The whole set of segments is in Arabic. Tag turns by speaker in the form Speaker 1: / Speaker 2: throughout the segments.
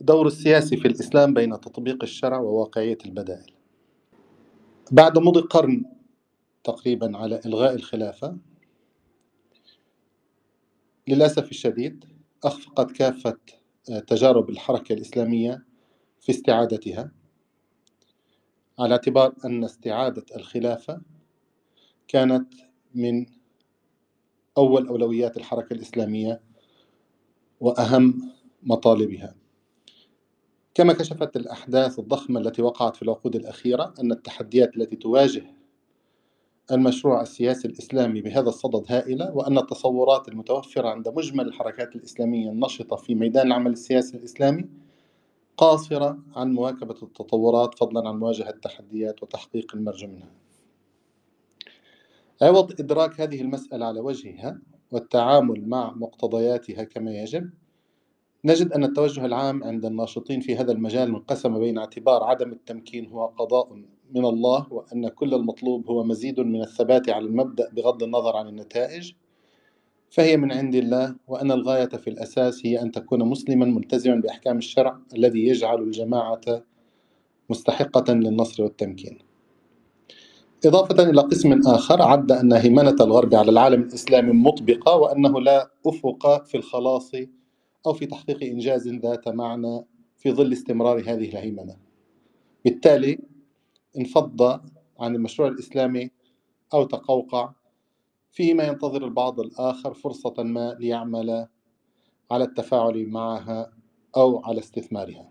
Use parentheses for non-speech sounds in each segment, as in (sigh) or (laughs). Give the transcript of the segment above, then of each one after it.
Speaker 1: دور السياسي في الإسلام بين تطبيق الشرع وواقعية البدائل. بعد مضي قرن تقريبا على إلغاء الخلافة للأسف الشديد أخفقت كافة تجارب الحركة الإسلامية في استعادتها على اعتبار أن استعادة الخلافة كانت من أول أولويات الحركة الإسلامية وأهم مطالبها. كما كشفت الأحداث الضخمة التي وقعت في العقود الأخيرة أن التحديات التي تواجه المشروع السياسي الإسلامي بهذا الصدد هائلة وأن التصورات المتوفرة عند مجمل الحركات الإسلامية النشطة في ميدان العمل السياسي الإسلامي قاصرة عن مواكبة التطورات فضلا عن مواجهة التحديات وتحقيق المرجو منها. عوض إدراك هذه المسألة على وجهها والتعامل مع مقتضياتها كما يجب نجد أن التوجه العام عند الناشطين في هذا المجال منقسم بين اعتبار عدم التمكين هو قضاء من الله وأن كل المطلوب هو مزيد من الثبات على المبدأ بغض النظر عن النتائج. فهي من عند الله وأن الغاية في الأساس هي أن تكون مسلما ملتزما بأحكام الشرع الذي يجعل الجماعة مستحقة للنصر والتمكين. إضافة إلى قسم آخر عد أن هيمنة الغرب على العالم الإسلامي مطبقة وأنه لا أفق في الخلاص أو في تحقيق إنجاز ذات معنى في ظل استمرار هذه الهيمنة. بالتالي انفض عن المشروع الإسلامي أو تقوقع فيما ينتظر البعض الآخر فرصة ما ليعمل على التفاعل معها أو على استثمارها.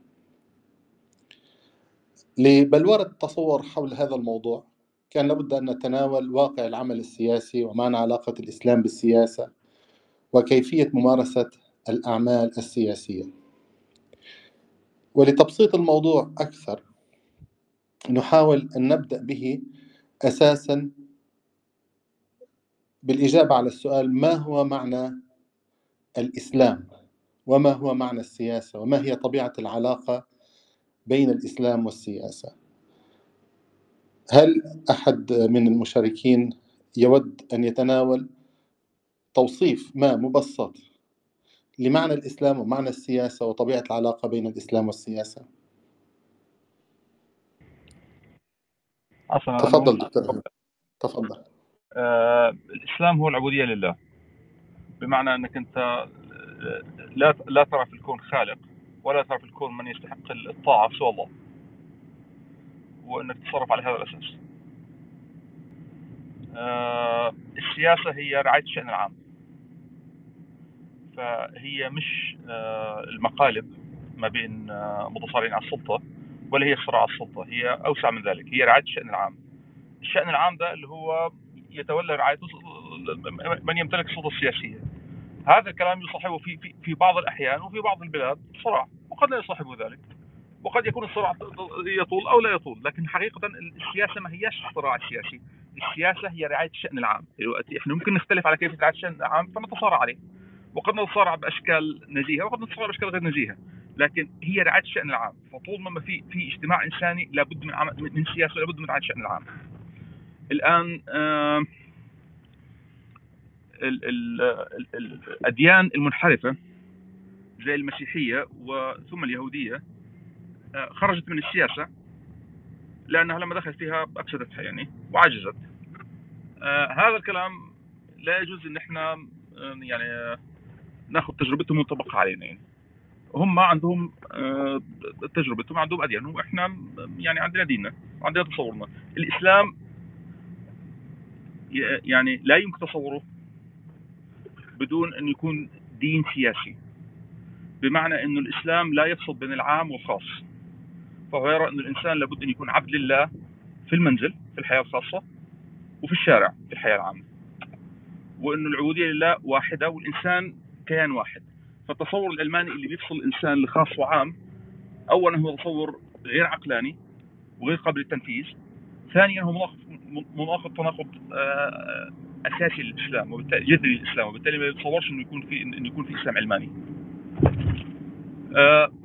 Speaker 1: لبلورة التصور حول هذا الموضوع كان لابد أن نتناول واقع العمل السياسي ومعنى علاقة الإسلام بالسياسة وكيفية ممارسة الأعمال السياسية. ولتبسيط الموضوع أكثر نحاول أن نبدأ به أساسا بالإجابة على السؤال ما هو معنى الإسلام؟ وما هو معنى السياسة؟ وما هي طبيعة العلاقة بين الإسلام والسياسة؟ هل أحد من المشاركين يود أن يتناول توصيف ما مبسط لمعنى الإسلام ومعنى السياسة وطبيعة العلاقة بين الإسلام والسياسة.
Speaker 2: أصلا
Speaker 1: تفضل دكتور. تفضل.
Speaker 2: آه الإسلام هو العبودية لله بمعنى أنك أنت لا لا ترى في الكون خالق ولا ترى في الكون من يستحق الطاعة سوى الله وأنك تتصرف على هذا الأساس. آه السياسة هي رعاية الشأن العام. فهي مش آه المقالب ما بين آه متصارعين على السلطة ولا هي صراع السلطة هي أوسع من ذلك هي رعاية الشأن العام. الشأن العام ده اللي هو يتولى رعايته من يمتلك السلطة السياسية. هذا الكلام يصاحبه في, في, بعض الأحيان وفي بعض البلاد صراع وقد لا يصاحبه ذلك. وقد يكون الصراع يطول أو لا يطول لكن حقيقة السياسة ما هياش صراع سياسي. السياسة هي رعاية الشأن العام. إحنا ممكن نختلف على كيف رعاية الشأن العام فنتصارع عليه. وقد نتصارع بأشكال نزيهة وقد نتصارع بأشكال غير نزيهة. لكن هي رعاية الشأن العام. فطول ما في في اجتماع إنساني لابد من عمل من سياسة لابد من رعاية الشأن العام. الآن آه ال ال ال الأديان المنحرفة زي المسيحية وثم اليهودية آه خرجت من السياسة لأنها لما دخلت فيها أفسدتها يعني وعجزت. آه هذا الكلام لا يجوز إن إحنا يعني ناخذ تجربتهم ونطبقها علينا يعني. هم عندهم تجربتهم عندهم اديانهم وإحنا يعني عندنا ديننا وعندنا تصورنا. الإسلام يعني لا يمكن تصوره بدون أن يكون دين سياسي. بمعنى إنه الإسلام لا يفصل بين العام والخاص. فهو يرى أن الإنسان لابد أن يكون عبد لله في المنزل في الحياة الخاصة وفي الشارع في الحياة العامة. وإنه العبودية لله واحدة والإنسان كيان واحد. فالتصور العلماني اللي بيفصل الانسان لخاص وعام اولا هو تصور غير عقلاني وغير قابل للتنفيذ ثانيا هو مناقض تناقض أساسي للإسلام وبالتالي جذري للإسلام وبالتالي ما يتصورش إنه يكون في إنه يكون في إسلام علماني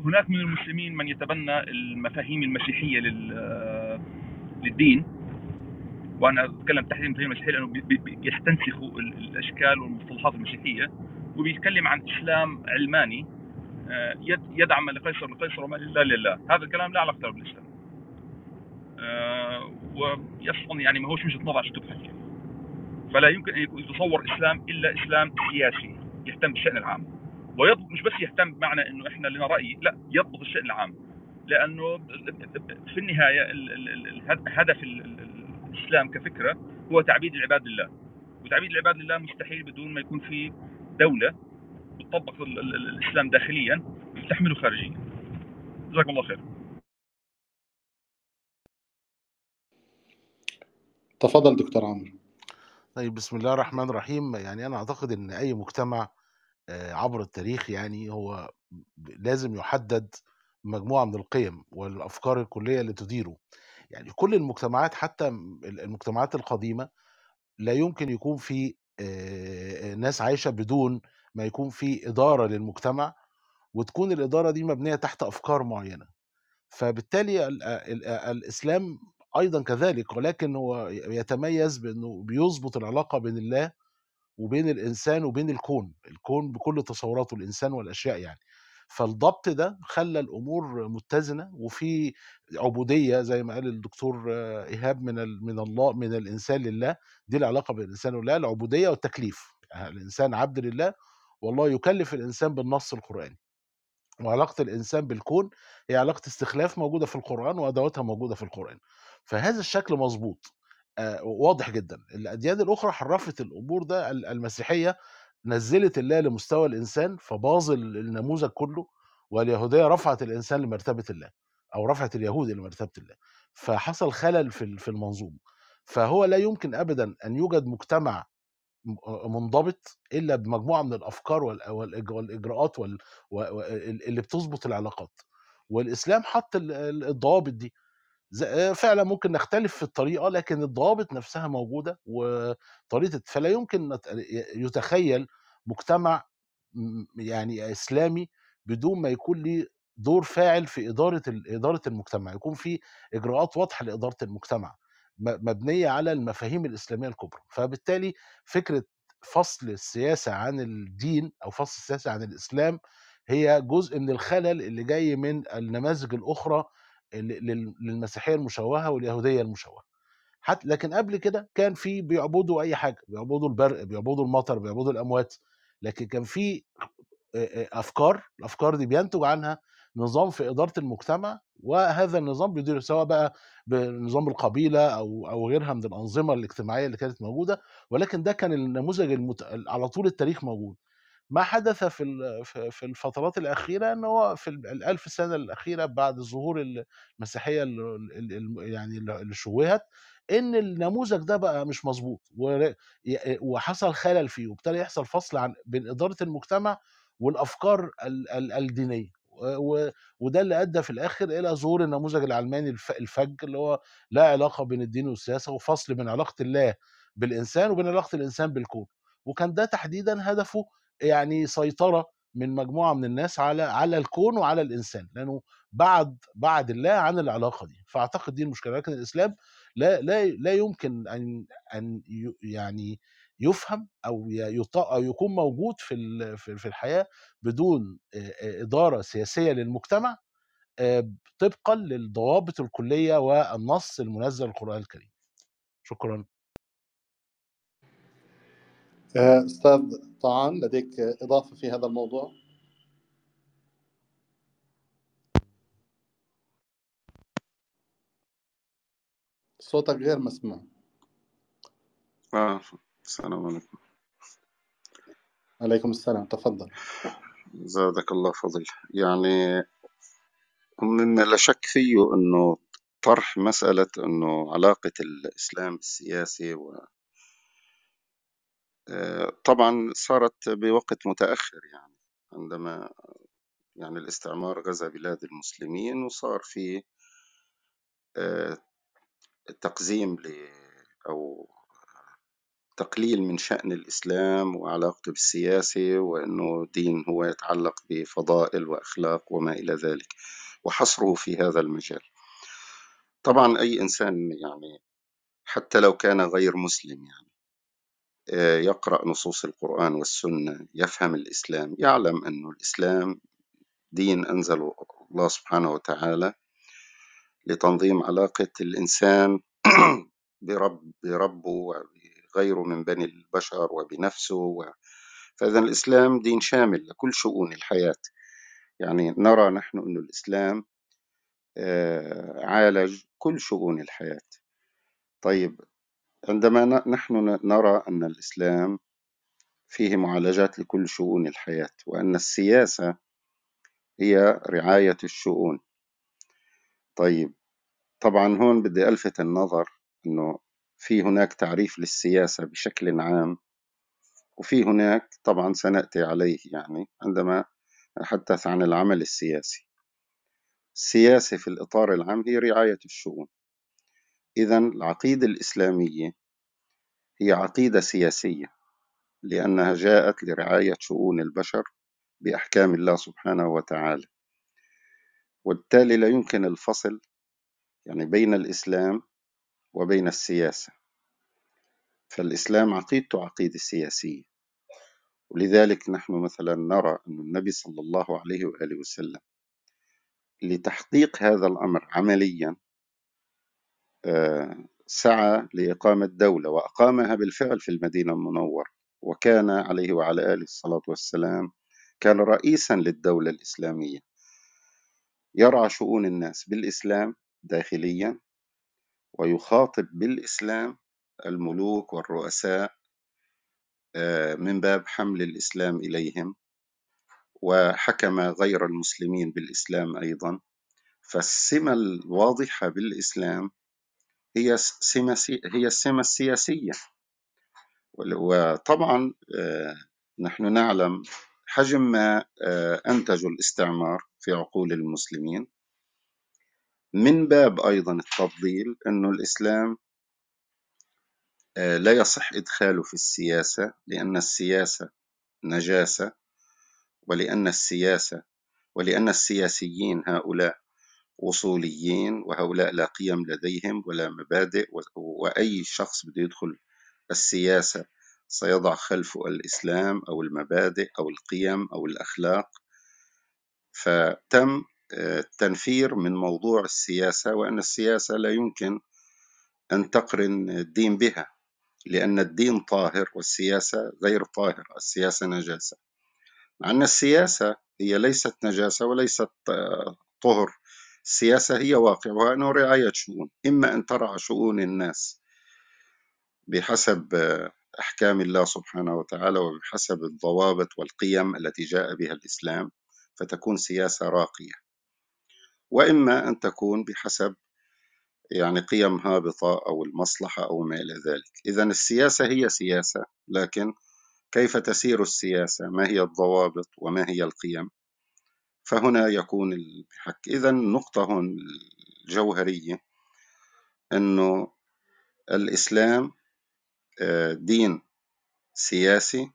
Speaker 2: هناك من المسلمين من يتبنى المفاهيم المسيحية للدين وأنا أتكلم تحديدا المفاهيم المسيحية لأنه بيستنسخوا الأشكال والمصطلحات المسيحية. وبيتكلم عن إسلام علماني آه، يدعم لقيصر لقيصر وما لله لله هذا الكلام لا علاقة له بالإسلام. آه، واصلا يعني ما هوش وجهة نظر عشان تضحك فلا يمكن أن يتصور إسلام إلا إسلام سياسي يهتم بالشأن العام. ويضبط مش بس يهتم بمعنى إنه إحنا لنا رأي لا يضبط الشأن العام. لأنه في النهاية هدف الإسلام كفكرة هو تعبيد العباد لله. وتعبيد العباد لله مستحيل بدون ما يكون في دولة بتطبق الإسلام داخليا وتحمله خارجيا. جزاكم الله خير.
Speaker 1: تفضل دكتور عمرو.
Speaker 3: طيب بسم الله الرحمن الرحيم. يعني أنا أعتقد إن أي مجتمع آه، عبر التاريخ يعني هو لازم يحدد مجموعة من القيم والأفكار الكلية اللي تديره. يعني كل المجتمعات حتى المجتمعات القديمة لا يمكن يكون في ناس عايشة بدون ما يكون في إدارة للمجتمع وتكون الإدارة دي مبنية تحت أفكار معينة. فبالتالي الإسلام أيضا كذلك ولكن هو يتميز بأنه بيظبط العلاقة بين الله وبين الإنسان وبين الكون. الكون بكل تصوراته الإنسان والأشياء يعني. فالضبط ده خلى الأمور متزنة وفي عبودية زي ما قال الدكتور إيهاب من من الله من الإنسان لله. دي العلاقة بين الإنسان والله العبودية والتكليف. يعني الإنسان عبد لله والله يكلف الإنسان بالنص القرآني. وعلاقة الإنسان بالكون هي علاقة استخلاف موجودة في القرآن وأدواتها موجودة في القرآن. فهذا الشكل مظبوط آه واضح جدا. الأديان الأخرى حرفت الأمور ده المسيحية نزلت الله لمستوى الإنسان فباظ النموذج كله واليهودية رفعت الإنسان لمرتبة الله أو رفعت اليهود لمرتبة الله. فحصل خلل في في المنظومة. فهو لا يمكن ابدا أن يوجد مجتمع منضبط إلا بمجموعة من الأفكار والإجراءات اللي بتظبط العلاقات. والإسلام حط الضوابط دي فعلا ممكن نختلف في الطريقة لكن الضوابط نفسها موجودة وطريقة فلا يمكن يتخيل مجتمع يعني إسلامي بدون ما يكون ليه دور فاعل في إدارة إدارة المجتمع يكون في إجراءات واضحة لإدارة المجتمع مبنية على المفاهيم الإسلامية الكبرى. فبالتالي فكرة فصل السياسة عن الدين أو فصل السياسة عن الإسلام هي جزء من الخلل اللي جاي من النماذج الأخرى للمسيحية المشوهة واليهودية المشوهة. حتى لكن قبل كده كان في بيعبدوا أي حاجة بيعبدوا البرق بيعبدوا المطر بيعبدوا الأموات لكن كان في أفكار الأفكار دي بينتج عنها نظام في إدارة المجتمع وهذا النظام بيدير سواء بقى بنظام القبيلة أو أو غيرها من الأنظمة الاجتماعية اللي كانت موجودة ولكن ده كان النموذج المت... على طول التاريخ موجود. ما حدث في في الفترات الأخيرة إن هو في الألف سنة الأخيرة بعد ظهور المسيحية يعني اللي شوهت إن النموذج ده بقى مش مظبوط وحصل خلل فيه وابتدى يحصل فصل عن بين إدارة المجتمع والأفكار الدينية وده اللي أدى في الآخر إلى ظهور النموذج العلماني الفج اللي هو لا علاقة بين الدين والسياسة وفصل بين علاقة الله بالإنسان وبين علاقة الإنسان بالكون وكان ده تحديدا هدفه يعني سيطرة من مجموعة من الناس على على الكون وعلى الإنسان لأنه بعد بعد الله عن العلاقة دي. فأعتقد دي المشكلة لكن الإسلام لا لا لا يمكن أن أن يعني يفهم أو أو يكون موجود في في الحياة بدون إدارة سياسية للمجتمع طبقا للضوابط الكلية والنص المنزل القرآن الكريم. شكرا.
Speaker 1: أستاذ طعان لديك إضافة في هذا الموضوع؟ صوتك غير مسموع.
Speaker 4: آه السلام عليكم.
Speaker 1: عليكم السلام تفضل.
Speaker 4: زادك الله فضل. يعني مما لا شك فيه أنه طرح مسألة أنه علاقة الإسلام بالسياسة و آه، طبعا صارت بوقت متأخر يعني عندما يعني الاستعمار غزا بلاد المسلمين وصار في آه، تقزيم ل أو تقليل من شأن الإسلام وعلاقته بالسياسة وأنه دين هو يتعلق بفضائل وأخلاق وما إلى ذلك وحصره في هذا المجال. طبعا أي إنسان يعني حتى لو كان غير مسلم يعني يقرأ نصوص القرآن والسنة يفهم الإسلام يعلم أن الإسلام دين أنزله الله سبحانه وتعالى لتنظيم علاقة الإنسان (clears throat) برب بربه وغيره من بني البشر وبنفسه. فإذا الإسلام دين شامل لكل شؤون الحياة يعني نرى نحن أن الإسلام آه، عالج كل شؤون الحياة طيب عندما نحن نرى أن الإسلام فيه معالجات لكل شؤون الحياة وأن السياسة هي رعاية الشؤون. طيب طبعا هون بدي ألفت النظر أنه في هناك تعريف للسياسة بشكل عام وفي هناك طبعا سنأتي عليه يعني عندما نتحدث عن العمل السياسي. السياسة في الإطار العام هي رعاية الشؤون. إذا العقيدة الإسلامية هي عقيدة سياسية لأنها جاءت لرعاية شؤون البشر بأحكام الله سبحانه وتعالى. وبالتالي لا يمكن الفصل يعني بين الإسلام وبين السياسة. فالإسلام عقيدته عقيدة سياسية. ولذلك نحن مثلا نرى أن النبي صلى الله عليه وآله وسلم لتحقيق هذا الأمر عمليا سعى لإقامة دولة وأقامها بالفعل في المدينة المنورة وكان عليه وعلى آله الصلاة والسلام كان رئيسا للدولة الإسلامية. يرعى شؤون الناس بالإسلام داخليا ويخاطب بالإسلام الملوك والرؤساء آه، من باب حمل الإسلام إليهم وحكم غير المسلمين بالإسلام أيضا. فالسمة الواضحة بالإسلام هي هي السمة السياسية وطبعا آه، نحن نعلم حجم ما آه، أنتج الاستعمار في عقول المسلمين. من باب أيضا التفضيل أنه الإسلام آه، لا يصح إدخاله في السياسة لأن السياسة نجاسة ولأن السياسة ولأن السياسيين هؤلاء وصوليين وهؤلاء لا قيم لديهم ولا مبادئ وأي شخص بده يدخل السياسة سيضع خلفه الإسلام أو المبادئ أو القيم أو الأخلاق. فتم التنفير آه، من موضوع السياسة وأن السياسة لا يمكن أن تقرن الدين بها لأن الدين طاهر والسياسة غير طاهرة السياسة نجاسة. مع أن السياسة هي ليست نجاسة وليست آه، طهر. السياسة هي واقع وأنه رعاية شؤون إما أن ترعى شؤون الناس بحسب أحكام الله سبحانه وتعالى وبحسب الضوابط والقيم التي جاء بها الإسلام فتكون سياسة راقية. وإما أن تكون بحسب يعني قيم هابطة أو المصلحة أو ما إلى ذلك. إذا السياسة هي سياسة لكن كيف تسير السياسة؟ ما هي الضوابط؟ وما هي القيم؟ فهنا يكون الحك. إذا النقطة هون الجوهرية أنه الإسلام آه، دين سياسي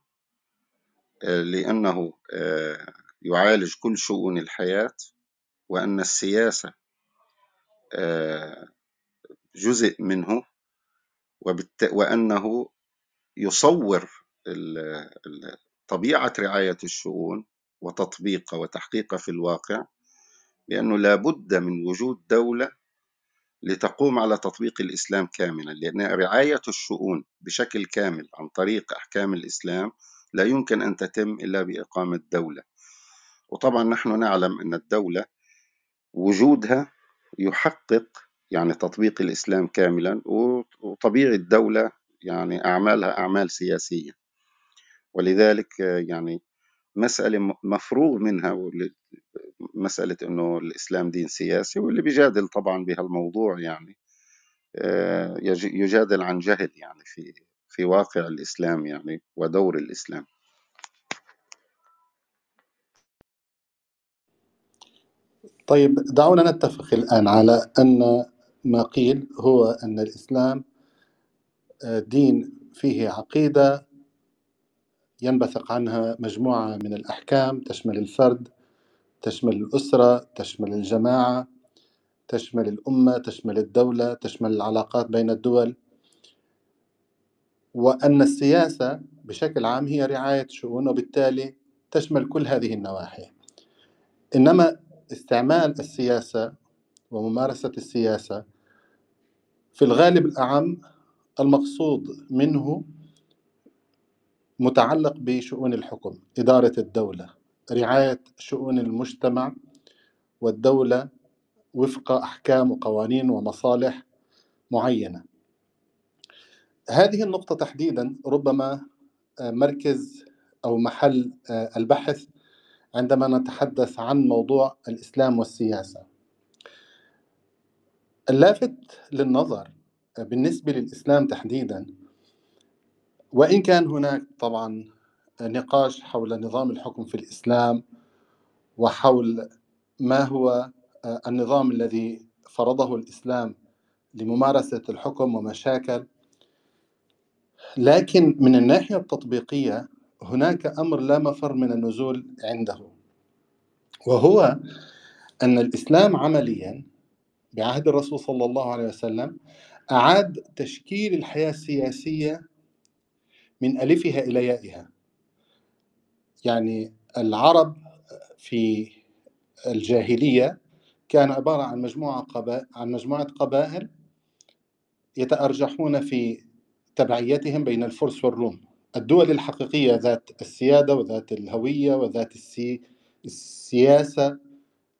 Speaker 4: آه، لأنه آه، يعالج كل شؤون الحياة وأن السياسة جزء منه وأنه يصور طبيعة رعاية الشؤون وتطبيقها وتحقيقها في الواقع لأنه لا بد من وجود دولة لتقوم على تطبيق الإسلام كاملا لأن رعاية الشؤون بشكل كامل عن طريق أحكام الإسلام لا يمكن أن تتم إلا بإقامة دولة. وطبعا نحن نعلم أن الدولة وجودها يحقق يعني تطبيق الإسلام كاملا وطبيعي الدولة يعني أعمالها أعمال سياسية. ولذلك يعني مسألة مفروغ منها مسألة أنه الإسلام دين سياسي واللي بيجادل طبعا بهالموضوع يعني آه، يجادل عن جهل يعني في في واقع الإسلام يعني ودور الإسلام.
Speaker 1: طيب دعونا نتفق الآن على أن ما قيل هو أن الإسلام آه، دين فيه عقيدة ينبثق عنها مجموعة من الأحكام تشمل الفرد تشمل الأسرة تشمل الجماعة تشمل الأمة تشمل الدولة تشمل العلاقات بين الدول. وأن السياسة بشكل عام هي رعاية شؤون وبالتالي تشمل كل هذه النواحي. إنما استعمال السياسة وممارسة السياسة في الغالب الأعم المقصود منه متعلق بشؤون الحكم إدارة الدولة رعاية شؤون المجتمع والدولة وفق أحكام وقوانين ومصالح معينة. هذه النقطة تحديدا ربما آه، مركز أو محل آه، البحث عندما نتحدث عن موضوع الإسلام والسياسة. اللافت للنظر آه، بالنسبة للإسلام تحديدا وإن كان هناك طبعا نقاش حول نظام الحكم في الإسلام وحول ما هو النظام الذي فرضه الإسلام لممارسة الحكم ومشاكل. لكن من الناحية التطبيقية هناك أمر لا مفر من النزول عنده وهو أن الإسلام عمليا بعهد الرسول صلى الله عليه وسلم أعاد تشكيل الحياة السياسية من ألفها إلى يائها. يعني العرب في الجاهلية كان عبارة عن مجموعة قبائل عن مجموعة قبائل يتأرجحون في تبعيتهم بين الفرس والروم. الدول الحقيقية ذات السيادة وذات الهوية وذات السي... السياسة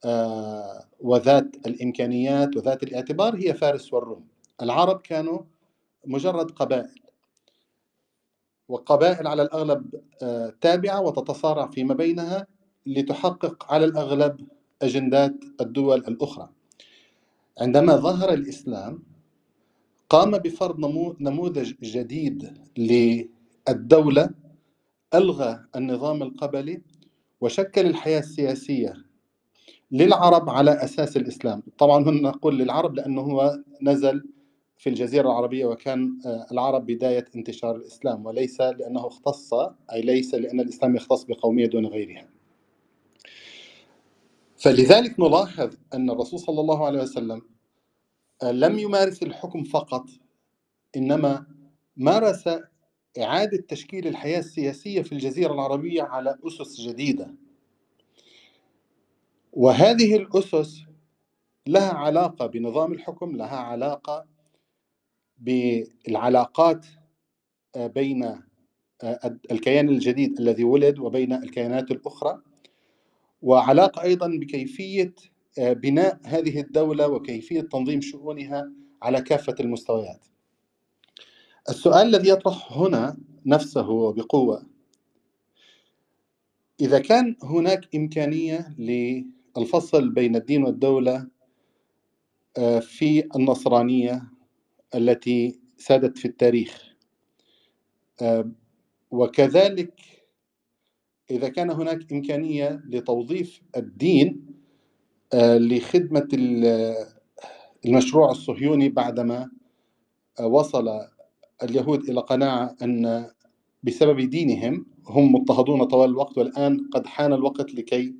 Speaker 1: آه وذات الإمكانيات وذات الاعتبار هي فارس والروم. العرب كانوا مجرد قبائل. وقبائل على الأغلب آه تابعة وتتصارع فيما بينها لتحقق على الأغلب أجندات الدول الأخرى. عندما ظهر الإسلام قام بفرض نموذج جديد للدولة ألغى النظام القبلي وشكل الحياة السياسية للعرب على أساس الإسلام. طبعا هنا نقول للعرب لأنه هو نزل في الجزيرة العربية وكان آه، العرب بداية انتشار الإسلام وليس لأنه اختص أي ليس لأن الإسلام يختص بقومية دون غيرها. فلذلك نلاحظ أن الرسول صلى الله عليه وسلم لم يمارس الحكم فقط إنما مارس إعادة تشكيل الحياة السياسية في الجزيرة العربية على أسس جديدة. وهذه الأسس لها علاقة بنظام الحكم لها علاقة بالعلاقات بين الكيان الجديد الذي ولد وبين الكيانات الأخرى. وعلاقة أيضا بكيفية آه، بناء هذه الدولة وكيفية تنظيم شؤونها على كافة المستويات. السؤال الذي يطرح هنا نفسه بقوة. إذا كان هناك إمكانية للفصل بين الدين والدولة آه، في النصرانية التي سادت في التاريخ. آه، وكذلك إذا كان هناك إمكانية لتوظيف الدين آه، لخدمة المشروع الصهيوني بعدما آه، وصل اليهود إلى قناعة أن بسبب دينهم هم مضطهدون طوال الوقت والآن قد حان الوقت لكي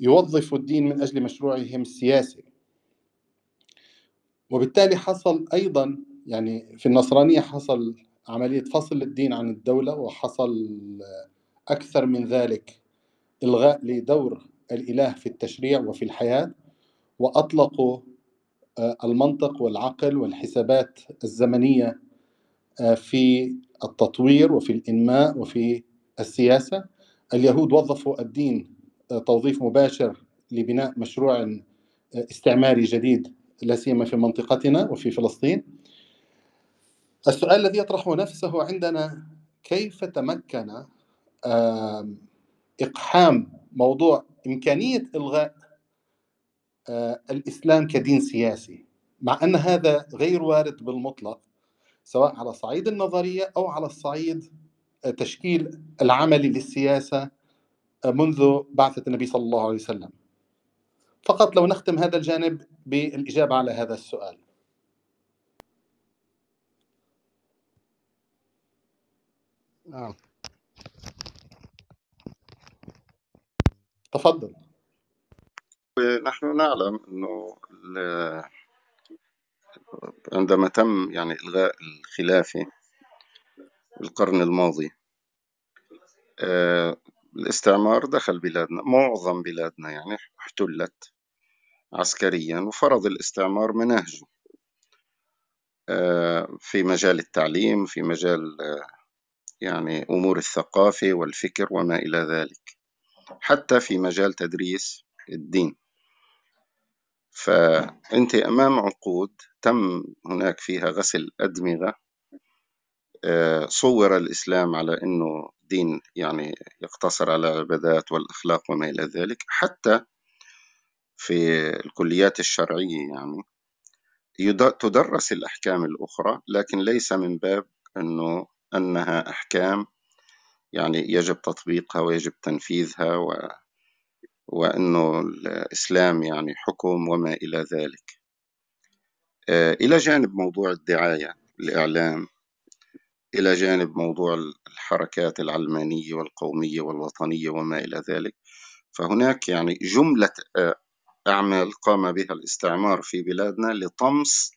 Speaker 1: يوظفوا الدين من أجل مشروعهم السياسي. وبالتالي حصل أيضا يعني في النصرانية حصل عملية فصل الدين عن الدولة وحصل أكثر من ذلك إلغاء لدور الإله في التشريع وفي الحياة وأطلقوا آه، المنطق والعقل والحسابات الزمنية آه، في التطوير وفي الإنماء وفي السياسة. اليهود وظفوا الدين آه، توظيف مباشر لبناء مشروع استعماري جديد. لا سيما في منطقتنا وفي فلسطين. السؤال الذي يطرح نفسه عندنا كيف تمكن إقحام موضوع إمكانية إلغاء الإسلام كدين سياسي؟ مع أن هذا غير وارد بالمطلق سواء على صعيد النظرية أو على الصعيد تشكيل العمل للسياسة منذ بعثة النبي صلى الله عليه وسلم. فقط لو نختم هذا الجانب بالإجابة على هذا السؤال.
Speaker 3: نعم.
Speaker 1: تفضل.
Speaker 4: نحن نعلم أنه عندما تم يعني إلغاء الخلافة القرن الماضي آه، الاستعمار دخل بلادنا معظم بلادنا يعني احتلت عسكريا وفرض الاستعمار مناهجه. آه، في مجال التعليم في مجال آه، يعني أمور الثقافة والفكر وما إلى ذلك حتى في مجال تدريس الدين. فأنت أمام عقود تم هناك فيها غسل أدمغة آه، صور الإسلام على أنه دين يعني يقتصر على العبادات والأخلاق وما إلى ذلك حتى في الكليات الشرعية يعني تدرس الأحكام الأخرى لكن ليس من باب أنه أنها أحكام يعني يجب تطبيقها ويجب تنفيذها و وأنه الإسلام يعني حكم وما إلى ذلك. آه، إلى جانب موضوع الدعاية الإعلام إلى جانب موضوع الحركات العلمانية والقومية والوطنية وما إلى ذلك فهناك يعني جملة آه، أعمال قام بها الاستعمار في بلادنا لطمس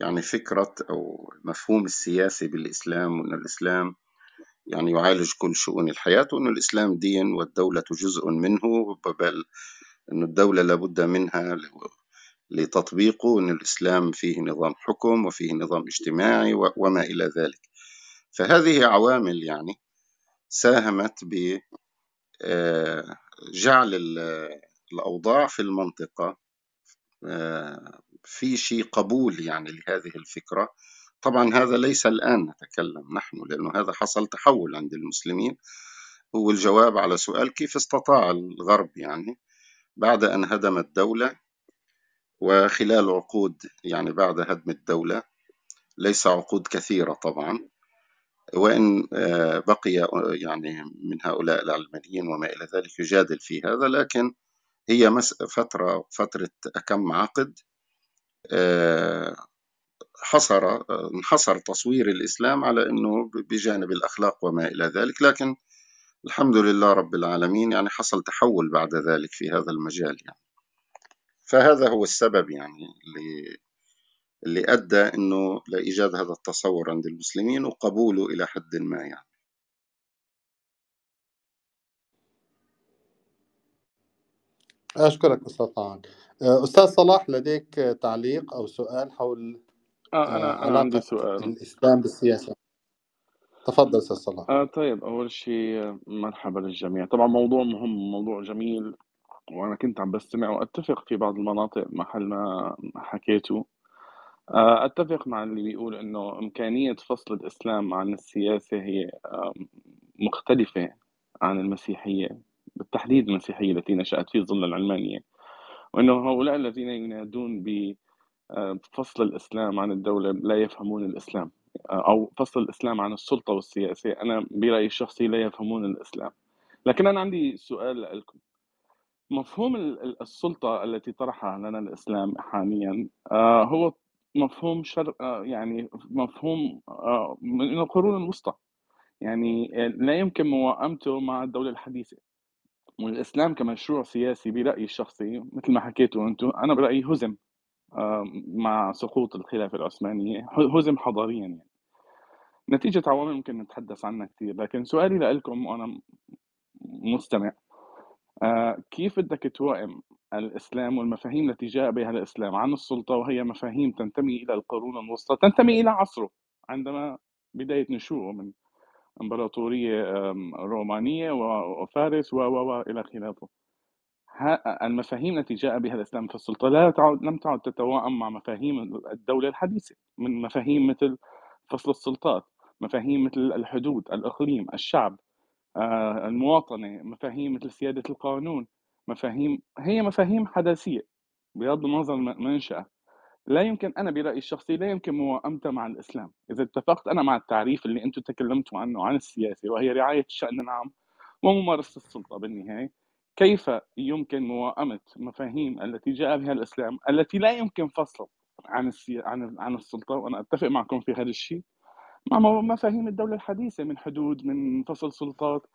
Speaker 4: يعني فكرة أو المفهوم السياسي بالإسلام وأن الإسلام يعني يعالج كل شؤون الحياة وأن الإسلام دين والدولة جزء منه بل أن الدولة لابد منها لتطبيقه وأن الإسلام فيه نظام حكم وفيه نظام اجتماعي وما إلى ذلك. فهذه عوامل يعني ساهمت ب آه، جعل الأوضاع في المنطقة آه، في شيء قبول يعني لهذه الفكرة. طبعا هذا ليس الآن نتكلم نحن لأنه هذا حصل تحول عند المسلمين. هو الجواب على سؤال كيف استطاع الغرب يعني بعد أن هدم الدولة وخلال عقود يعني بعد هدم الدولة ليس عقود كثيرة طبعا. وإن آه، بقي يعني من هؤلاء العلمانيين وما إلى ذلك يجادل في هذا لكن هي فترة فترة كم عقد آه، حصر انحصر تصوير الإسلام على أنه بجانب الأخلاق وما إلى ذلك لكن الحمد لله رب العالمين يعني حصل تحول بعد ذلك في هذا المجال يعني. فهذا هو السبب يعني اللي اللي أدى أنه لإيجاد هذا التصور عند المسلمين وقبوله إلى حد ما يعني.
Speaker 1: أشكرك أستاذ طعان. أستاذ صلاح لديك تعليق أو سؤال حول
Speaker 5: آه أنا أنا عندي سؤال.
Speaker 1: الإسلام بالسياسة؟ تفضل أستاذ صلاح.
Speaker 5: آه طيب أول شيء مرحبا للجميع. طبعا موضوع مهم موضوع جميل وأنا كنت عم بستمع وأتفق في بعض المناطق محل ما حكيته. آه، أتفق مع اللي بيقول إنه إمكانية فصل الإسلام عن السياسة هي مختلفة عن المسيحية. بالتحديد المسيحية التي نشأت في ظل العلمانية وإنه هؤلاء الذين ينادون بفصل الإسلام عن الدولة لا يفهمون الإسلام آه، أو فصل الإسلام عن السلطة والسياسة. أنا برأيي الشخصي لا يفهمون الإسلام. لكن أنا عندي سؤال لكم. مفهوم السلطة التي طرحها لنا الإسلام حاليا آه، هو مفهوم شر آه، يعني مفهوم من القرون الوسطى. يعني لا يمكن موائمته مع الدولة الحديثة. والإسلام كمشروع سياسي برأيي الشخصي مثل ما حكيتوا أنتم أنا برأيي هزم مع سقوط الخلافة العثمانية هزم حضاريا يعني. نتيجة عوامل ممكن نتحدث عنها كثير لكن سؤالي لكم وأنا مستمع آه، كيف بدك توائم الإسلام والمفاهيم التي جاء بها الإسلام؟ عن السلطة وهي مفاهيم تنتمي إلى القرون الوسطى تنتمي إلى عصره عندما بداية نشوءه من إمبراطورية رومانية وفارس و و إلى خلافه. المفاهيم التي جاء بها الإسلام في السلطة لا تعد لم تعد تتوائم مع مفاهيم الدولة الحديثة من مفاهيم مثل فصل السلطات مفاهيم مثل الحدود الإقليم الشعب المواطنة مفاهيم مثل سيادة القانون مفاهيم هي مفاهيم حداثية بغض النظر منشأة. لا يمكن أنا برأيي الشخصي لا يمكن موائمتها مع الإسلام. إذا اتفقت أنا مع التعريف اللي أنتم تكلمتوا عنه عن السياسة وهي رعاية الشأن العام وممارسة السلطة بالنهاية كيف يمكن موائمة مفاهيم التي جاء بها الإسلام التي لا يمكن فصل عن السي... عن عن السلطة؟ وأنا أتفق معكم في هذا الشيء. مع مفاهيم الدولة الحديثة من حدود من فصل سلطات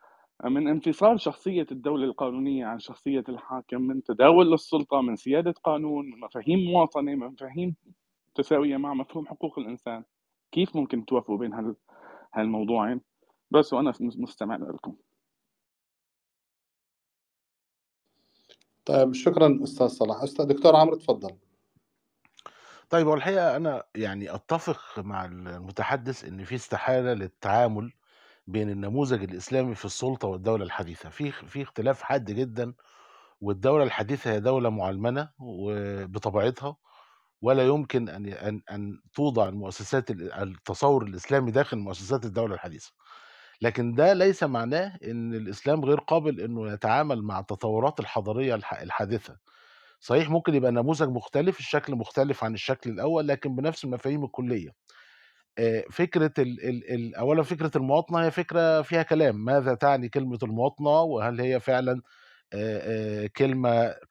Speaker 5: من انفصال شخصية الدولة القانونية عن شخصية الحاكم من تداول للسلطة من سيادة قانون من مفاهيم مواطنة من مفاهيم تساوية مع مفهوم حقوق الإنسان. كيف ممكن توافقوا بين هالموضوعين؟ بس وأنا مستمع لكم.
Speaker 1: طيب شكرا أستاذ صلاح. أستاذ دكتور عمرو تفضل.
Speaker 3: طيب هو الحقيقة أنا يعني أتفق مع المتحدث إن في استحالة للتعامل بين النموذج الإسلامي في السلطة والدولة الحديثة. في في اختلاف حاد جدا والدولة الحديثة هي دولة معلمنة وبطبيعتها ولا يمكن أن أن أن توضع المؤسسات ال- التصور الإسلامي داخل مؤسسات الدولة الحديثة. لكن ده ليس معناه إن الإسلام غير قابل إنه يتعامل مع التطورات الحضارية الح- الحادثه صحيح ممكن يبقى نموذج مختلف الشكل مختلف عن الشكل الأول لكن بنفس المفاهيم الكلية. آه، فكرة ال ال ال اولا فكرة المواطنة هي فكرة فيها كلام ماذا تعني كلمة المواطنة؟ وهل هي فعلا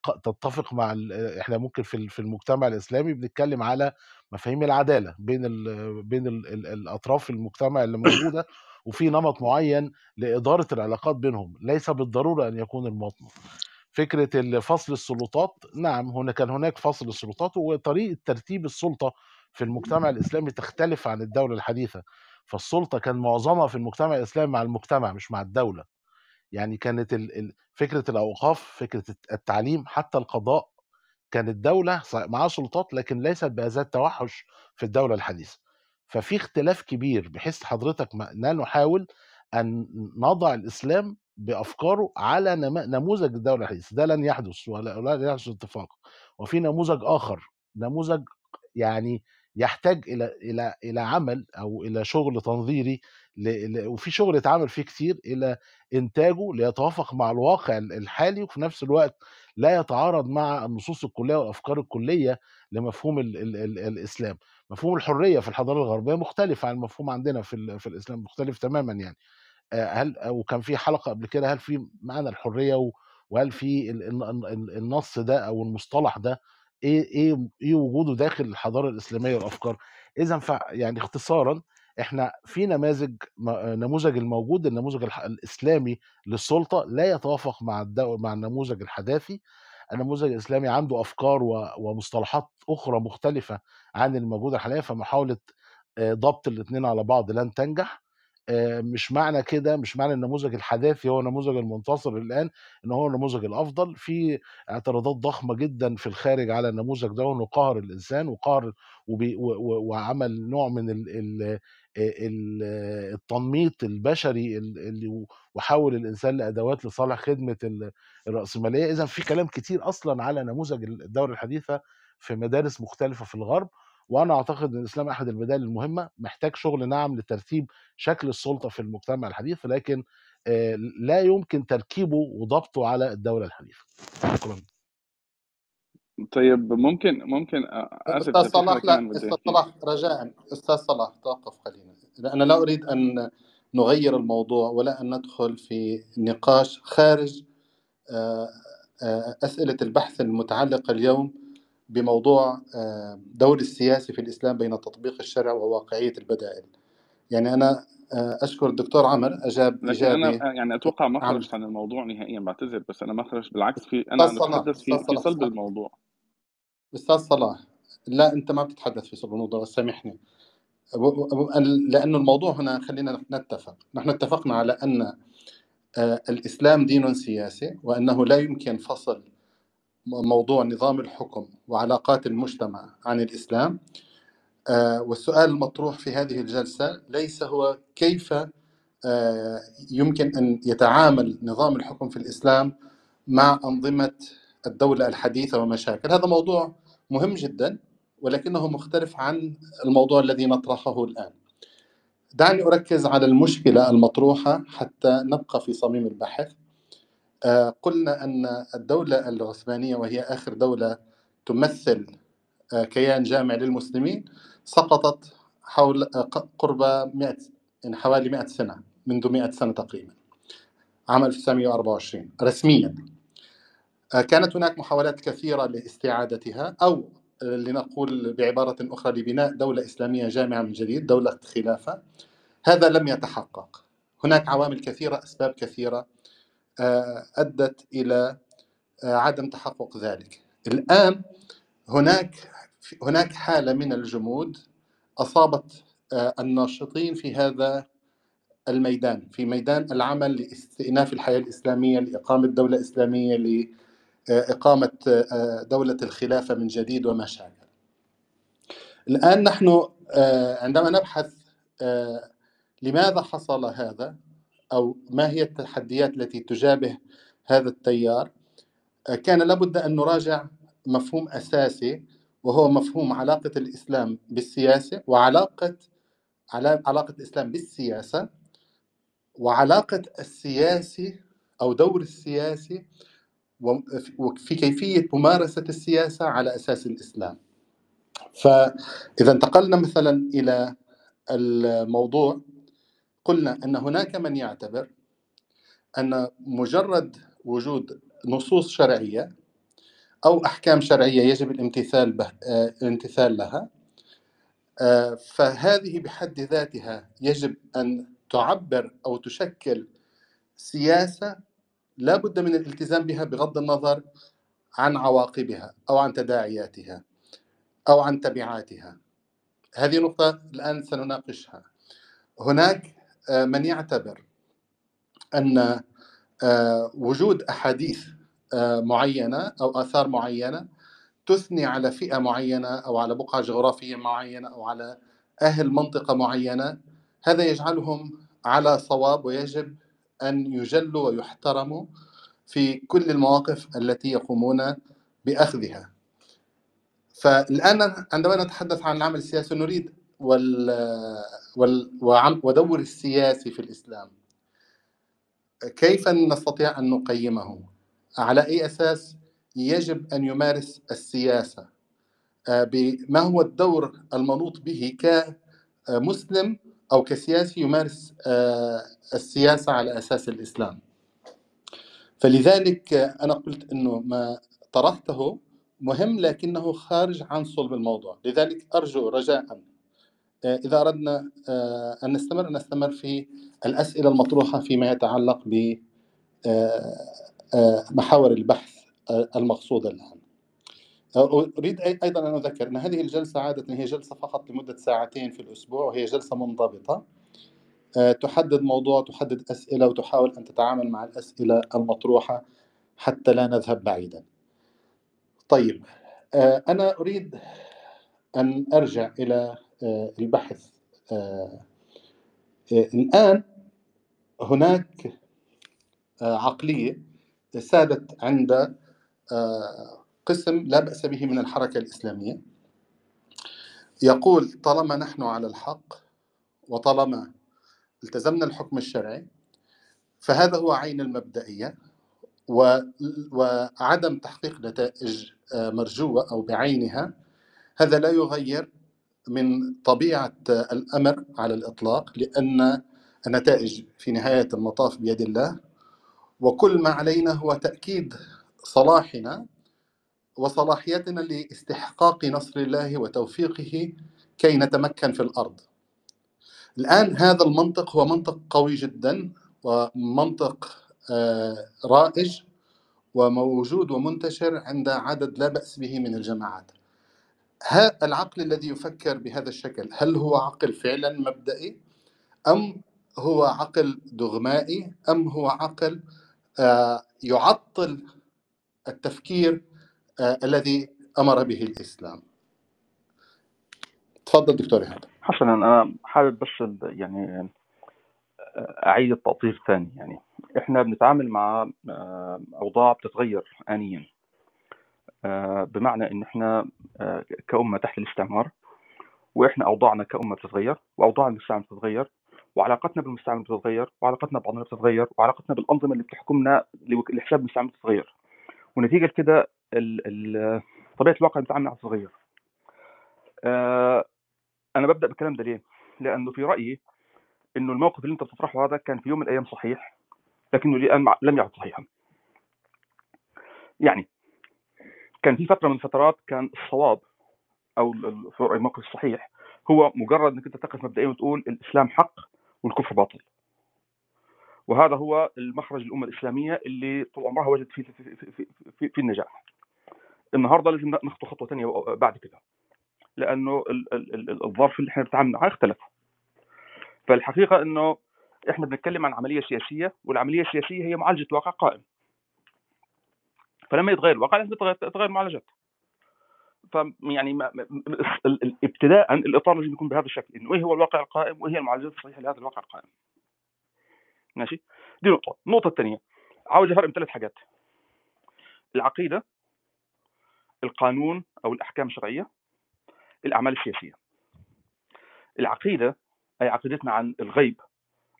Speaker 3: ق- تتفق مع إحنا ممكن في في المجتمع الإسلامي بنتكلم على مفاهيم العدالة بين ال بين ال ال الأطراف المجتمع اللي موجودة وفي نمط معين لإدارة العلاقات بينهم ليس بالضرورة أن يكون المواطنة. فكرة ال- فصل السلطات نعم هنا كان هناك فصل السلطات وطريقة ترتيب السلطة في المجتمع الإسلامي تختلف عن الدولة الحديثة. فالسلطة كان معظمها في المجتمع الإسلامي مع المجتمع مش مع الدولة. يعني كانت فكرة الأوقاف فكرة الت- التعليم حتى القضاء كانت دولة ص- معاها سلطات لكن ليست بهذا التوحش في الدولة الحديثة. ففي اختلاف كبير بحيث حضرتك ما لا نحاول أن نضع الإسلام بأفكاره على نم- نموذج الدولة الحديثة. ده لن يحدث ولا لا يحدث اتفاق وفي نموذج آخر. نموذج يعني يحتاج إلى إلى إلى عمل أو إلى شغل تنظيري ل- وفي شغل اتعمل فيه كتير إلى إنتاجه ليتوافق مع الواقع الحالي وفي نفس الوقت لا يتعارض مع النصوص الكلية والافكار الكلية لمفهوم ال ال ال الإسلام. مفهوم الحرية في الحضارة الغربية مختلف عن المفهوم عندنا في ال- في الإسلام مختلف تماما يعني. هل وكان في حلقة قبل كده هل في معنى الحرية و- وهل في ال- ال- ال- النص ده أو المصطلح ده إيه إيه إيه وجوده داخل الحضارة الإسلامية والأفكار. إذا ف يعني اختصارا إحنا في نماذج نموذج الموجود النموذج الإسلامي للسلطة لا يتوافق مع الدو مع النموذج الحداثي. النموذج الإسلامي عنده أفكار و- ومصطلحات أخرى مختلفة عن الموجودة حاليا فمحاولة آه، ضبط الاثنين على بعض لن تنجح. آه، مش معنى كده مش معنى النموذج الحداثي هو النموذج المنتصر الآن إن هو النموذج الأفضل. في اعتراضات ضخمة جدا في الخارج على النموذج ده وإنه قهر الإنسان وقهر وبي وعمل نوع من ال ال ال التنميط البشري ال- اللي وحول الإنسان لأدوات لصالح خدمة ال- الرأسمالية. اذا في كلام كتير أصلا على نموذج الدولة الحديثة في مدارس مختلفة في الغرب. وأنا أعتقد إن الاسلام أحد البدائل المهمة محتاج شغل نعم لترتيب شكل السلطة في المجتمع الحديث لكن آه، لا يمكن تركيبه وضبطه على الدولة الحديثة. شكرا.
Speaker 5: طيب ممكن ممكن آسف حدا
Speaker 1: صلاح لا
Speaker 5: يحكي
Speaker 1: صلاح رجاء. أستاذ صلاح توقف قليلا أنا لا أريد أن نغير الموضوع ولا أن ندخل في نقاش خارج آه، آه، أسئلة البحث المتعلقة اليوم بموضوع آه، دور السياسي في الإسلام بين تطبيق الشرع وواقعية البدائل. يعني أنا آه، أشكر الدكتور عمر أجاب
Speaker 5: لكن
Speaker 1: أنا
Speaker 5: يعني أتوقع ما خرجت عن الموضوع نهائيا بعتذر بس أنا ما خرجت بالعكس في
Speaker 1: أنا
Speaker 5: بتحدث في في صلب الموضوع.
Speaker 1: أستاذ صلاح لا أنت ما بتتحدث في صلب الموضوع سامحني. لأن الموضوع هنا خلينا نتفق. نحن اتفقنا على أن آه، الإسلام دين سياسي وأنه لا يمكن فصل موضوع نظام الحكم وعلاقات المجتمع عن الإسلام. آه، والسؤال المطروح في هذه الجلسة ليس هو كيف آه، يمكن أن يتعامل نظام الحكم في الإسلام مع أنظمة الدولة الحديثة ومشاكل. هذا موضوع مهم جدا ولكنه مختلف عن الموضوع الذي نطرحه الآن. دعني أركز على المشكلة المطروحة حتى نبقى في صميم البحث. قلنا أن الدولة العثمانية وهي آخر دولة تمثل آه، كيان جامع للمسلمين سقطت حول آه، قرب 100 يعني حوالي 100 سنة منذ 100 سنة تقريبا عام 1924 رسميا آه، كانت هناك محاولات كثيرة لاستعادتها أو آه، لنقول بعبارة أخرى لبناء دولة إسلامية جامعة من جديد دولة خلافة. هذا لم يتحقق. هناك عوامل كثيرة أسباب كثيرة آه، أدت إلى آه، عدم تحقق ذلك. الآن هناك هناك حالة من الجمود أصابت آه، الناشطين في هذا الميدان في ميدان العمل لاستئناف الحياة الإسلامية لإقامة دولة إسلامية إقامة دولة الخلافة من جديد وما شابه. الآن نحن عندما نبحث لماذا حصل هذا أو ما هي التحديات التي تجابه هذا التيار كان لابد أن نراجع مفهوم أساسي وهو مفهوم علاقة الإسلام بالسياسة وعلاقة علاقة الإسلام بالسياسة وعلاقة السياسي أو دور السياسي وفي كيفية ممارسة السياسة على أساس الإسلام. فإذا انتقلنا مثلا إلى الموضوع قلنا أن هناك من يعتبر أن مجرد وجود نصوص شرعية أو أحكام شرعية يجب الامتثال به آه، الامتثال لها آه، فهذه بحد ذاتها يجب أن تعبر أو تشكل سياسة لا بد من الالتزام بها بغض النظر عن عواقبها أو عن تداعياتها أو عن تبعاتها. هذه نقطة الآن سنناقشها. هناك من يعتبر أن وجود أحاديث آه، معينة أو آثار معينة تثني على فئة معينة أو على بقعة جغرافية معينة أو على أهل منطقة معينة هذا يجعلهم على صواب ويجب أن يجلوا ويحترموا في كل المواقف التي يقومون بأخذها. فالآن عندما نتحدث عن العمل السياسي نريد وال... وال... ودور السياسي في الإسلام. كيف نستطيع أن نقيمه؟ على أي أساس يجب أن يمارس السياسة؟ آه، ما هو الدور المنوط به كمسلم أو كسياسي يمارس آه، السياسة على أساس الإسلام. فلذلك أنا قلت أنه ما طرحته مهم لكنه خارج عن صلب الموضوع. لذلك أرجو رجاء إذا أردنا أن نستمر نستمر في الأسئلة المطروحة فيما يتعلق ب محاور البحث المقصودة الآن. أريد أيضا أن أذكر أن هذه الجلسة عادة هي جلسة فقط لمدة ساعتين في الأسبوع وهي جلسة منضبطة. تحدد موضوع تحدد أسئلة وتحاول أن تتعامل مع الأسئلة المطروحة حتى لا نذهب بعيدا. طيب أنا أريد أن أرجع إلى البحث الآن هناك عقلية سادت عند آه، قسم لا بأس به من الحركة الإسلامية. يقول طالما نحن على الحق وطالما التزمنا الحكم الشرعي فهذا هو عين المبدئية وعدم تحقيق نتائج آه، مرجوة أو بعينها هذا لا يغير من طبيعة الأمر على الإطلاق لأن النتائج في نهاية المطاف بيد الله وكل ما علينا هو تأكيد صلاحنا وصلاحيتنا لاستحقاق نصر الله وتوفيقه كي نتمكن في الأرض. الآن هذا المنطق هو منطق قوي جدا ومنطق آه، رائج وموجود ومنتشر عند عدد لا بأس به من الجماعات. العقل الذي يفكر بهذا الشكل هل هو عقل فعلا مبدئي أم هو عقل دغمائي أم هو عقل آه، يعطل التفكير آه، الذي أمر به الإسلام. تفضل دكتور إيهاب.
Speaker 2: حسنا أنا حابب بس يعني آه، أعيد التأطير ثاني يعني إحنا بنتعامل مع أوضاع بتتغير انيا بمعنى إن إحنا كأمة تحت الاستعمار وإحنا أوضاعنا كأمة بتتغير وأوضاع المستعمر بتتغير وعلاقتنا بالمستعمر بتتغير وعلاقتنا ببعضنا بتتغير وعلاقتنا بالأنظمة اللي بتحكمنا لحساب المستعمر بتتغير. ونتيجة لكده طبيعة الواقع بتاعنا بتتغير. آه أنا ببدأ بالكلام ده ليه؟ لأنه في رأيي إنه الموقف اللي أنت بتطرحه هذا كان في يوم من الأيام صحيح لكنه الان لم يعد صحيحا. يعني كان في فترة من الفترات كان الصواب أو الموقف الصحيح هو مجرد إنك أنت تقف مبدئيا وتقول الإسلام حق والكفر باطل. وهذا هو المخرج الامه الإسلامية اللي طول عمرها وجدت في في, في, في, في النجاح. النهارده لازم نخطو خطوة ثانية بعد كده لأنه الظرف اللي إحنا بنتعامل معاه اختلف. فالحقيقة إنه إحنا بنتكلم عن عملية سياسية والعملية السياسية هي معالجة واقع قائم. فلما يتغير الواقع لازم تتغير المعالجات فيعني ابتداء الإطار لازم يكون بهذا الشكل إنه إيه هو الواقع القائم وإيه هي المعالجات الصحيحة لهذا الواقع القائم. ماشي؟ دي نقطة. النقطة الثانية عاوز أفرق ثلاث حاجات. العقيدة القانون أو الأحكام الشرعية الأعمال السياسية. العقيدة أي عقيدتنا عن الغيب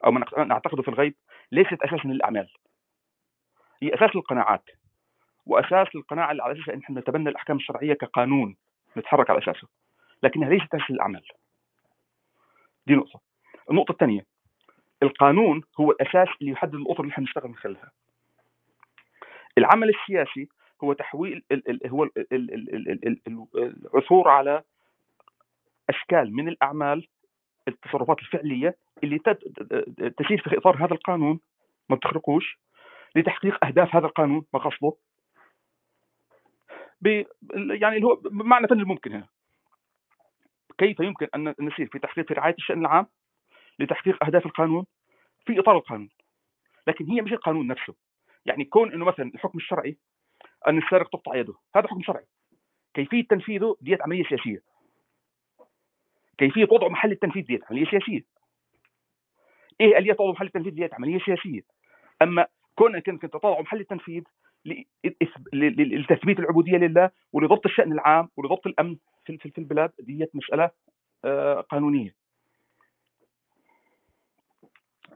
Speaker 2: أو ما نعت- نعتقده في الغيب ليست أساسا للأعمال. هي أساس للقناعات. وأساس القناعة اللي على أساسها إن إحنا نتبنى الأحكام الشرعية كقانون نتحرك على أساسه. لكنها ليست أساس للاعمال دي نقطة. النقطة الثانية القانون هو الأساس اللي يحدد الأطر اللي إحنا نشتغل من خلالها. العمل السياسي هو تحويل هو ال ال ال ال ال ال العثور على أشكال من الأعمال التصرفات الفعلية اللي تسير في إطار هذا القانون. ما بتخرقوش. لتحقيق أهداف هذا القانون مقاصده يعني اللي هو بمعنى فن الممكن هنا. كيف يمكن أن نسير في تحقيق في رعاية الشأن العام؟ لتحقيق أهداف القانون في إطار القانون. لكن هي مش القانون نفسه. يعني كون إنه مثلا الحكم الشرعي أن السارق تقطع يده هذا حكم شرعي. كيفية تنفيذه ديت عملية سياسية. كيفية وضع محل التنفيذ ديت عملية سياسية. إيه آلية وضع محل التنفيذ ديت عملية سياسية. أما كونك انك تضع محل التنفيذ لتثبيت العبودية لله ولضبط الشأن العام ولضبط الأمن في في البلاد. ديت مسألة آه، قانونية.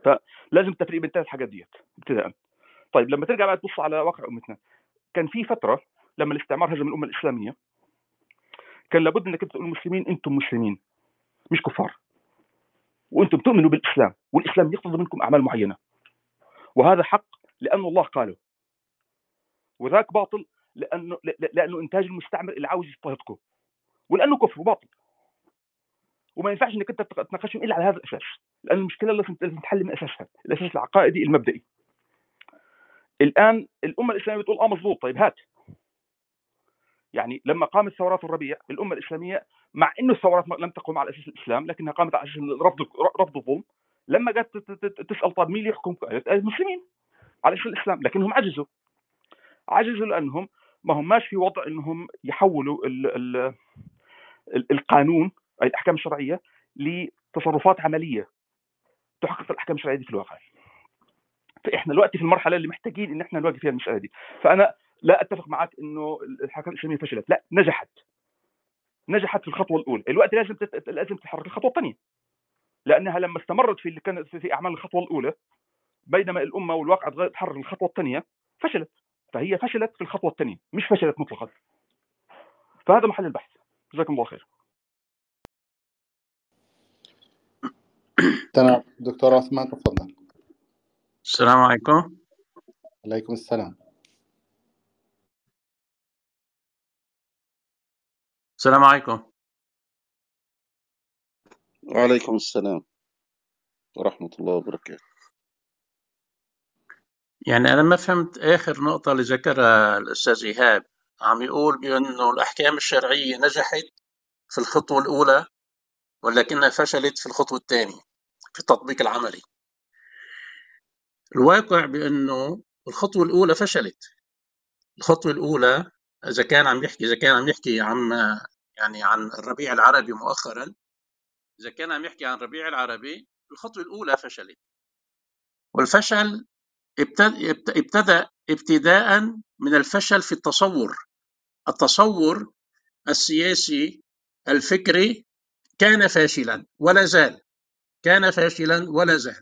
Speaker 2: فلازم تفريق بين الثلاث حاجات ديت ابتداء طيب لما ترجع بقى تبص على واقع أمتنا. كان في فترة لما الاستعمار هزم الأمة الإسلامية كان لابد إنك تقول للمسلمين أنتم مسلمين مش كفار وأنتم تؤمنوا بالإسلام والإسلام يقتضي منكم أعمال معينة. وهذا حق لأن الله قاله. وذاك باطل لأنه لأنه إنتاج المستعمر اللي عاوز يضطهدكم ولأنه كفر وباطل. وما ينفعش إنك أنت تناقشهم إلا على هذا الأساس لأن المشكلة لازم لازم تحل من أساسها الأساس العقائدي المبدئي. الآن الأمة الإسلامية بتقول آه مظبوط طيب هات. يعني لما قامت ثورات الربيع الأمة الإسلامية مع إنه الثورات لم تقم على أساس الإسلام لكنها قامت على أساس رفض رفض الظلم لما جت تسأل طب مين اللي يحكم؟ المسلمين على أساس الإسلام لكنهم عجزوا. عجزوا لأنهم ما هماش في وضع إنهم يحولوا ال ال ال القانون أي الأحكام الشرعية لتصرفات عملية تحقق الأحكام الشرعية دي في الواقع. فإحنا دلوقتي في المرحلة اللي محتاجين إن إحنا نواجه فيها المسألة دي. فأنا لا أتفق معك إنه الحركات الاسلاميه فشلت لا نجحت. نجحت في الخطوة الأولى. الوقت لازم تت... لازم تتحرك الخطوه الثانية. لأنها لما استمرت في اللي كانت في أعمال الخطوة الأولى بينما الأمة والواقع تحرر الخطوه الثانية فشلت. فهي فشلت في الخطوة الثانية مش فشلت مطلقا. فهذا محل البحث. جزاكم الله خير.
Speaker 1: تمام. دكتور عثمان تفضل.
Speaker 6: السلام عليكم.
Speaker 1: عليكم السلام.
Speaker 6: السلام عليكم.
Speaker 4: وعليكم السلام ورحمة الله وبركاته.
Speaker 6: يعني أنا ما فهمت آخر نقطة اللي ذكرها الأستاذ إيهاب. عم يقول بأنه الأحكام الشرعية نجحت في الخطوة الأولى ولكنها فشلت في الخطوة الثانية في التطبيق العملي. الواقع بأنه الخطوة الأولى فشلت. الخطوة الأولى إذا كان عم يحكي إذا كان عم يحكي عن يعني عن الربيع العربي مؤخرا إذا كان عم يحكي عن الربيع العربي الخطوة الأولى فشلت. والفشل ابتدى ابتداء من الفشل في التصور. التصور السياسي الفكري كان فاشلا ولا زال. كان فاشلا ولا زال.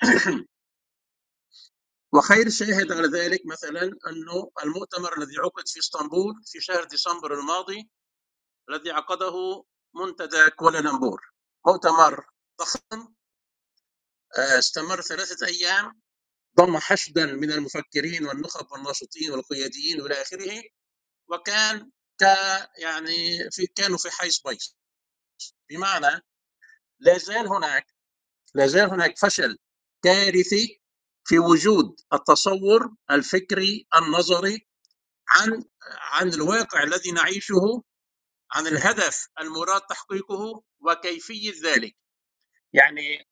Speaker 6: (clears throat) وخير شاهد على ذلك مثلا أنه المؤتمر الذي عقد في إسطنبول في شهر ديسمبر الماضي الذي عقده منتدى كوالالمبور. مؤتمر ضخم آه، استمر ثلاثة أيام. ضم حشدا من المفكرين والنخب والناشطين والقياديين والى آخره وكان ك يعني في كانوا في حيز بيص. بمعنى لا زال هناك لا زال هناك فشل كارثي في وجود التصور الفكري النظري عن عن الواقع الذي نعيشه عن الهدف المراد تحقيقه وكيفية ذلك. يعني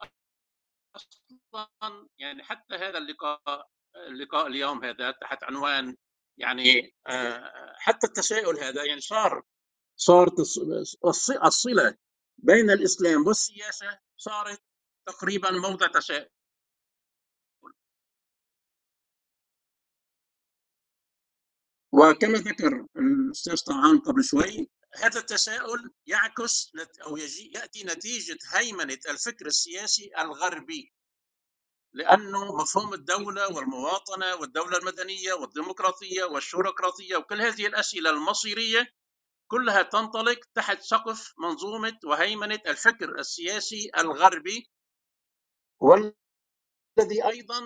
Speaker 6: أصلا يعني حتى هذا اللقاء اللقاء اليوم هذا تحت عنوان يعني آه، حتى التساؤل هذا يعني صار صارت الصلة بين الإسلام والسياسة صارت تقريبا موضع تساؤل. وكما ذكر الأستاذ طعام قبل شوي هذا التساؤل يعكس أو يجي يأتي نتيجة هيمنة الفكر السياسي الغربي. لأنه مفهوم الدولة والمواطنة والدولة المدنية والديمقراطية والشوروقراطيه وكل هذه الأسئلة المصيرية كلها تنطلق تحت سقف منظومة وهيمنة الفكر السياسي الغربي والذي أيضا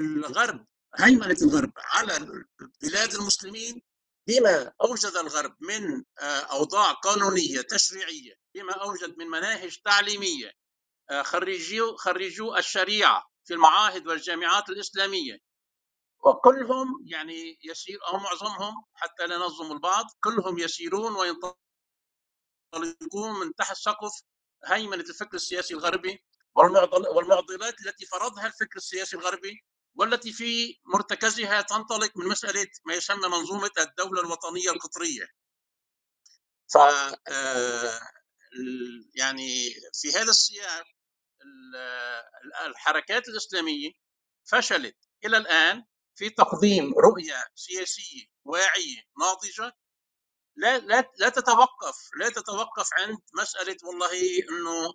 Speaker 6: الغرب هيمنة الغرب على بلاد المسلمين بما أوجد الغرب من آه، أوضاع قانونية تشريعية بما أوجد من مناهج تعليمية آه، خريجو خريجو الشريعة. في المعاهد والجامعات الإسلامية وكلهم يعني يسير أو معظمهم حتى لا نظلم البعض كلهم يسيرون وينطلقون من تحت سقف هيمنة الفكر السياسي الغربي والمعضلات التي فرضها الفكر السياسي الغربي والتي في مرتكزها تنطلق من مسألة ما يسمى منظومة الدولة الوطنية القطرية. ف آه، يعني في هذا السياق الحركات الإسلامية فشلت. إلى الآن في تقديم رؤية سياسية واعية ناضجة لا لا لا تتوقف لا تتوقف عند مسألة والله إنه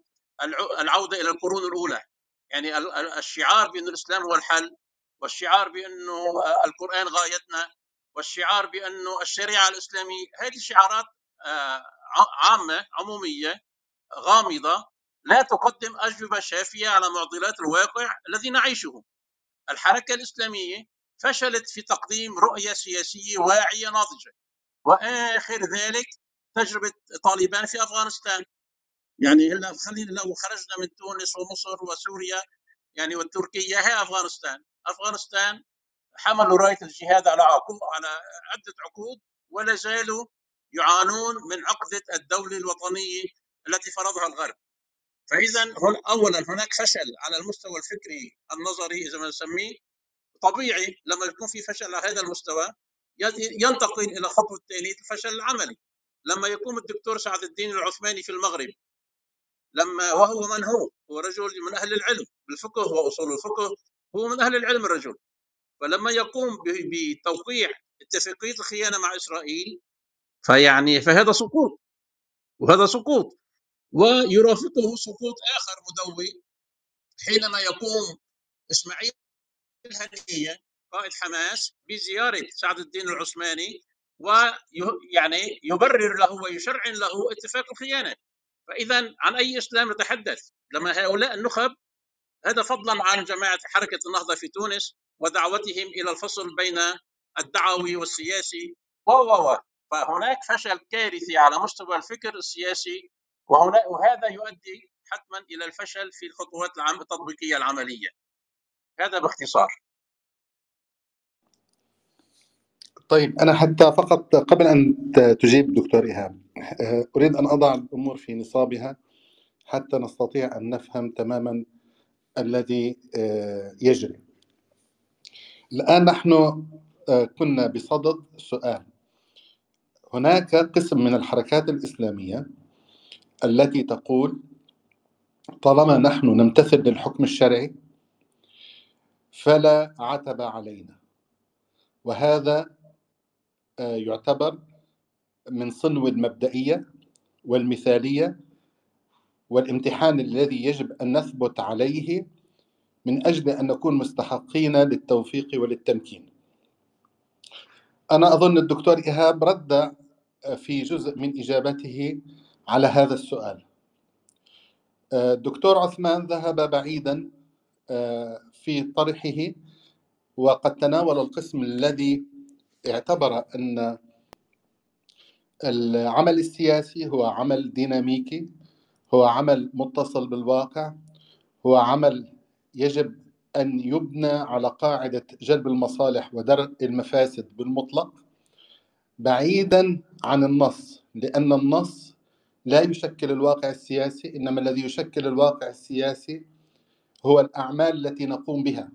Speaker 6: العودة إلى القرون الأولى. يعني الشعار بأن الإسلام هو الحل والشعار بأنه القرآن غايتنا والشعار بأنه الشريعة الإسلامية. هذه شعارات آه، عامة عمومية غامضة لا تقدم أجوبة شافية على معضلات الواقع الذي نعيشه. الحركة الإسلامية فشلت في تقديم رؤية سياسية واعية ناضجة. وآخر ذلك تجربة طالبان في أفغانستان. يعني هلا خلينا لو خرجنا من تونس ومصر وسوريا يعني والتركية هي أفغانستان. أفغانستان حملوا راية الجهاد على عقود على عدة عقود ولا زالوا يعانون من عقدة الدولة الوطنية التي فرضها الغرب. فاذا اولا هناك فشل على المستوى الفكري النظري إذا ما نسميه طبيعي لما يكون في فشل على هذا المستوى ينتقل إلى خطوة ثانية الفشل العملي. لما يقوم الدكتور سعد الدين العثماني في المغرب لما وهو من هو؟ هو رجل من أهل العلم بالفقه واصول الفقه هو من أهل العلم الرجل. فلما يقوم بتوقيع اتفاقية الخيانة مع إسرائيل فيعني فهذا سقوط. وهذا سقوط. ويرافقه سقوط آخر مدوي حينما يقوم إسماعيل الهنية قائد حماس بزيارة سعد الدين العثماني ويعني يبرر له ويشرعن له اتفاق الخيانة. فاذا عن أي إسلام نتحدث لما هؤلاء النخب هذا فضلا عن جماعة حركة النهضة في تونس ودعوتهم إلى الفصل بين الدعوي والسياسي. و و فهناك فشل كارثي على مستوى الفكر السياسي وهنا وهذا يؤدي حتما إلى الفشل في الخطوات العام التطبيقية العملية. هذا باختصار.
Speaker 1: طيب أنا حتى فقط قبل أن تجيب دكتور إيهاب آه، أريد أن أضع الأمور في نصابها حتى نستطيع أن نفهم تماما الذي آه، يجري. الآن نحن آه، كنا بصدد سؤال. هناك قسم من الحركات الإسلامية التي تقول طالما نحن نمتثل للحكم الشرعي فلا عتب علينا. وهذا آه، يعتبر من صنو المبدئية والمثالية والامتحان الذي يجب أن نثبت عليه من أجل أن نكون مستحقين للتوفيق وللتمكين. أنا أظن الدكتور إيهاب رد في جزء من إجابته على هذا السؤال. الدكتور عثمان ذهب بعيدا آه، في طرحه وقد تناول القسم الذي اعتبر أن العمل السياسي هو عمل ديناميكي هو عمل متصل بالواقع هو عمل يجب أن يبنى على قاعدة جلب المصالح ودرء المفاسد بالمطلق. بعيدا عن النص لأن النص لا يشكل الواقع السياسي إنما الذي يشكل الواقع السياسي هو الأعمال التي نقوم بها.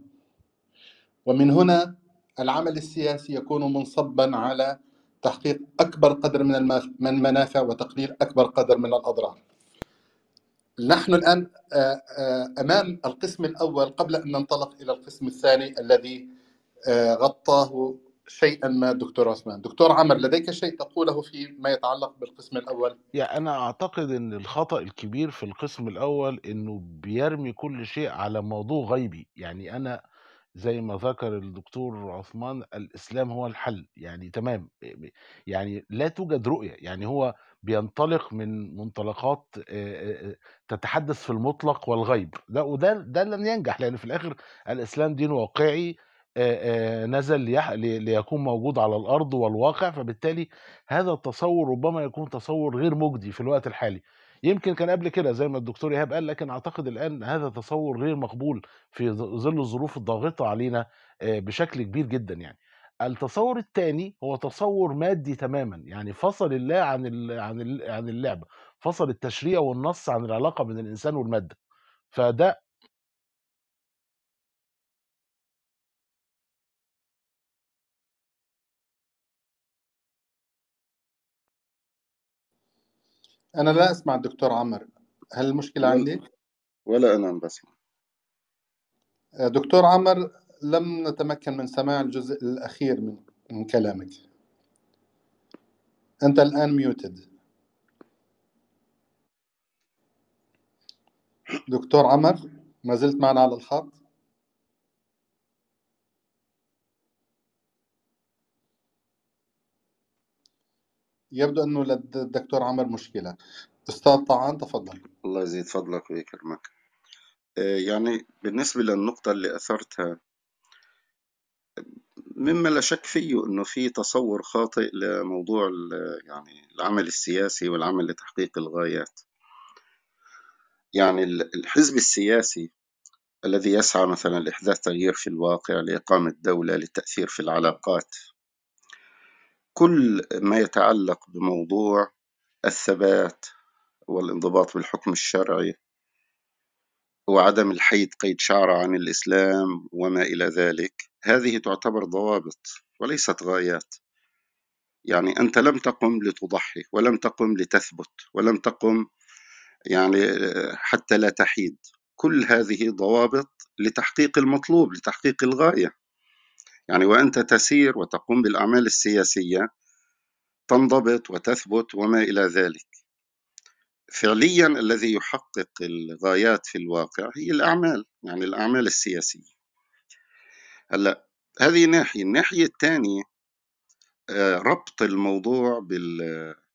Speaker 1: ومن هنا العمل السياسي يكون منصبا على تحقيق أكبر قدر من المنافع وتقليل أكبر قدر من الأضرار. نحن الآن آه، آه، أمام القسم الأول قبل أن ننطلق إلى القسم الثاني الذي آه، غطاه شيئا ما دكتور عثمان. دكتور عمر لديك شيء تقوله فيما يتعلق بالقسم الأول؟
Speaker 3: يعني أنا أعتقد إن الخطأ الكبير في القسم الأول إنه بيرمي كل شيء على موضوع غيبي. يعني أنا زي ما ذكر الدكتور عثمان الإسلام هو الحل. يعني تمام. يعني لا توجد رؤية. يعني هو بينطلق من منطلقات تتحدث في المطلق والغيب. ده وده ده لن ينجح. لأن في الآخر الإسلام دين واقعي نزل ليكون موجود على الأرض والواقع فبالتالي هذا التصور ربما يكون تصور غير مجدي في الوقت الحالي. يمكن كان قبل كده زي ما الدكتور إيهاب قال لكن أعتقد الآن هذا تصور غير مقبول في ظل الظروف الضاغطة علينا بشكل كبير جدا يعني. التصور الثاني هو تصور مادي تماما يعني فصل الله عن عن عن اللعبه فصل التشريع والنص عن العلاقة بين الإنسان والمادة. فده
Speaker 1: أنا لا أسمع الدكتور عمر. هل المشكلة عندي؟
Speaker 4: ولا أنا بسمع.
Speaker 1: آه، دكتور عمر لم نتمكن من سماع الجزء الأخير من من كلامك. أنت الآن ميوتد دكتور عمر ما زلت معنا على الخط؟ يبدو أنه لدى الدكتور عمر مشكلة. أستاذ طعان تفضل.
Speaker 4: الله يزيد فضلك ويكرمك. آه، يعني بالنسبة للنقطة اللي أثرتها مما لا شك فيه أنه في تصور خاطئ لموضوع يعني العمل السياسي والعمل لتحقيق الغايات. يعني ال- الحزب السياسي الذي يسعى مثلا لإحداث تغيير في الواقع لإقامة دولة للتأثير في العلاقات كل ما يتعلق بموضوع الثبات والانضباط بالحكم الشرعي وعدم الحيد قيد شعرة عن الإسلام وما إلى ذلك هذه تعتبر ضوابط وليست غايات. يعني أنت لم تقم لتضحي ولم تقم لتثبت ولم تقم يعني حتى لا تحيد. كل هذه ضوابط لتحقيق المطلوب لتحقيق الغاية. يعني وأنت تسير وتقوم بالأعمال السياسية تنضبط وتثبت وما إلى ذلك. فعليا الذي يحقق الغايات في الواقع هي الأعمال يعني الأعمال السياسية. هلأ هذه ناحية. الناحية الثانية آه، ربط الموضوع بال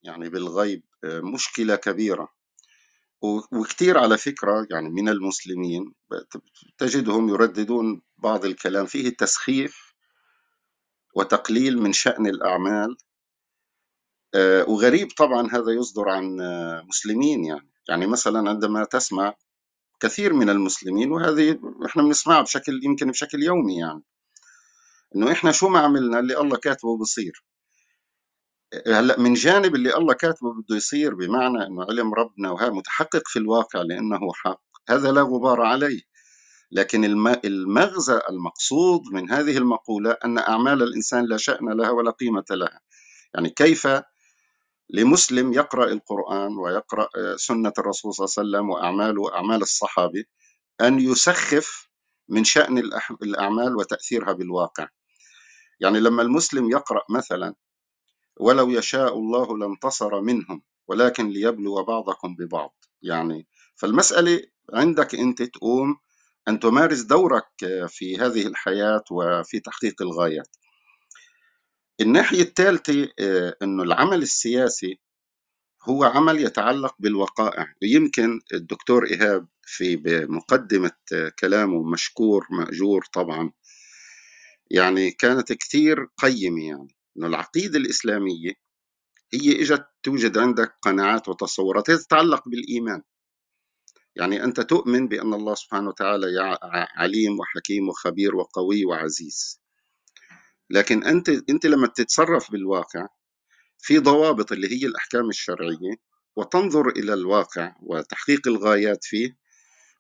Speaker 4: يعني بالغيب آه، مشكلة كبيرة. وكثير على فكرة يعني من المسلمين تجدهم يرددون بعض الكلام. فيه تسخيف وتقليل من شأن الأعمال. آه، وغريب طبعا هذا يصدر عن آه، مسلمين يعني. يعني مثلا عندما تسمع كثير من المسلمين وهذه إحنا بنسمعها بشكل يمكن بشكل يومي يعني إنه إحنا شو ما عملنا اللي الله كاتبه بصير. هلأ من جانب اللي الله كاتبه بده يصير بمعنى إنه علم ربنا وهذا متحقق في الواقع لأنه حق هذا لا غبار عليه. لكن الم- المغزى المقصود من هذه المقولة أن أعمال الإنسان لا شأن لها ولا قيمة لها. يعني كيف لمسلم يقرأ القرآن ويقرأ آه، سنة الرسول صلى الله عليه وسلم وأعماله وأعمال الصحابة أن يسخف من شأن الأعمال وتأثيرها بالواقع. يعني لما المسلم يقرأ مثلا ولو يشاء الله لانتصر منهم ولكن ليبلو بعضكم ببعض يعني فالمسألة عندك أنت تقوم أن تمارس دورك في هذه الحياة وفي تحقيق الغايات. الناحية الثالثة آه، أنه العمل السياسي هو عمل يتعلق بالوقائع. يمكن الدكتور إيهاب في بمقدمة آه، كلامه مشكور مأجور طبعا يعني كانت كثير قيمة يعني. أنه العقيدة الإسلامية هي إجت توجد عندك قناعات وتصورات هي تتعلق بالإيمان. يعني أنت تؤمن بأن الله سبحانه وتعالى عليم وحكيم وخبير وقوي وعزيز. لكن أنت أنت لما تتصرف بالواقع في ضوابط اللي هي الأحكام الشرعية وتنظر إلى الواقع وتحقيق الغايات فيه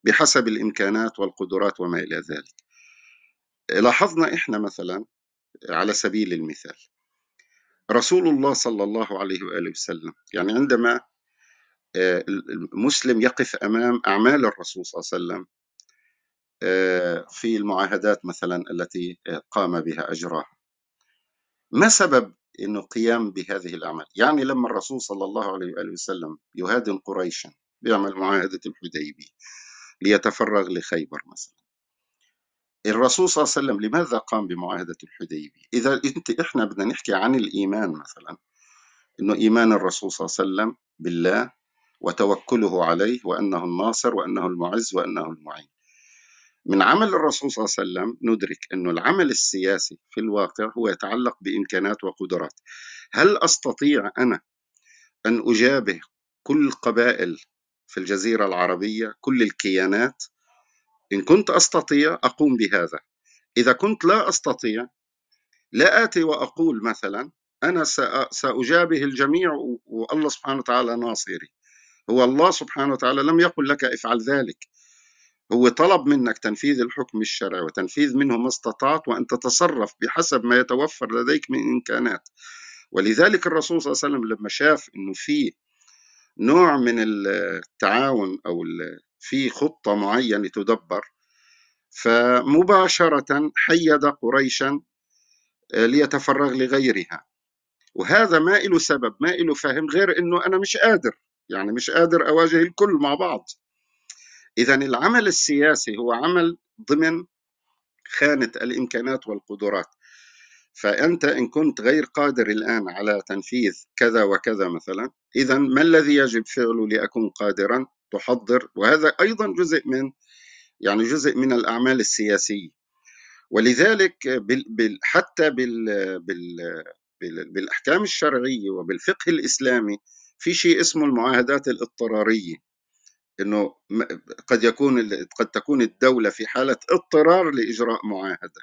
Speaker 4: بحسب الإمكانات والقدرات وما إلى ذلك. لاحظنا إحنا مثلا على سبيل المثال رسول الله صلى الله عليه وآله وسلم يعني عندما المسلم يقف أمام أعمال الرسول صلى الله عليه وسلم آه، في المعاهدات مثلا التي قام بها أجراها ما سبب إنه قيام بهذه الأعمال؟ يعني لما الرسول صلى الله عليه وآله وسلم يهادن قريشا بيعمل معاهدة الحديبية ليتفرغ لخيبر مثلا. الرسول صلى الله عليه وسلم لماذا قام بمعاهدة الحديبية؟ إذا أنت إحنا بدنا نحكي عن الإيمان مثلا إنه إيمان الرسول صلى الله عليه وسلم بالله وتوكله عليه وأنه الناصر وأنه المعز وأنه المعين. من عمل الرسول صلى الله عليه وسلم ندرك أن العمل السياسي في الواقع هو يتعلق بإمكانات وقدرات. هل أستطيع أنا أن أجابه كل القبائل في الجزيرة العربية كل الكيانات؟ إن كنت أستطيع أقوم بهذا. إذا كنت لا أستطيع لا آتي وأقول مثلا أنا سأجابه الجميع والله سبحانه وتعالى ناصري. هو الله سبحانه وتعالى لم يقل لك افعل ذلك. هو طلب منك تنفيذ الحكم الشرعي وتنفيذ منه ما استطعت وأن تتصرف بحسب ما يتوفر لديك من إمكانات. ولذلك الرسول صلى الله عليه وسلم لما شاف أنه في نوع من التعاون أو في خطة معينة تدبر فمباشرة حيد قريشا آه، ليتفرغ لغيرها. وهذا ما له سبب ما له فهم غير أنه أنا مش قادر. يعني مش قادر أواجه الكل مع بعض. إذا العمل السياسي هو عمل ضمن خانة الإمكانات والقدرات. فأنت إن كنت غير قادر الآن على تنفيذ كذا وكذا مثلا إذا ما الذي يجب فعله لأكون قادرا؟ تحضر. وهذا أيضا جزء من يعني جزء من الأعمال السياسية. ولذلك حتى بال بال بالأحكام الشرعية وبالفقه الإسلامي في شيء اسمه المعاهدات الاضطرارية إنه قد يكون قد تكون الدولة في حالة اضطرار لإجراء معاهدة.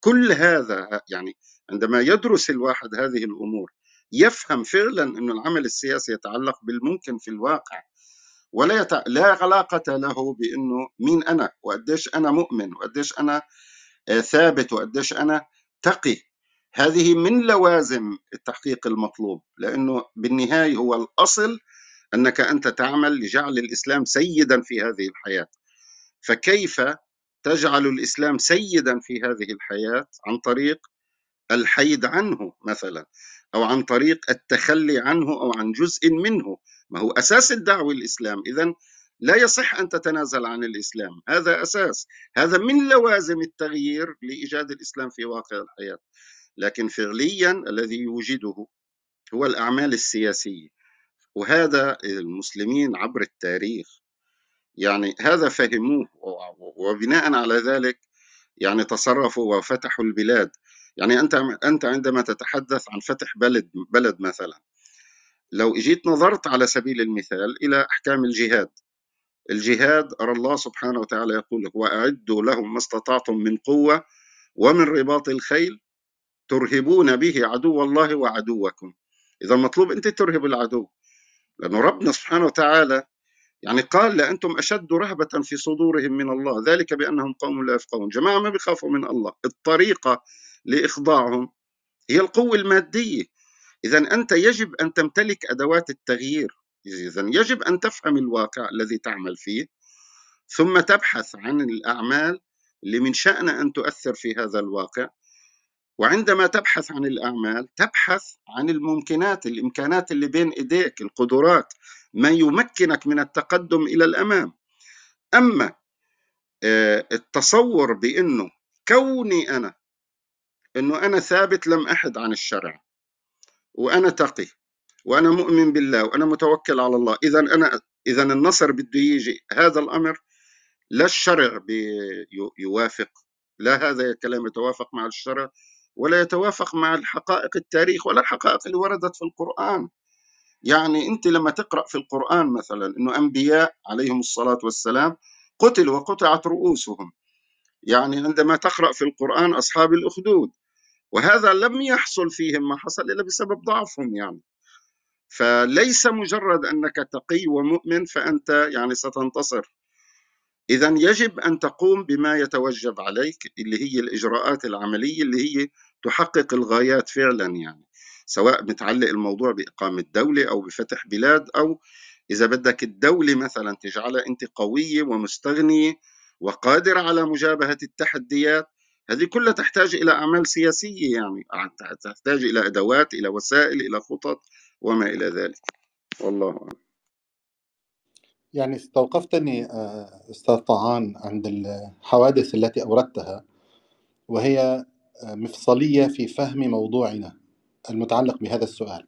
Speaker 4: كل هذا يعني عندما يدرس الواحد هذه الأمور يفهم فعلا أن العمل السياسي يتعلق بالممكن في الواقع ولا يتع... لا علاقة له بأنه مين أنا وقديش أنا مؤمن وقديش أنا آه، ثابت وقديش أنا تقي. هذه من لوازم التحقيق المطلوب لأنه بالنهاية هو الأصل أنك أنت تعمل لجعل الإسلام سيدا في هذه الحياة. فكيف تجعل الإسلام سيدا في هذه الحياة؟ عن طريق الحيد عنه مثلا أو عن طريق التخلي عنه أو عن جزء منه. ما هو أساس الدعوة الاسلام اذا لا يصح أن تتنازل عن الإسلام. هذا أساس. هذا من لوازم التغيير لإيجاد الإسلام في واقع الحياة. لكن فعليا الذي يوجده هو الأعمال السياسية. وهذا المسلمين عبر التاريخ يعني هذا فهموه وبناء على ذلك يعني تصرفوا وفتحوا البلاد. يعني أنت أنت عندما تتحدث عن فتح بلد بلد مثلا لو إجيت نظرت على سبيل المثال إلى أحكام الجهاد الجهاد أرى الله سبحانه وتعالى يقول لك وأعدوا لهم ما استطعتم من قوة ومن رباط الخيل ترهبون به عدو الله وعدوكم. إذا مطلوب أنت ترهب العدو. لأنه ربنا سبحانه وتعالى يعني قال لأنتم أشد رهبة في صدورهم من الله. ذلك بأنهم قوم لا يفقهون. جماعة ما بيخافوا من الله. الطريقة لإخضاعهم هي القوة المادية. إذا أنت يجب أن تمتلك أدوات التغيير. إذا يجب أن تفهم الواقع الذي تعمل فيه ثم تبحث عن الأعمال اللي من شأن أن تؤثر في هذا الواقع. وعندما تبحث عن الأعمال تبحث عن الممكنات الإمكانات اللي بين إيديك القدرات ما يمكنك من التقدم إلى الأمام. أما آه، التصور بأنه كوني أنا أنه أنا ثابت لم أحد عن الشرع وأنا تقي وأنا مؤمن بالله وأنا متوكل على الله إذا أنا إذا النصر بده يجي هذا الأمر لا الشرع يوافق لا هذا الكلام يتوافق مع الشرع ولا يتوافق مع الحقائق التاريخ ولا الحقائق اللي وردت في القرآن. يعني أنت لما تقرأ في القرآن مثلا أنه أنبياء عليهم الصلاة والسلام قتلوا وقطعت رؤوسهم. يعني عندما تقرأ في القرآن أصحاب الأخدود. وهذا لم يحصل فيهم ما حصل إلا بسبب ضعفهم يعني. فليس مجرد أنك تقي ومؤمن فأنت يعني ستنتصر. إذا يجب أن تقوم بما يتوجب عليك اللي هي الإجراءات العملية اللي هي تحقق الغايات فعلا يعني سواء متعلق الموضوع بإقامة دولة أو بفتح بلاد أو إذا بدك الدولة مثلا تجعلها أنت قوية ومستغنية وقادرة على مجابهة التحديات هذه كلها تحتاج إلى أعمال سياسية يعني تحتاج إلى أدوات إلى وسائل إلى خطط وما إلى ذلك. والله أعلم.
Speaker 1: يعني استوقفتني آه، أستاذ طعان عند الحوادث التي أوردتها وهي آه، مفصلية في فهم موضوعنا المتعلق بهذا السؤال.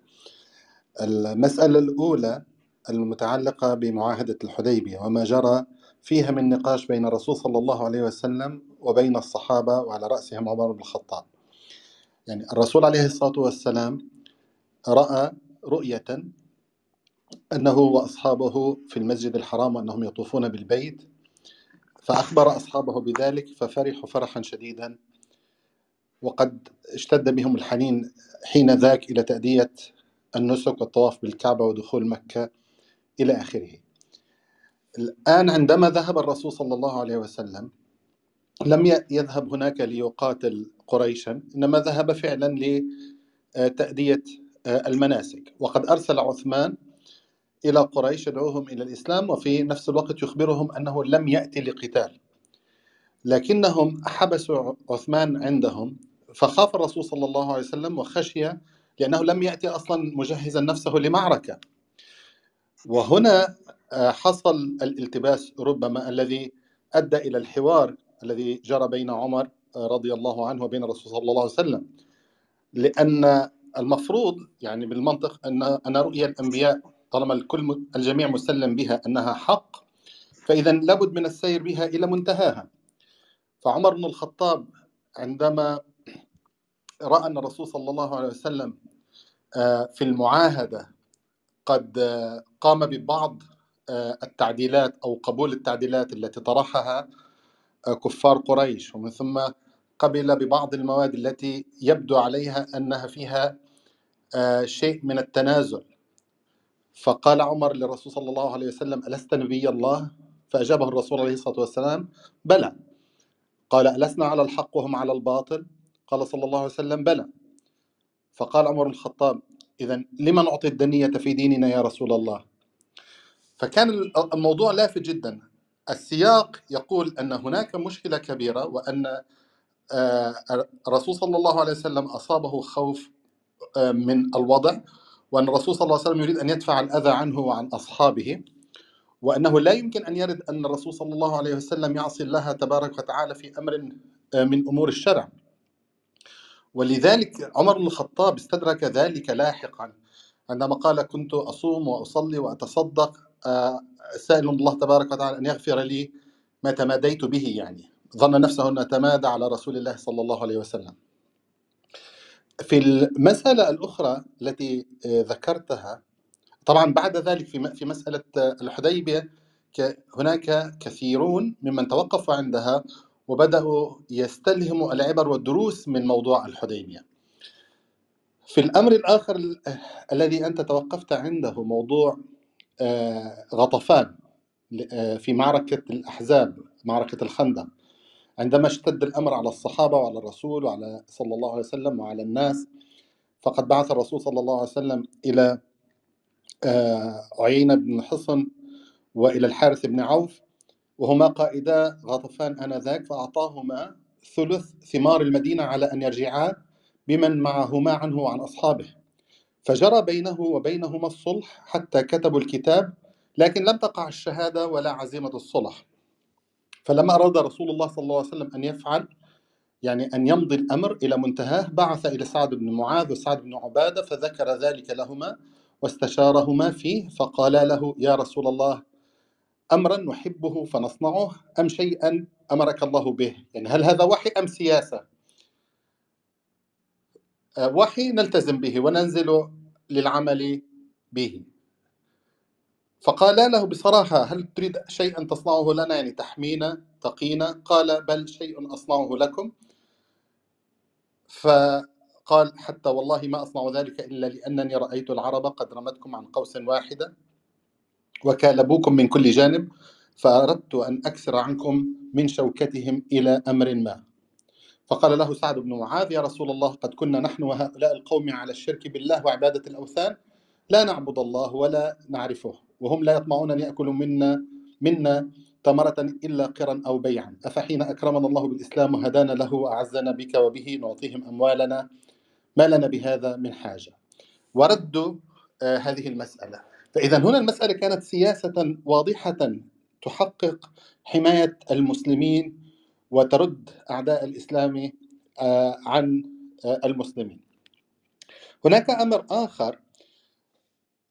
Speaker 1: المسألة الأولى المتعلقة بمعاهدة الحديبية وما جرى فيها من نقاش بين الرسول صلى الله عليه وسلم وبين الصحابة وعلى رأسهم عمر بن الخطاب. يعني الرسول عليه الصلاة والسلام رأى رؤية أنه وأصحابه في المسجد الحرام وأنهم يطوفون بالبيت فأخبر أصحابه بذلك ففرحوا فرحا شديدا وقد اشتد بهم الحنين حين ذاك إلى تأدية النسك والطواف بالكعبة ودخول مكة إلى آخره. الآن عندما ذهب الرسول صلى الله عليه وسلم لم يذهب هناك ليقاتل قريشا إنما ذهب فعلا لتأدية المناسك. وقد أرسل عثمان إلى قريش يدعوهم إلى الإسلام وفي نفس الوقت يخبرهم أنه لم يأتي لقتال. لكنهم حبسوا عثمان عندهم فخاف الرسول صلى الله عليه وسلم وخشي لأنه لم يأتي أصلا مجهزا نفسه لمعركة. وهنا آه، حصل الالتباس ربما الذي أدى إلى الحوار الذي جرى بين عمر آه، رضي الله عنه وبين الرسول صلى الله عليه وسلم. لأن المفروض يعني بالمنطق أن أن رؤيا الأنبياء طالما الكل الجميع مسلم بها أنها حق فإذا لابد من السير بها إلى منتهاها. فعمر بن الخطاب عندما رأى أن الرسول صلى الله عليه وسلم آه، في المعاهدة قد آه، قام ببعض آه، التعديلات أو قبول التعديلات التي طرحها كفار قريش. ومن ثم قبل ببعض المواد التي يبدو عليها أنها فيها شيء من التنازل. فقال عمر للرسول صلى الله عليه وسلم ألست نبي الله؟ فأجابه الرسول عليه الصلاة والسلام بلى. قال ألسنا على الحق وهم على الباطل؟ قال صلى الله عليه وسلم بلى. فقال عمر الخطاب إذا لما نعطي الدنية في ديننا يا رسول الله؟ فكان الموضوع لافت جدا. السياق يقول أن هناك مشكلة كبيرة وأن آه، الرسول صلى الله عليه وسلم أصابه خوف آه، من الوضع. وأن الرسول صلى الله عليه وسلم يريد أن يدفع الأذى عنه وعن أصحابه وأنه لا يمكن أن يرد أن الرسول صلى الله عليه وسلم يعصي الله تبارك وتعالى في أمر آه، من أمور الشرع. ولذلك عمر بن الخطاب استدرك ذلك لاحقا عندما قال كنت أصوم وأصلي وأتصدق آه، سائل الله تبارك وتعالى أن يغفر لي ما تماديت به يعني ظن نفسه أن تمادى على رسول الله صلى الله عليه وسلم. في المسألة الأخرى التي آه، ذكرتها طبعا بعد ذلك في في مسألة الحديبية هناك كثيرون ممن توقفوا عندها وبدأوا يستلهموا العبر والدروس من موضوع الحديبية. في الأمر الآخر الذي أنت توقفت عنده موضوع آه، غطفان آه، في معركة الأحزاب معركة الخندق. عندما اشتد الأمر على الصحابة وعلى الرسول وعلى صلى الله عليه وسلم وعلى الناس فقد بعث الرسول صلى الله عليه وسلم إلى آه، عيينة بن حصن وإلى الحارث بن عوف وهما قائدا غطفان آنذاك فأعطاهما ثلث ثمار المدينة على أن يرجعا بمن معهما عنه وعن أصحابه. فجرى بينه وبينهما الصلح حتى كتبوا الكتاب لكن لم تقع الشهادة ولا عزيمة الصلح. فلما أراد رسول الله صلى الله عليه وسلم أن يفعل يعني أن يمضي الأمر إلى منتهاه بعث إلى سعد بن معاذ وسعد بن عبادة فذكر ذلك لهما واستشارهما فيه فقالا له يا رسول الله أمرا نحبه فنصنعه أم شيئا أمرك الله به؟ يعني هل هذا وحي أم سياسة؟ آه، وحي نلتزم به وننزل للعمل به. فقال له بصراحة هل تريد شيئا تصنعه لنا؟ يعني تحمينا تقينا؟ قال بل شيء أصنعه لكم. فقال حتى والله ما أصنع ذلك إلا لأنني رأيت العرب قد رمتكم عن قوس واحدة وكالبوكم من كل جانب فأردت أن أكسر عنكم من شوكتهم إلى أمر ما. فقال له سعد بن معاذ يا رسول الله قد كنا نحن وهؤلاء القوم على الشرك بالله وعبادة الأوثان لا نعبد الله ولا نعرفه. وهم لا يطمعون أن يأكلوا منا منا ثمرة إلا قرا أو بيعا. أفحين أكرمنا الله بالإسلام وهدانا له وأعزنا بك وبه نعطيهم أموالنا؟ ما لنا بهذا من حاجة. وردوا آه، هذه المسألة. فإذا هنا المسألة كانت سياسة واضحة تحقق حماية المسلمين وترد أعداء الإسلام آه، عن آه، المسلمين. هناك أمر آخر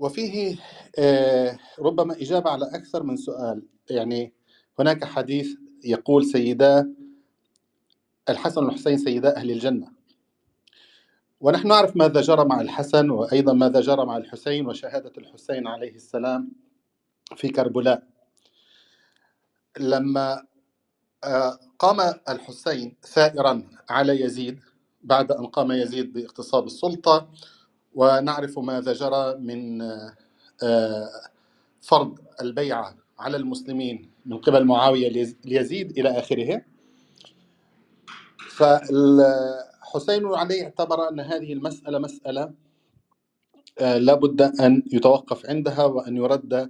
Speaker 1: وفيه آه، ربما إجابة على أكثر من سؤال. يعني هناك حديث يقول سيدا الحسن والحسين سيدا أهل الجنة. ونحن نعرف ماذا جرى مع الحسن وأيضا ماذا جرى مع الحسين وشهادة الحسين عليه السلام في كربلاء. لما آه، قام الحسين ثائرا على يزيد بعد أن قام يزيد باغتصاب السلطة ونعرف ماذا جرى من آه، فرض البيعة على المسلمين من قبل معاوية ليزيد إلى آخره. فالحسين علي اعتبر أن هذه المسألة مسألة آه، لابد أن يتوقف عندها وأن يرد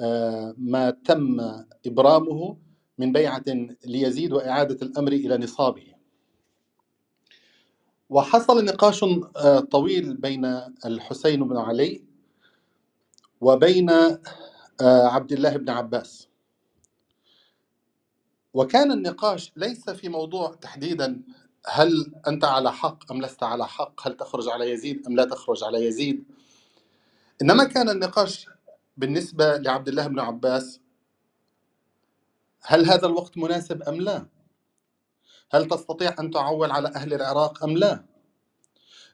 Speaker 1: آه، ما تم إبرامه من بيعة ليزيد وإعادة الأمر إلى نصابه. وحصل نقاش آه، طويل بين الحسين بن علي وبين عبد الله بن عباس. وكان النقاش ليس في موضوع تحديدا هل أنت على حق أم لست على حق هل تخرج على يزيد أم لا تخرج على يزيد. إنما كان النقاش بالنسبة لعبد الله بن عباس هل هذا الوقت مناسب أم لا. هل تستطيع أن تعول على أهل العراق أم لا؟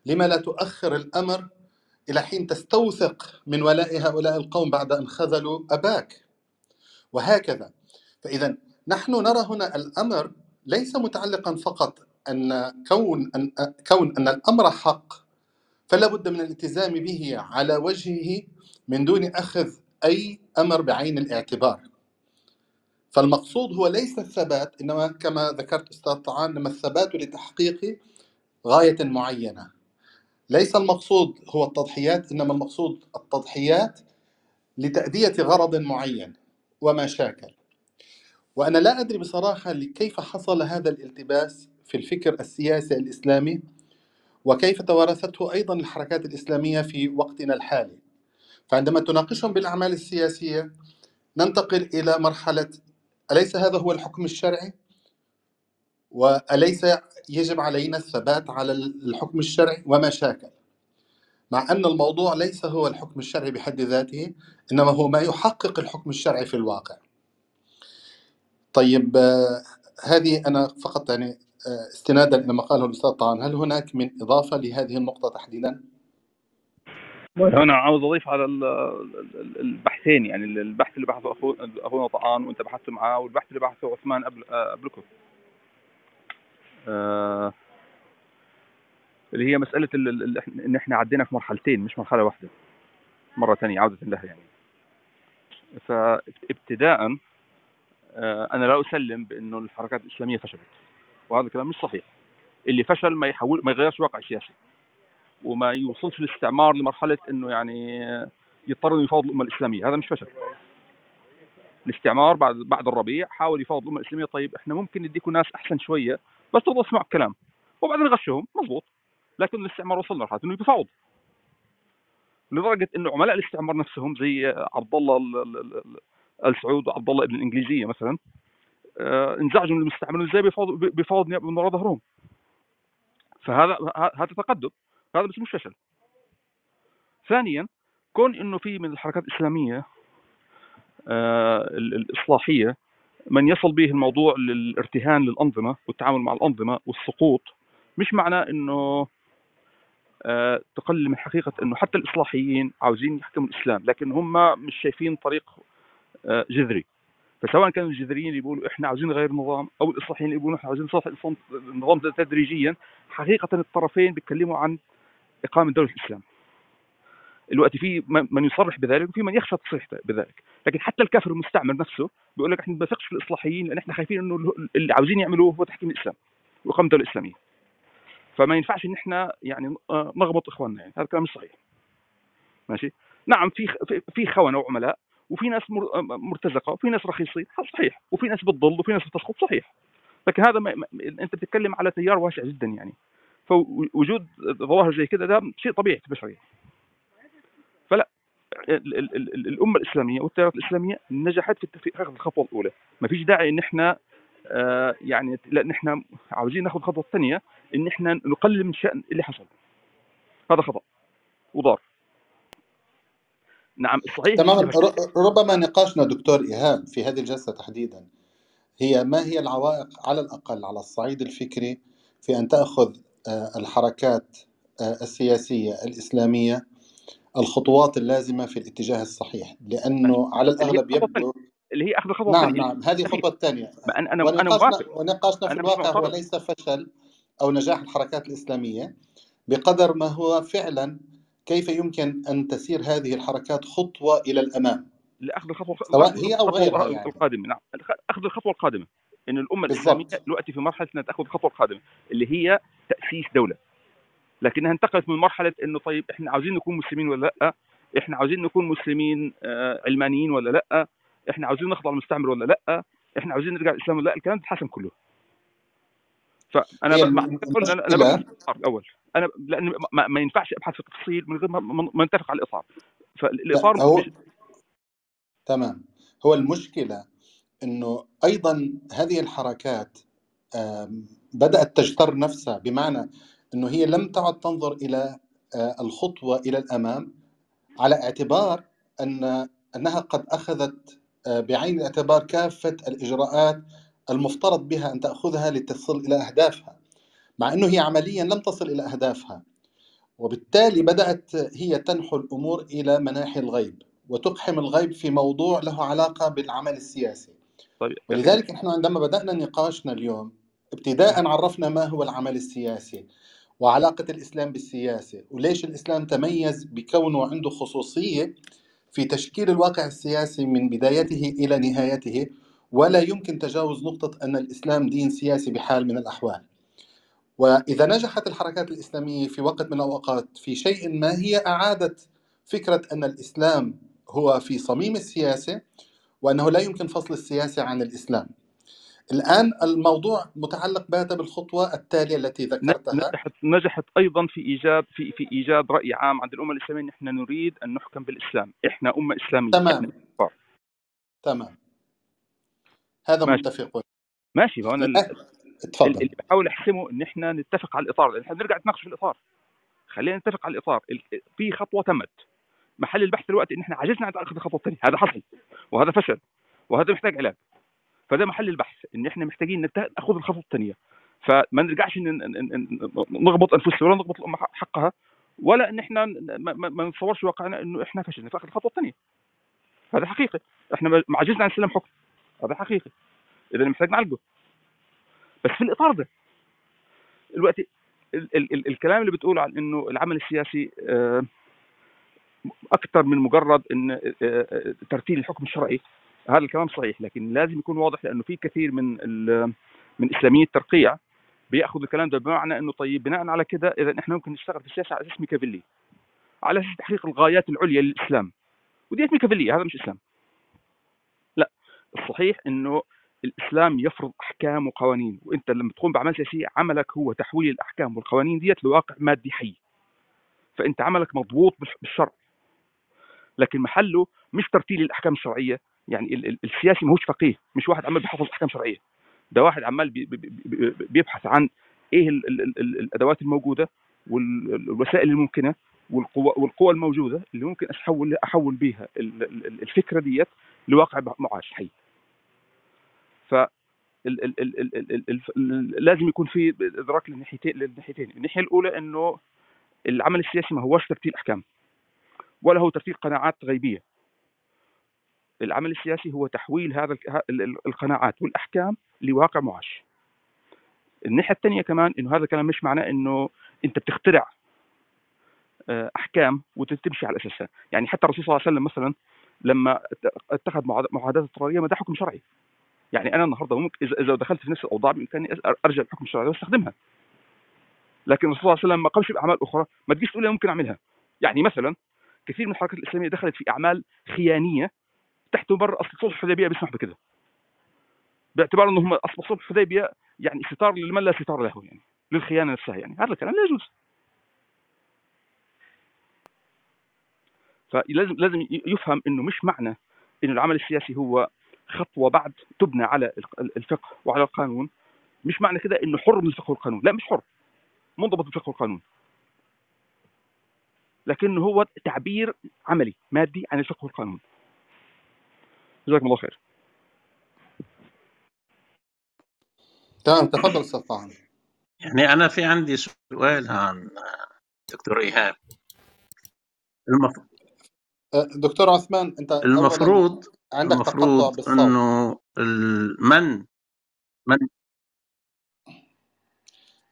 Speaker 1: لما لا تؤخر الأمر إلى حين تستوثق من ولاء هؤلاء القوم بعد أن خذلوا أباك. وهكذا. فإذا نحن نرى هنا الأمر ليس متعلقا فقط أن كون أن كون أن الأمر حق فلا بد من الالتزام به على وجهه من دون أخذ أي أمر بعين الاعتبار. فالمقصود هو ليس الثبات إنما كما ذكرت أستاذ طعان إنما الثبات لتحقيق غاية معينة. ليس المقصود هو التضحيات إنما المقصود التضحيات لتأدية غرض معين وما شاكل. وأنا لا أدري بصراحة كيف حصل هذا الالتباس في الفكر السياسي الإسلامي وكيف توارثته أيضا الحركات الإسلامية في وقتنا الحالي. فعندما تناقشهم بالأعمال السياسية ننتقل إلى مرحلة أليس هذا هو الحكم الشرعي؟ وأليس يجب علينا الثبات على الحكم الشرعي وما شاكل مع أن الموضوع ليس هو الحكم الشرعي بحد ذاته إنما هو ما يحقق الحكم الشرعي في الواقع طيب هذه أنا فقط يعني آه، استنادا إلى ما قاله الأستاذ طعان هل هناك من إضافة لهذه النقطة تحديدا؟
Speaker 2: أنا عاوز اضيف على البحثين يعني البحث اللي بحثه أخونا طعان وأنت بحثت معاه والبحث اللي بحثه عثمان قبل آه، قبلكم آه اللي هي مسألة إن إحنا عدينا في مرحلتين مش مرحلة واحدة. مرة ثانية عودة لها يعني. فابتداء آه أنا لا أسلم بأنه الحركات الإسلامية فشلت. وهذا الكلام مش صحيح. اللي فشل ما يحول ما يغيرش الواقع السياسي وما يوصلش الاستعمار لمرحلة إنه يعني يضطر يفاوض الأمة الإسلامية. هذا مش فشل الاستعمار بعد بعد الربيع حاول يفاوض الأمة الإسلامية. طيب إحنا ممكن نديكم ناس أحسن شوية بس ترضوا تسمعوا الكلام. وبعدين غشهم مضبوط لكن الاستعمار وصل لمرحله إنه يتفاوض لدرجة إنه عملاء الاستعمار نفسهم زي عبد الله ال سعود وعبد الله ابن الإنجليزية مثلا آه، انزعجوا من المستعمرين. إزاي بيفاوض بيفاوض من وراء ظهرهم؟ فهذا هذا تقدم. هذا بس مش فشل ثانيا كون إنه في من الحركات الإسلامية آه الإصلاحية من يصل به الموضوع للارتهان للأنظمة والتعامل مع الأنظمة والسقوط مش معناه إنه آه تقلل من حقيقة إنه حتى الإصلاحيين عاوزين يحكموا الإسلام لكن هم مش شايفين طريق آه جذري. فسواء كانوا الجذريين اللي بيقولوا إحنا عاوزين نغير النظام أو الإصلاحيين اللي بيقولوا إحنا عاوزين نصلح النظام تدريجيا حقيقة الطرفين بيتكلموا عن إقامة دولة الإسلام. الوقت في من يصرح بذلك وفي من يخشى تصريح بذلك. لكن حتى الكافر المستعمر نفسه بيقول لك إحنا ما بنثقش في الإصلاحيين لأن إحنا خايفين إنه اللي عاوزين يعملوه هو تحكيم الإسلام وإقامة دولة إسلامية. فما ينفعش إن إحنا يعني آه، نغبط إخواننا يعني. هذا كلام مش صحيح. ماشي؟ نعم في في- خونة وعملاء وفي ناس آه، مرتزقة وفي ناس رخيصين. صحيح. وفي ناس بتضل وفي ناس بتسقط. صحيح. لكن هذا ما- أنت بتتكلم على تيار واسع جدا يعني. فوجود ظواهر زي كده ده شيء طبيعي في البشرية. فلا ال- ال- ال- ال- الأمة الإسلامية والتيارات الإسلامية نجحت في اخذ الخطوة الأولى. ما فيش داعي إن إحنا آه يعني لأن إحنا عاوزين ناخذ الخطوه الثانية إن إحنا نقلل من شان اللي حصل. هذا خطأ وضار. نعم صحيح.
Speaker 1: تماما ربما نقاشنا دكتور إيهاب في هذه الجلسة تحديدا هي ما هي العوائق على الأقل على الصعيد الفكري في أن تأخذ آه، الحركات آه، السياسية الإسلامية الخطوات اللازمة في الاتجاه الصحيح. لأنه على الأغلب
Speaker 2: الخطوة الثانية.
Speaker 1: يبدو
Speaker 2: اللي هي أخذ الخطوة
Speaker 1: نعم
Speaker 2: الثانية.
Speaker 1: نعم. هذه الثانية.
Speaker 2: ما أنا
Speaker 1: أنا
Speaker 2: موافق.
Speaker 1: ونقاشنا في الواقع هو ليس فشل أو نجاح الحركات الإسلامية بقدر ما هو فعلا كيف يمكن أن تسير هذه الحركات خطوة إلى الأمام؟
Speaker 2: لأخذ الخطوة
Speaker 1: سواء هي
Speaker 2: الخطوة
Speaker 1: غيرها يعني.
Speaker 2: القادمه نعم. أخذ الخطوة القادمة. إن الأمة
Speaker 1: الإسلامية
Speaker 2: دلوقتي في مرحلة إنها تأخذ الخطوه القادمه اللي هي تأسيس دولة. لكنها انتقلت من مرحلة إنه طيب إحنا عاوزين نكون مسلمين ولا لأ؟ إحنا عاوزين نكون مسلمين آه، علمانيين ولا لأ؟ إحنا عاوزين نخضع المستعمر ولا لأ؟ إحنا عاوزين نرجع الإسلام ولا لأ؟ الكلام ده اتحسن كله. فأنا أنا الإطار الأول. أنا لأن ما, ما ينفعش أبحث في التفصيل من غير ما, نتفق على الإطار.
Speaker 1: لا
Speaker 2: فالاطار
Speaker 1: هو
Speaker 2: مش
Speaker 1: تمام. هو المشكلة إنه أيضا هذه الحركات آم، بدأت تجتر نفسها بمعنى إنه هي لم تعد تنظر إلى آه، الخطوة إلى الأمام على اعتبار أن أنها قد أخذت آه، بعين الاعتبار كافة الإجراءات المفترض بها أن تأخذها لتصل إلى أهدافها مع إنه هي عمليا لم تصل إلى أهدافها. وبالتالي بدأت هي تنحو الأمور إلى مناحي الغيب وتقحم الغيب في موضوع له علاقة بالعمل السياسي.
Speaker 2: طيب
Speaker 1: ولذلك نحن عندما بدأنا نقاشنا اليوم ابتداء عرفنا ما هو العمل السياسي وعلاقة الإسلام بالسياسة وليش الإسلام تميز بكونه عنده خصوصية في تشكيل الواقع السياسي من بدايته إلى نهايته ولا يمكن تجاوز نقطة أن الإسلام دين سياسي بحال من الأحوال. وإذا نجحت الحركات الإسلامية في وقت من الأوقات في شيء ما هي أعادت فكرة أن الإسلام هو في صميم السياسة وأنه لا يمكن فصل السياسة عن الإسلام. الآن الموضوع متعلق بات بالخطوة التالية التي ذكرتها.
Speaker 2: نجحت نجحت أيضا في ايجاد في في إيجاد رأي عام عند الامه الإسلامية. ان إحنا نريد أن نحكم بالإسلام، إحنا أمة إسلامية، إحنا
Speaker 1: تمام. تمام. هذا
Speaker 2: ماشي.
Speaker 1: متفق.
Speaker 2: ماشي. ما هو ال-
Speaker 1: تفضل.
Speaker 2: اللي بحاول أحسمه إن إحنا نتفق على الإطار. لأن إحنا بنرجع نتناقش في الإطار. خلينا نتفق على الإطار. ال- في خطوة تمت. محل البحث دلوقتي إن إحنا عجزنا عن اخذ الخطوة الثانية. هذا حصل وهذا فشل وهذا محتاج علاج. فده محل البحث إن إحنا محتاجين نأخذ الخطوة الثانية. فما نرجعش نغبط أنفسنا ولا نغبط الأمة حق- حقها ولا إن إحنا ما, نتصورش واقعنا إنه إحنا فشلنا. في اخذ الخطوة الثانية. هذا حقيقي. إحنا عجزنا عن استلام حكم. هذا حقيقي. اذا محتاج نعالجه. بس في الإطار ده دلوقتي ال ال ال الكلام اللي بتقوله عن إنه العمل السياسي آه، أكثر من مجرد إن آه، آه، ترتيل الحكم الشرعي. هذا الكلام صحيح لكن لازم يكون واضح لأنه في كثير من من اسلاميي الترقيع بياخذ الكلام ده بمعنى إنه طيب. بناء على كده إذا إحنا ممكن نشتغل في السياسة على أساس ميكافيلي على أساس تحقيق الغايات العليا للإسلام. وديت ميكافيليه هذا مش إسلام. لا الصحيح إنه الإسلام يفرض أحكام وقوانين وإنت لما تقوم باعمال سياسية عملك هو تحويل الأحكام والقوانين ديت لواقع مادي حي. فإنت عملك مضبوط بالش- بالشرع. لكن محله مش ترتيل الاحكام الشرعيه يعني ال- ال- السياسي ماهوش فقيه مش واحد عمال بيحفظ احكام شرعيه ده واحد عمال بي- بي- بي- بيبحث عن إيه ال ال ال ال الادوات الموجوده والوسائل الممكنه والقوى والقوى الموجوده اللي ممكن احول احول بيها ال- ال- الفكرة ديت لواقع معاش حي ف لازم يكون في ادراك للناحيتين للناحيتين الناحيه الاولى انه العمل السياسي ما هوش ترتيل احكام ولا هو ترتيل قناعات غيبية. العمل السياسي هو تحويل هذا القناعات والأحكام لواقع معاش. الناحية الثانية كمان إنه هذا الكلام مش معناه إنه أنت بتخترع آه، أحكام وتمشي على أساسها. يعني حتى الرسول صلى الله عليه وسلم مثلا لما ات- اتخذ معاهد- معاهدات اضطرارية ما ده حكم شرعي. يعني أنا النهارده ممكن اذا دخلت في نفس الأوضاع بإمكاني أرجع الحكم الشرعي واستخدمها. لكن الرسول صلى الله عليه وسلم ما قامش بأعمال أخرى ما تجيش تقول لي ممكن أعملها. يعني مثلا كثير من الحركات الإسلامية دخلت في أعمال خيانية تحت مبرر أصل صلح الحديبية بيسمح بكده. باعتبار إنه هم أصل صلح الحديبية يعني ستار لمن لا ستار له يعني للخيانة نفسها يعني. هذا الكلام لا يجوز. فلازم لازم يفهم إنه مش معنى إنه العمل السياسي هو خطوة بعد تبنى على ال- الفقه وعلى القانون. مش معنى كده إنه حر من الفقه والقانون لا مش حر. منضبط بالفقه والقانون لكنه هو تعبير عملي مادي عن الفقه والقانون. جزاكم الله خير.
Speaker 1: تمام تفضل أستاذ طعن
Speaker 6: يعني أنا في عندي سؤال عن دكتور إيهاب. المف...
Speaker 1: دكتور عثمان أنت
Speaker 6: المفروض
Speaker 1: عندك تقطع
Speaker 6: المفروض
Speaker 1: بالصوت.
Speaker 6: إنه من من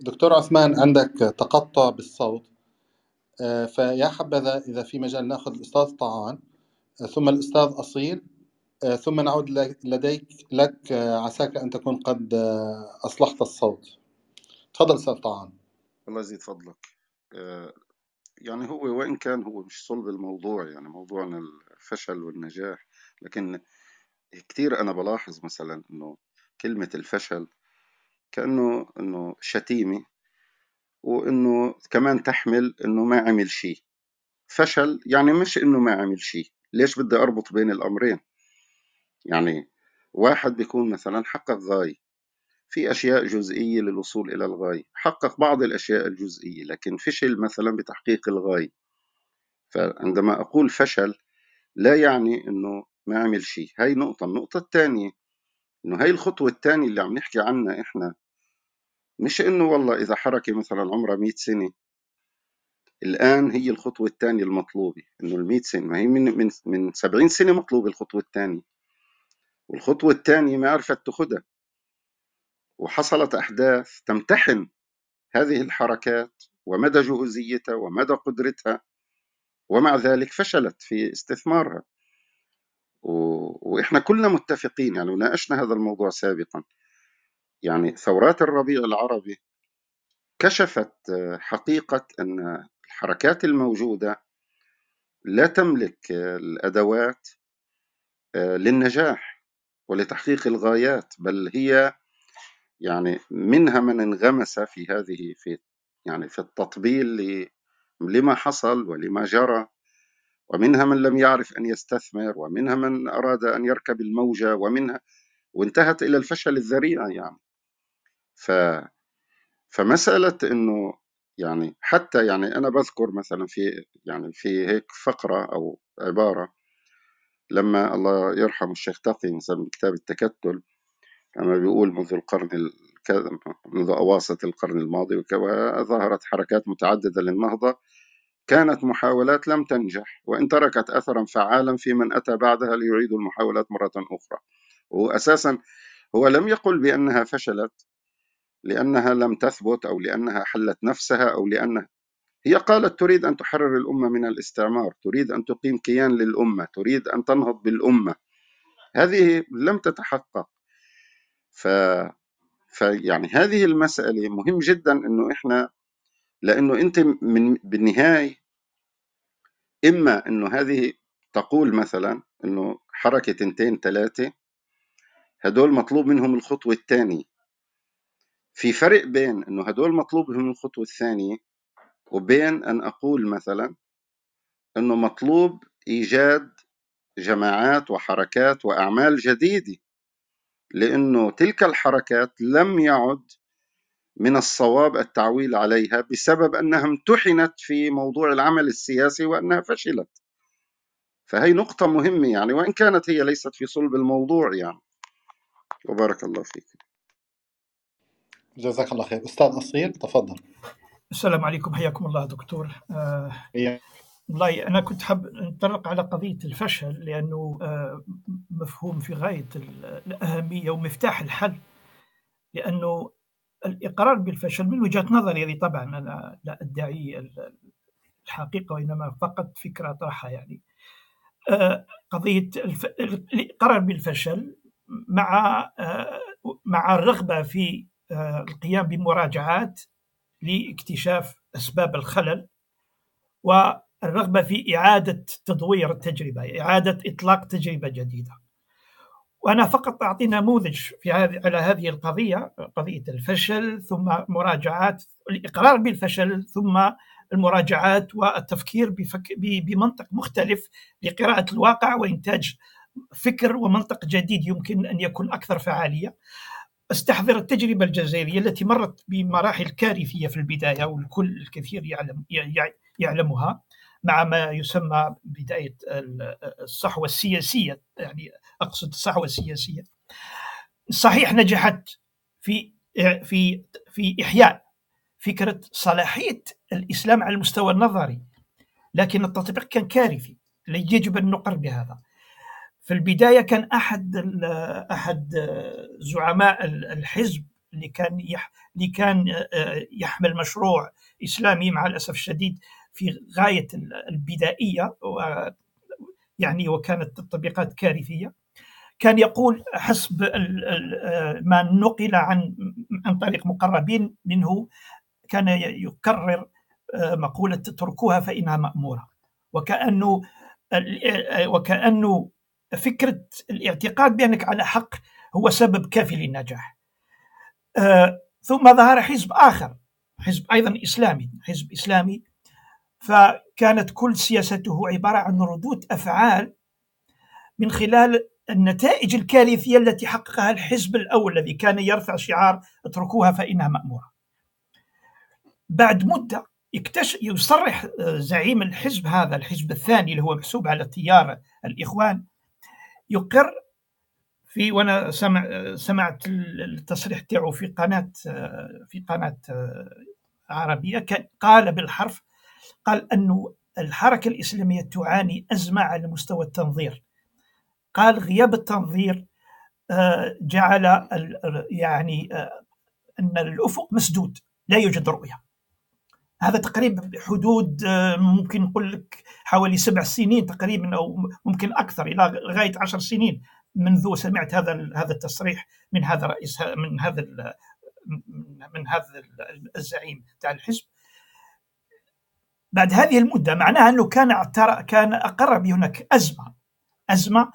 Speaker 1: دكتور عثمان عندك تقطع بالصوت. فيا حبذا إذا في مجال نأخذ الأستاذ طعان. أه، ثم الأستاذ أصيل. أه، ثم نعود لديك لك عساك أن تكون قد أصلحت الصوت. تفضل أستاذ طعان.
Speaker 4: الله يزيد فضلك. آه، يعني هو وإن كان هو مش صلب الموضوع يعني موضوعنا الفشل والنجاح لكن كتير أنا بلاحظ مثلا إنه كلمة الفشل كأنه إنه شتيمة. وإنه كمان تحمل إنه ما عمل شيء. فشل يعني مش إنه ما عمل شيء. ليش بدي أربط بين الأمرين؟ يعني واحد بيكون مثلا حقق غاية في أشياء جزئية للوصول إلى الغاية حقق بعض الأشياء الجزئية لكن فشل مثلا بتحقيق الغاية. فعندما أقول فشل لا يعني إنه ما عمل شيء. هاي نقطة. النقطة الثانية إنه هاي الخطوة الثانية اللي عم نحكي عنها إحنا مش إنه والله إذا حركة مثلا عمرها 100 سنة الآن هي الخطوة الثانية المطلوبة إنه ال 100 سنة ما هي من من من 70 سنة مطلوبة الخطوة الثانية. والخطوة الثانية ما عرفت تاخدها وحصلت أحداث تمتحن هذه الحركات ومدى جهوزيتها ومدى قدرتها ومع ذلك فشلت في استثمارها. و... وإحنا كلنا متفقين يعني وناقشنا هذا الموضوع سابقا. يعني ثورات الربيع العربي كشفت حقيقة أن الحركات الموجودة لا تملك الأدوات للنجاح ولتحقيق الغايات بل هي يعني منها من انغمس في هذه في يعني في التطبيل لما حصل ولما جرى ومنها من لم يعرف أن يستثمر ومنها من أراد أن يركب الموجة ومنها وانتهت إلى الفشل الذريع يعني. ف فمسألة إنه يعني حتى يعني أنا بذكر مثلا في يعني في هيك فقرة أو عبارة لما الله يرحم الشيخ تقي مثلا بكتاب التكتل لما بيقول منذ القرن منذ أواسط القرن الماضي ظهرت حركات متعددة للنهضة كانت محاولات لم تنجح وإن تركت أثرا فعالا في من أتى بعدها ليعيد المحاولات مرة أخرى. وأساسا هو لم يقل بأنها فشلت لأنها لم تثبت أو لأنها حلت نفسها أو لأنها هي قالت تريد أن تحرر الأمة من الاستعمار تريد أن تقيم كيان للأمة تريد أن تنهض بالأمة. هذه لم تتحقق. ف... فيعني هذه المسألة مهم جدا أنه إحنا لأنه أنت من بالنهاية إما أنه هذه تقول مثلا أنه حركة تنتين ثلاثة هدول مطلوب منهم الخطوة الثانية. في فرق بين أنه هدول مطلوب منهم الخطوة الثانية وبين أن أقول مثلا أنه مطلوب إيجاد جماعات وحركات وأعمال جديدة لأنه تلك الحركات لم يعد من الصواب التعويل عليها بسبب أنها امتحنت في موضوع العمل السياسي وأنها فشلت. فهي نقطة مهمة يعني وإن كانت هي ليست في صلب الموضوع يعني. وبارك الله فيك.
Speaker 1: جزاك الله خير. أستاذ اصيل تفضل.
Speaker 7: السلام عليكم حياكم الله دكتور. آه. والله أنا كنت حاب نتطرق على قضية الفشل لأنه آه مفهوم في غاية ال- الأهمية ومفتاح الحل لأنه الإقرار بالفشل من وجهة نظري هذه طبعا أنا لا أدعي ال- الحقيقة وإنما فقط فكرة أطرحها يعني. آه قضية الف... الإقرار بالفشل مع مع الرغبة في القيام بمراجعات لاكتشاف أسباب الخلل والرغبة في إعادة تدوير التجربة، إعادة إطلاق تجربة جديدة. وأنا فقط أعطي نموذج في هذه على هذه القضية قضية الفشل ثم مراجعات الإقرار بالفشل ثم المراجعات والتفكير بفك بمنطق مختلف لقراءة الواقع وإنتاج فكر ومنطق جديد يمكن أن يكون أكثر فعالية. استحضر التجربة الجزائرية التي مرت بمراحل كارثية في البداية والكل الكثير يعلم يعلمها مع ما يسمى بداية الصحوة السياسية. يعني أقصد الصحوة السياسية. صحيح نجحت في في في إحياء فكرة صلاحية الإسلام على المستوى النظري لكن التطبيق كان كارثي. يجب أن نقر بهذا. في البداية كان أحد أحد زعماء الحزب اللي كان اللي كان يحمل مشروع إسلامي مع الأسف الشديد في غاية البدائية يعني وكانت التطبيقات كارثية. كان يقول حسب ما نقل عن عن طريق مقربين منه كان يكرر مقولة اتركوها فإنها مأمورة. وكأنه وكأنه فكرة الاعتقاد بأنك على حق هو سبب كافي للنجاح ثم ظهر حزب آخر حزب أيضا إسلامي حزب إسلامي فكانت كل سياسته عبارة عن ردود أفعال من خلال النتائج الكارثية التي حققها الحزب الأول الذي كان يرفع شعار اتركوها فإنها مأمورة. بعد مدة يكتشف يصرح زعيم الحزب هذا الحزب الثاني اللي هو محسوب على تيار الإخوان يقر في وأنا سمع سمعت التصريح تاعو في قناة في قناة عربية كان قال بالحرف قال أن الحركة الإسلامية تعاني أزمة على مستوى التنظير. قال غياب التنظير جعل يعني أن الأفق مسدود لا يوجد رؤية. هذا تقريبا بحدود ممكن نقول لك حوالي سبع سنين تقريبا أو ممكن أكثر إلى غاية عشر سنين منذ سمعت هذا هذا التصريح من هذا رئيس من هذا من هذا الزعيم تاع الحزب. بعد هذه المدة معناها أنه كان كان أقر بهناك أزمة أزمة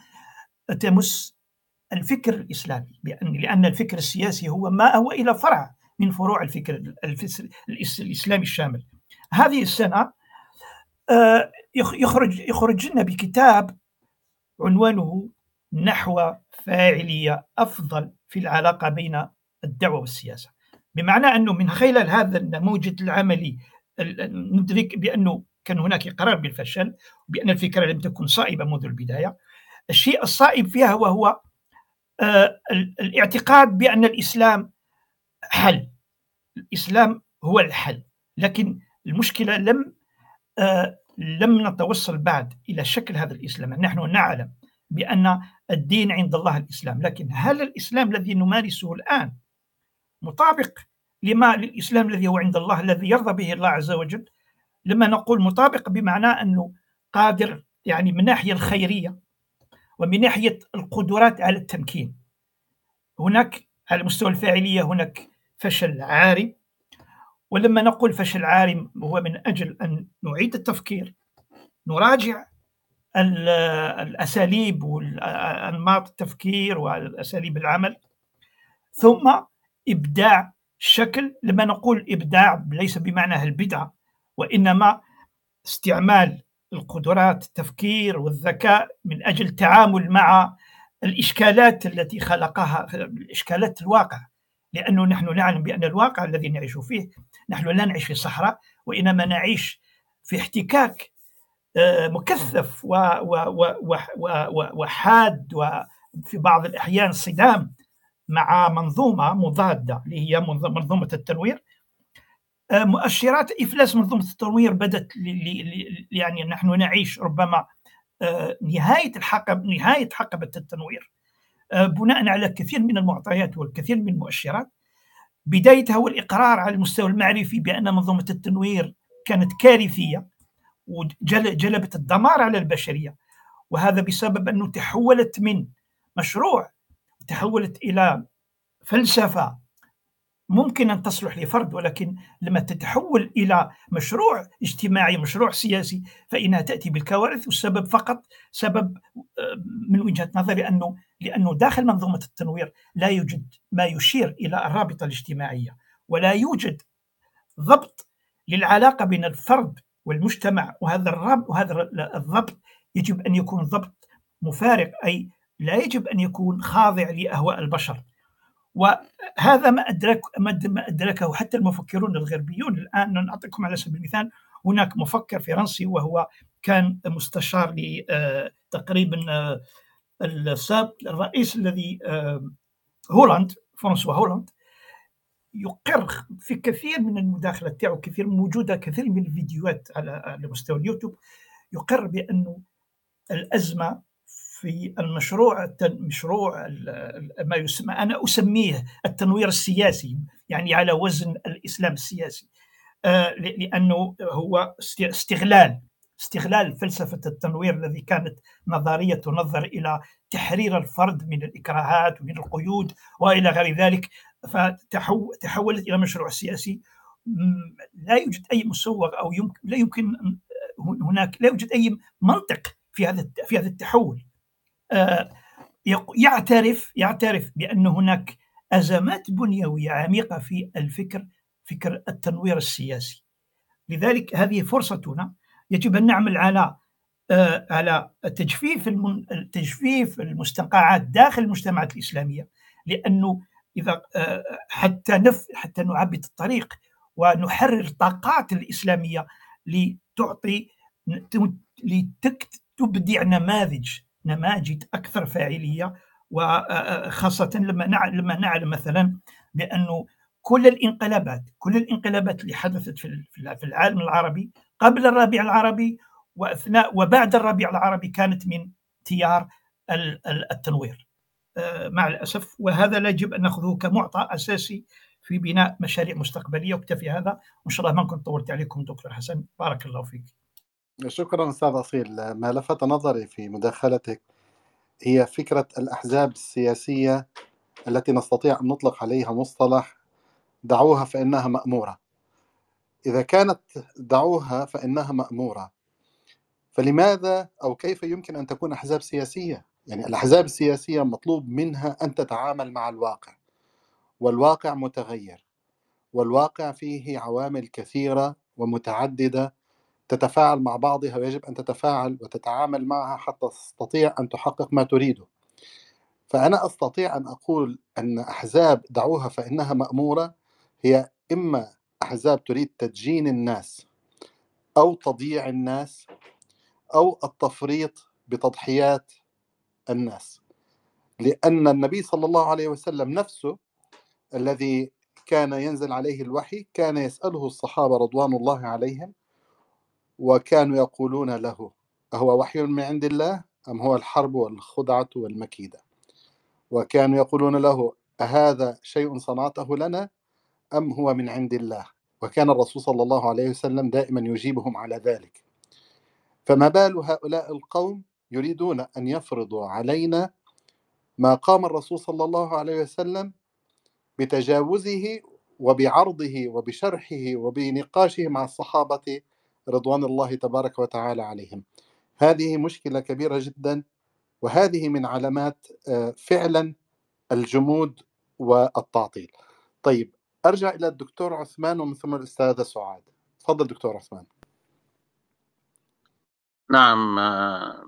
Speaker 7: تمس الفكر الإسلامي لأن الفكر السياسي هو ما هو إلى فرع من فروع الفكر الإسلامي الشامل. هذه السنة يخرج يخرج لنا بكتاب عنوانه نحو فاعلية أفضل في العلاقة بين الدعوة والسياسة. بمعنى أنه من خلال هذا النموذج العملي ندرك بأنه كان هناك اقرار بالفشل وبان الفكرة لم تكن صائبة منذ البداية. الشيء الصائب فيها وهو آه الاعتقاد بأن الإسلام حل الإسلام هو الحل. لكن المشكلة لم آه لم نتوصل بعد إلى شكل هذا الإسلام. نحن نعلم بأن الدين عند الله الإسلام. لكن هل الإسلام الذي نمارسه الآن مطابق لما للإسلام الذي هو عند الله الذي يرضى به الله عز وجل؟ لما نقول مطابق بمعنى أنه قادر يعني من ناحية الخيرية ومن ناحية القدرات على التمكين. هناك على مستوى الفاعلية هناك فشل عارم. ولما نقول فشل عارم هو من أجل أن نعيد التفكير نراجع الأساليب والأنماط التفكير والأساليب العمل ثم إبداع شكل. لما نقول إبداع ليس بمعنى البدعة وإنما استعمال القدرات التفكير والذكاء من أجل التعامل مع الإشكالات التي خلقها إشكالات الواقع. لأنه نحن نعلم بأن الواقع الذي نعيش فيه نحن لا نعيش في صحراء وإنما نعيش في احتكاك مكثف وحاد وفي بعض الأحيان صدام مع منظومة مضادة اللي هي منظومة التنوير. مؤشرات إفلاس منظومة التنوير بدات يعني نحن نعيش ربما نهاية الحقب نهاية حقبة التنوير. بناء على كثير من المعطيات والكثير من المؤشرات بدايتها هو الاقرار على المستوى المعرفي بأن منظومة التنوير كانت كارثية وجلبت الدمار على البشرية وهذا بسبب أنه تحولت من مشروع تحولت إلى فلسفة ممكن أن تصلح لفرد ولكن لما تتحول إلى مشروع اجتماعي مشروع سياسي فإنها تأتي بالكوارث والسبب فقط سبب آه، من وجهة نظري أنه لأنه داخل منظومة التنوير لا يوجد ما يشير إلى الرابطة الاجتماعية ولا يوجد ضبط للعلاقة بين الفرد والمجتمع. وهذا الربط وهذا الضبط يجب أن يكون ضبط مفارق أي لا يجب أن يكون خاضع لأهواء البشر. وهذا ما أدرك ما أدركه حتى المفكرون الغربيون. الآن نعطيكم على سبيل المثال هناك مفكر فرنسي وهو كان مستشار آه، تقريبا آه، الرئيس الذي آه، هولاند فرانسوا هولاند يقر في كثير من المداخلات تاعو كثير موجودة كثير من الفيديوهات على مستوى اليوتيوب يقر بأنه الأزمة في المشروع مشروع ما يسمى أنا أسميه التنوير السياسي يعني على وزن الإسلام السياسي. آه، لأنه هو استغلال استغلال فلسفة التنوير الذي كانت نظرية تنظر إلى تحرير الفرد من الإكراهات ومن القيود وإلى غير ذلك. فتحولت إلى مشروع سياسي. لا يوجد أي مسوغ أو يمكن لا يمكن هناك لا يوجد أي منطق في هذا في هذا التحول. يعترف يعترف بأن هناك أزمات بنيوية عميقة في الفكر فكر التنوير السياسي. لذلك هذه فرصتنا يجب أن نعمل على آه، على تجفيف تجفيف المستنقعات داخل المجتمعات الإسلامية لأنه إذا آه، حتى نف حتى نعبد الطريق ونحرر الطاقات الإسلامية لتعطي لتبدع نماذج نماذج أكثر فاعلية وخاصه لما لما نعلم مثلا بانه كل الانقلابات كل الانقلابات اللي حدثت في العالم العربي قبل الربيع العربي وأثناء وبعد الربيع العربي كانت من تيار التنوير. مع الأسف وهذا لا يجب أن نأخذه كمعطى أساسي في بناء مشاريع مستقبلية واكتفي هذا. وإن شاء الله ما كنت طولت عليكم دكتور حسن. بارك الله فيك.
Speaker 1: شكرا أستاذ أصيل. ما لفت نظري في مداخلتك هي فكرة الأحزاب السياسية التي نستطيع أن نطلق عليها مصطلح دعوها فإنها مأمورة. إذا كانت دعوها فإنها مأمورة فلماذا أو كيف يمكن أن تكون أحزاب سياسية؟ يعني الأحزاب السياسية مطلوب منها أن تتعامل مع الواقع والواقع متغير والواقع فيه عوامل كثيرة ومتعددة تتفاعل مع بعضها ويجب أن تتفاعل وتتعامل معها حتى تستطيع أن تحقق ما تريده. فأنا أستطيع أن أقول أن أحزاب دعوها فإنها مأمورة هي إما أحزاب تريد تدجين الناس أو تضييع الناس أو التفريط بتضحيات الناس. لأن النبي صلى الله عليه وسلم نفسه الذي كان ينزل عليه الوحي كان يسأله الصحابة رضوان الله عليهم وكانوا يقولون له أهو وحي من عند الله أم هو الحرب والخدعة والمكيدة؟ وكانوا يقولون له أهذا شيء صنعته لنا أم هو من عند الله؟ وكان الرسول صلى الله عليه وسلم دائما يجيبهم على ذلك. فما بال هؤلاء القوم يريدون أن يفرضوا علينا ما قام الرسول صلى الله عليه وسلم بتجاوزه وبعرضه وبشرحه وبنقاشه مع الصحابة رضوان الله تبارك وتعالى عليهم. هذه مشكلة كبيرة جدا وهذه من علامات آه، فعلا الجمود والتعطيل. طيب أرجع إلى الدكتور عثمان ومن ثم الأستاذة سعاد. تفضل دكتور عثمان.
Speaker 6: نعم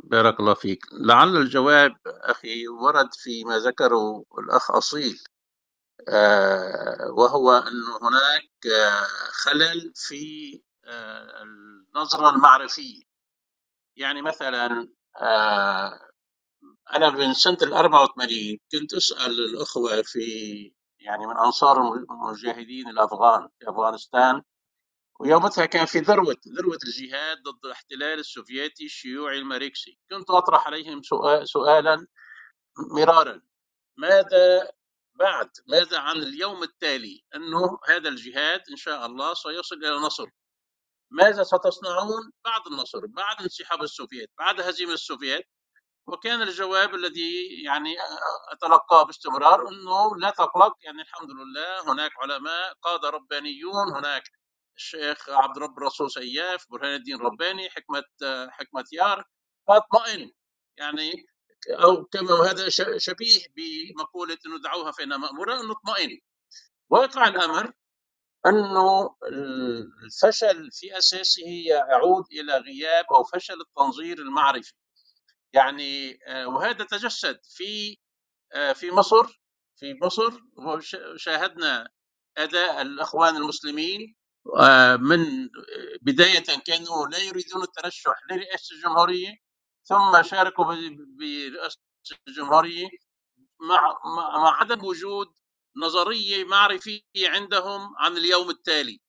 Speaker 6: بارك الله فيك. لعل الجواب أخي ورد فيما ذكره الأخ أصيل آه، وهو أن هناك آه، خلل في آه، النظرة المعرفية. يعني مثلا أنا من سنة ال 84 كنت أسأل الأخوة في يعني من أنصار المجاهدين الأفغان في أفغانستان ويومتها كان في ذروة ذروة الجهاد ضد الاحتلال السوفيتي الشيوعي الماركسي كنت أطرح عليهم سؤال سؤالا مرارا. ماذا بعد؟ ماذا عن اليوم التالي؟ أنه هذا الجهاد إن شاء الله سيصل إلى نصر. ماذا ستصنعون بعد النصر بعد انسحاب السوفيت بعد هزيمة السوفيت وكان الجواب الذي يعني أتلقاه باستمرار أنه لا تقلق يعني الحمد لله هناك علماء قاده ربانيون هناك الشيخ عبد رب الرسول سياف برهان الدين رباني حكمة حكمة يار فاطمئن. يعني أو كما هذا شبيه بمقولة إنه دعوها فإنها مأمورة انه اطمئن واقع الأمر أنه الفشل في أساسه يعود إلى غياب أو فشل التنظير المعرفي. يعني آه، وهذا تجسد في آه، في مصر في مصر شاهدنا أداء الأخوان المسلمين من بداية كانوا لا يريدون الترشح لرئاسة الجمهورية ثم شاركوا برئاسة الجمهورية مع مع عدم وجود نظرية معرفية عندهم عن اليوم التالي.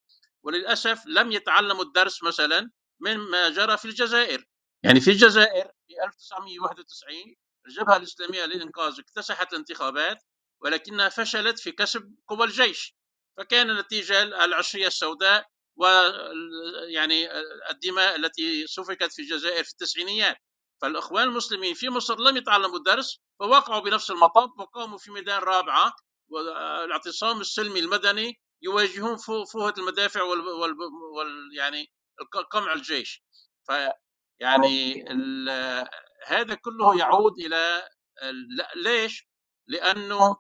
Speaker 6: وللأسف لم يتعلموا الدرس مثلا مما جرى في الجزائر. يعني في الجزائر في 1991 الجبهة الإسلامية للانقاذ اكتسحت الانتخابات ولكنها فشلت في كسب قوى الجيش. فكان النتيجة العشرية السوداء ويعني الدماء التي سفكت في الجزائر في التسعينيات. فالإخوان المسلمين في مصر لم يتعلموا الدرس فوقعوا بنفس المطب وقاموا في ميدان رابعة والاعتصام السلمي المدني يواجهون فوهة المدافع وال, وال... وال... يعني قمع الجيش. ف يعني هذا كله يعود إلى ليش؟ لأنه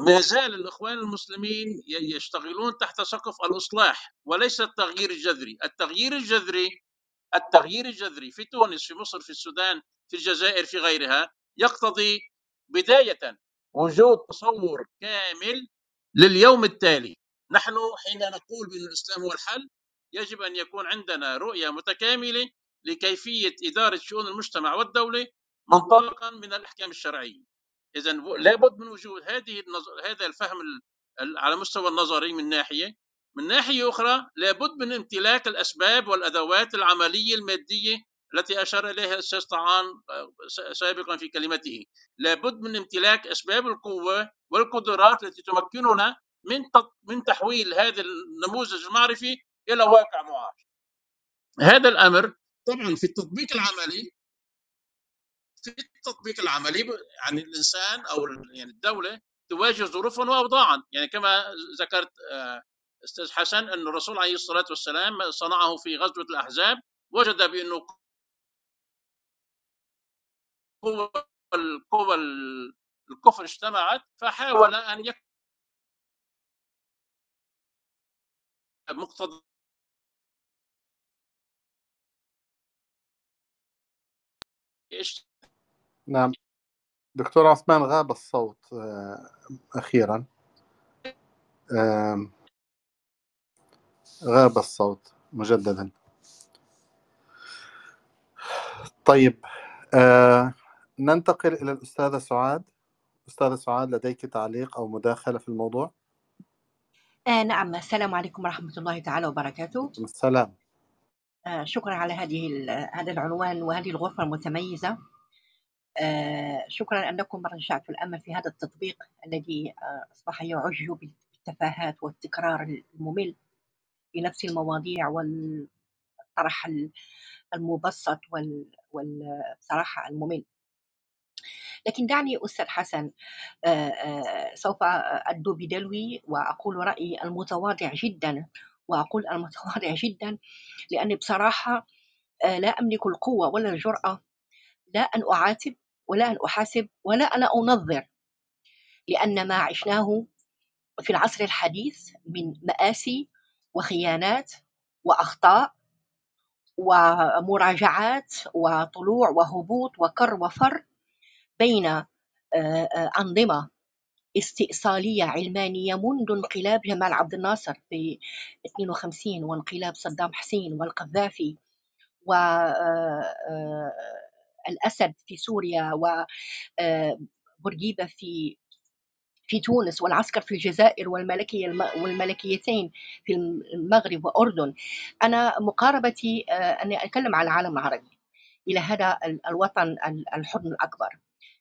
Speaker 6: ما زال الإخوان المسلمين يشتغلون تحت سقف الإصلاح وليس التغيير الجذري، التغيير الجذري التغيير الجذري في تونس في مصر في السودان في الجزائر في غيرها يقتضي بداية وجود تصور كامل لليوم التالي. نحن حين نقول بأن الإسلام هو الحل يجب أن يكون عندنا رؤية متكاملة لكيفية إدارة شؤون المجتمع والدولة منطلقا من الأحكام الشرعية. اذا لابد من وجود هذه النظر هذا الفهم على مستوى النظري من ناحية. من ناحية أخرى لابد من امتلاك الأسباب والأدوات العملية المادية التي أشار إليها الأستاذ طعان آه، سابقا في كلمته. لابد من امتلاك أسباب القوة والقدرات التي تمكننا من من تحويل هذا النموذج المعرفي إلى واقع معاش. هذا الأمر طبعا في التطبيق العملي في التطبيق العملي يعني الإنسان أو يعني الدولة تواجه ظروفا واوضاعا. يعني كما ذكرت آه، أستاذ حسن أن الرسول عليه الصلاة والسلام صنعه في غزوة الأحزاب وجد بأنه قوى القوى الكفر اجتمعت فحاول أن يكون مقتضى
Speaker 1: نعم. دكتور عثمان غاب الصوت آه، أخيرا. غاب الصوت مجددا. طيب آه، ننتقل إلى الأستاذة سعاد. أستاذة سعاد لديك تعليق أو مداخلة في الموضوع؟
Speaker 8: آه نعم. السلام عليكم ورحمة الله تعالى وبركاته.
Speaker 1: السلام.
Speaker 8: آه شكرا على هذه هذا العنوان وهذه الغرفة المتميزة. آه شكرا أنكم رجعتوا الأمل في هذا التطبيق الذي آه أصبح يعج بالتفاهات والتكرار الممل في نفس المواضيع والطرح المبسط والصراحة الممل. لكن دعني أستاذ حسن سوف أدلو بدلوي وأقول رأيي المتواضع جدا وأقول المتواضع جدا لأني بصراحة لا أملك القوة ولا الجرأة لا أن أعاتب ولا أن أحاسب ولا أنا أنظر لأن ما عشناه في العصر الحديث من مآسي وخيانات وأخطاء ومراجعات وطلوع وهبوط وكر وفر بين آه، آه، أنظمة استئصالية علمانية منذ انقلاب جمال عبد الناصر في 52 وانقلاب صدام حسين والقذافي والأسد آه، في سوريا وبورقيبة في في تونس والعسكر في الجزائر والملكية والملكيتين في المغرب وأردن. أنا مقاربتي أني أتكلم عن العالم العربي إلى هذا الوطن الحضن الأكبر.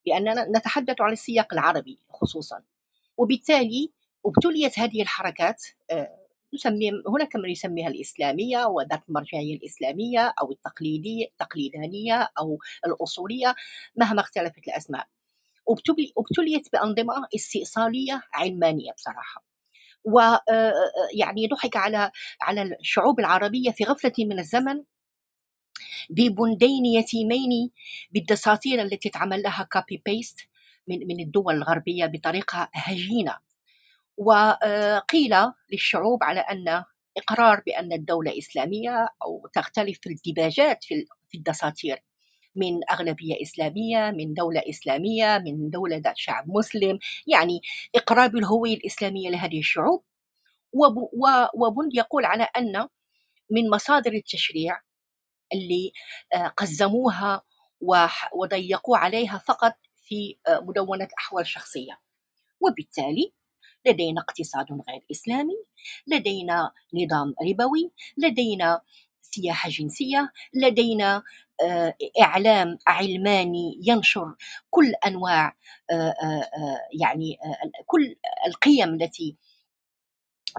Speaker 8: لأننا نتحدث عن السياق العربي خصوصا. وبالتالي ابتليت هذه الحركات آه، نسمي هناك من يسميها الإسلامية وذات المرجعية الإسلامية أو التقليدية التقليدانية أو الأصولية مهما اختلفت الأسماء. وابتليت بأنظمة استئصالية علمانية بصراحة. ويعني ضحك على على الشعوب العربية في غفلة من الزمن ببندين يتيمين بالدساتير التي تعمل لها copy paste من من الدول الغربية بطريقة هجينة. وقيل للشعوب على أن إقرار بأن الدولة إسلامية أو تختلف الدباجات في الدساتير من أغلبية إسلامية من دولة إسلامية من دولة ذات شعب مسلم يعني إقرار بالهوية الإسلامية لهذه الشعوب. وبند يقول على أن من مصادر التشريع اللي آه، قزموها وضيقوا عليها فقط في آه، مدونة أحوال شخصية. وبالتالي لدينا اقتصاد غير إسلامي لدينا نظام ربوي لدينا سياحة جنسية لدينا آه، إعلام علماني ينشر كل أنواع يعني كل القيم التي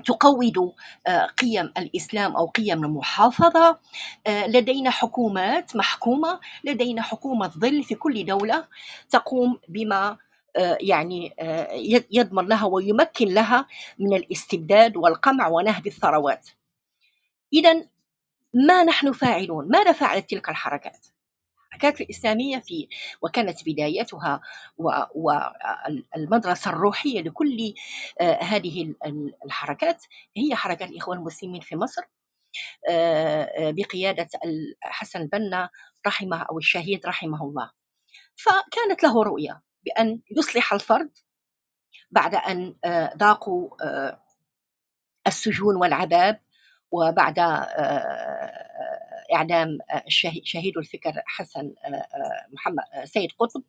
Speaker 8: تقوض آه، قيم الإسلام أو قيم المحافظة. آه، لدينا حكومات محكومة لدينا حكومة ظل في كل دولة تقوم بما آه، يعني يضمن لها ويمكن لها من الاستبداد والقمع ونهب الثروات. اذا ما نحن فاعلون؟ ماذا فعلت تلك الحركات؟ الحركات الإسلامية في وكانت بدايتها والمدرسة الروحية لكل آه، هذه الحركات. هي حركات الإخوان المسلمين في مصر. آه، آه، بقيادة حسن البنا رحمه أو الشهيد رحمه الله. فكانت له رؤية بأن يصلح الفرد بعد أن ذاقوا السجون والعذاب. وبعد إعدام آه، شهيد الفكر حسن آه، آه، محمد سيد قطب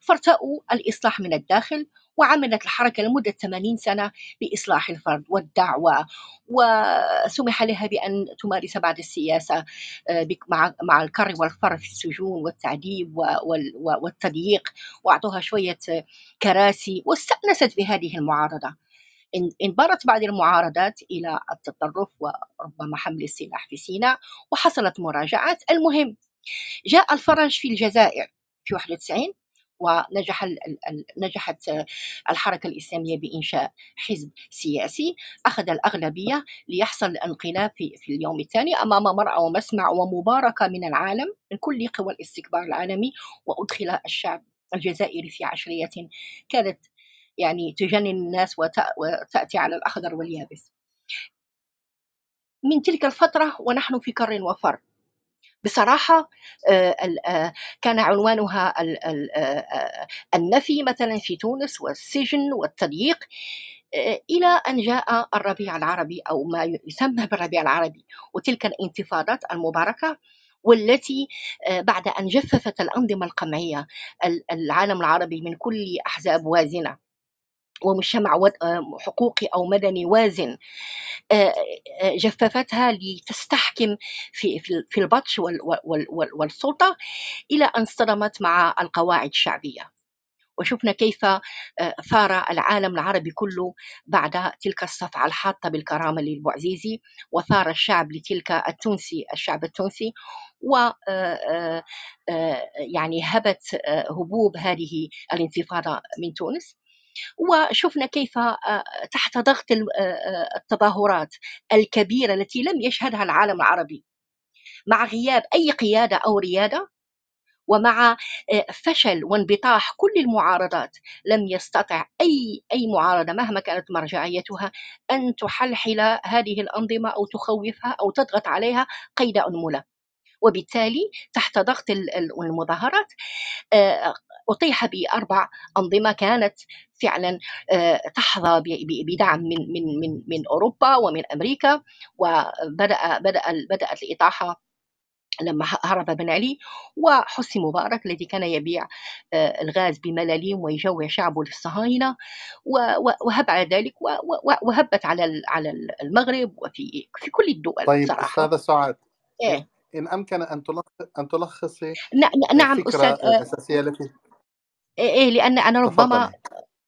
Speaker 8: فارتأوا الإصلاح من الداخل وعملت الحركة لمدة 80 سنة بإصلاح الفرد والدعوة. وسمح لها بأن تمارس بعض السياسة مع مع الكر والفر في السجون والتعذيب والتضييق وأعطوها شوية كراسي واستأنست بهذه المعارضة. انبرت بعض المعارضات إلى التطرف وربما حمل السلاح في سيناء وحصلت مراجعات. المهم جاء الفرج في الجزائر في 91 ونجح نجحت الحركة الإسلامية بإنشاء حزب سياسي. أخذ الأغلبية ليحصل الانقلاب في, اليوم الثاني أمام مرأى ومسمع ومباركة من العالم من كل قوى الاستكبار العالمي وأدخل الشعب الجزائري في عشرية كانت يعني تجنن الناس وتأتي على الأخضر واليابس. من تلك الفترة ونحن في كر وفر. بصراحة آه، آه، كان عنوانها آه، النفي مثلا في تونس والسجن والتضييق إلى أن جاء الربيع العربي أو ما يسمى بالربيع العربي وتلك الانتفاضات المباركة والتي بعد أن جففت الأنظمة القمعية العالم العربي من كل أحزاب وازنة. ومجتمع آه، حقوقي أو مدني وازن آه، آه، جففتها لتستحكم في في البطش والسلطة إلى أن اصطدمت مع القواعد الشعبية. وشفنا كيف ثار العالم العربي كله بعد تلك الصفعة الحاطة بالكرامة للبوعزيزي وثار الشعب لتلك التونسي الشعب التونسي و يعني هبت هبوب هذه الانتفاضة من تونس. وشفنا كيف آه، تحت ضغط آه، آه، التظاهرات الكبيرة التي لم يشهدها العالم العربي مع غياب أي قيادة أو ريادة ومع فشل وانبطاح كل المعارضات لم يستطع أي أي معارضة مهما كانت مرجعيتها أن تحلحل هذه الأنظمة أو تخوفها أو تضغط عليها قيد أنملة. وبالتالي تحت ضغط المظاهرات أطيح بأربع أنظمة كانت فعلا آه، تحظى بدعم من من من من أوروبا ومن أمريكا وبدأ بدأ بدأت الإطاحة لما هرب بن علي وحسني مبارك الذي كان يبيع آه، الغاز بملاليم ويجوع شعبه للصهاينه وهب على ذلك وهبت على على المغرب وفي في كل الدول
Speaker 1: طيب صراحة. أستاذة سعاد إيه؟ إن أمكن أن أن تلخصي
Speaker 8: نعم أستاذ
Speaker 1: الأساسية التي
Speaker 8: إيه،, إيه لأن أنا ربما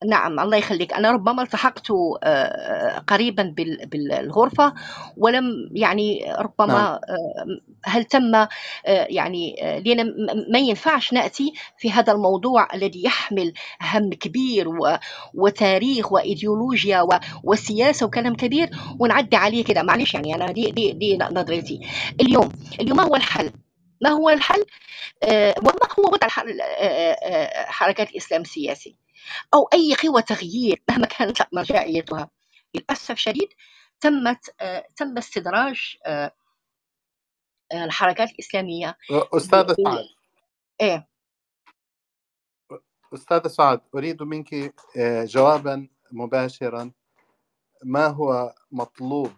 Speaker 8: نعم الله يخليك. أنا ربما التحقت آه، قريبا بال- بالغرفة ولم يعني
Speaker 1: نعم.
Speaker 8: ربما آه، هل تم آه، يعني آه، لأن م- ما ينفعش نأتي في هذا الموضوع الذي يحمل هم كبير و- وتاريخ وإيديولوجيا و- وسياسة وكلام كبير ونعدي عليه كده. معلش يعني أنا دي دي دي نظرتي. اليوم اليوم ما هو الحل؟ ما هو الحل؟ آه، وما هو وضع آه، آه، حركات الإسلام السياسي؟ أو أي قوى تغيير (laughs) مهما كانت مرجعيتها للأسف الشديد تمت تم استدراج الحركات الإسلامية.
Speaker 1: أستاذة. سعد
Speaker 8: إيه
Speaker 1: أستاذة سعد أريد منك جوابا مباشرا ما هو مطلوب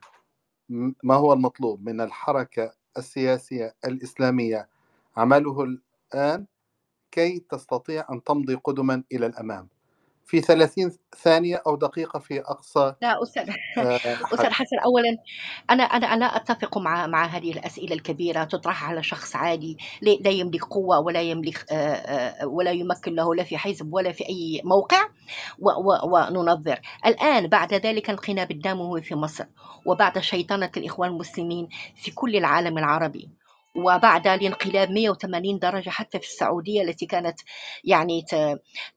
Speaker 1: ما هو المطلوب من الحركة السياسية الإسلامية. عمله الآن كي تستطيع أن تمضي قدما إلى الأمام. في 30 ثانية أو دقيقة في أقصى
Speaker 8: لا أستاذ
Speaker 1: آه، (laughs)
Speaker 8: أستاذ حسن أولا أنا أنا أنا أتفق مع مع هذه الأسئلة الكبيرة تطرح على شخص عادي لا يملك قوة ولا يملك آه، آه، ولا يمكن له لا في حزب ولا في أي موقع وننظر. الآن بعد ذلك انقلاب الدموي في مصر وبعد شيطنة الإخوان المسلمين في كل العالم العربي. وبعد الانقلاب 180 درجة حتى في السعودية التي كانت يعني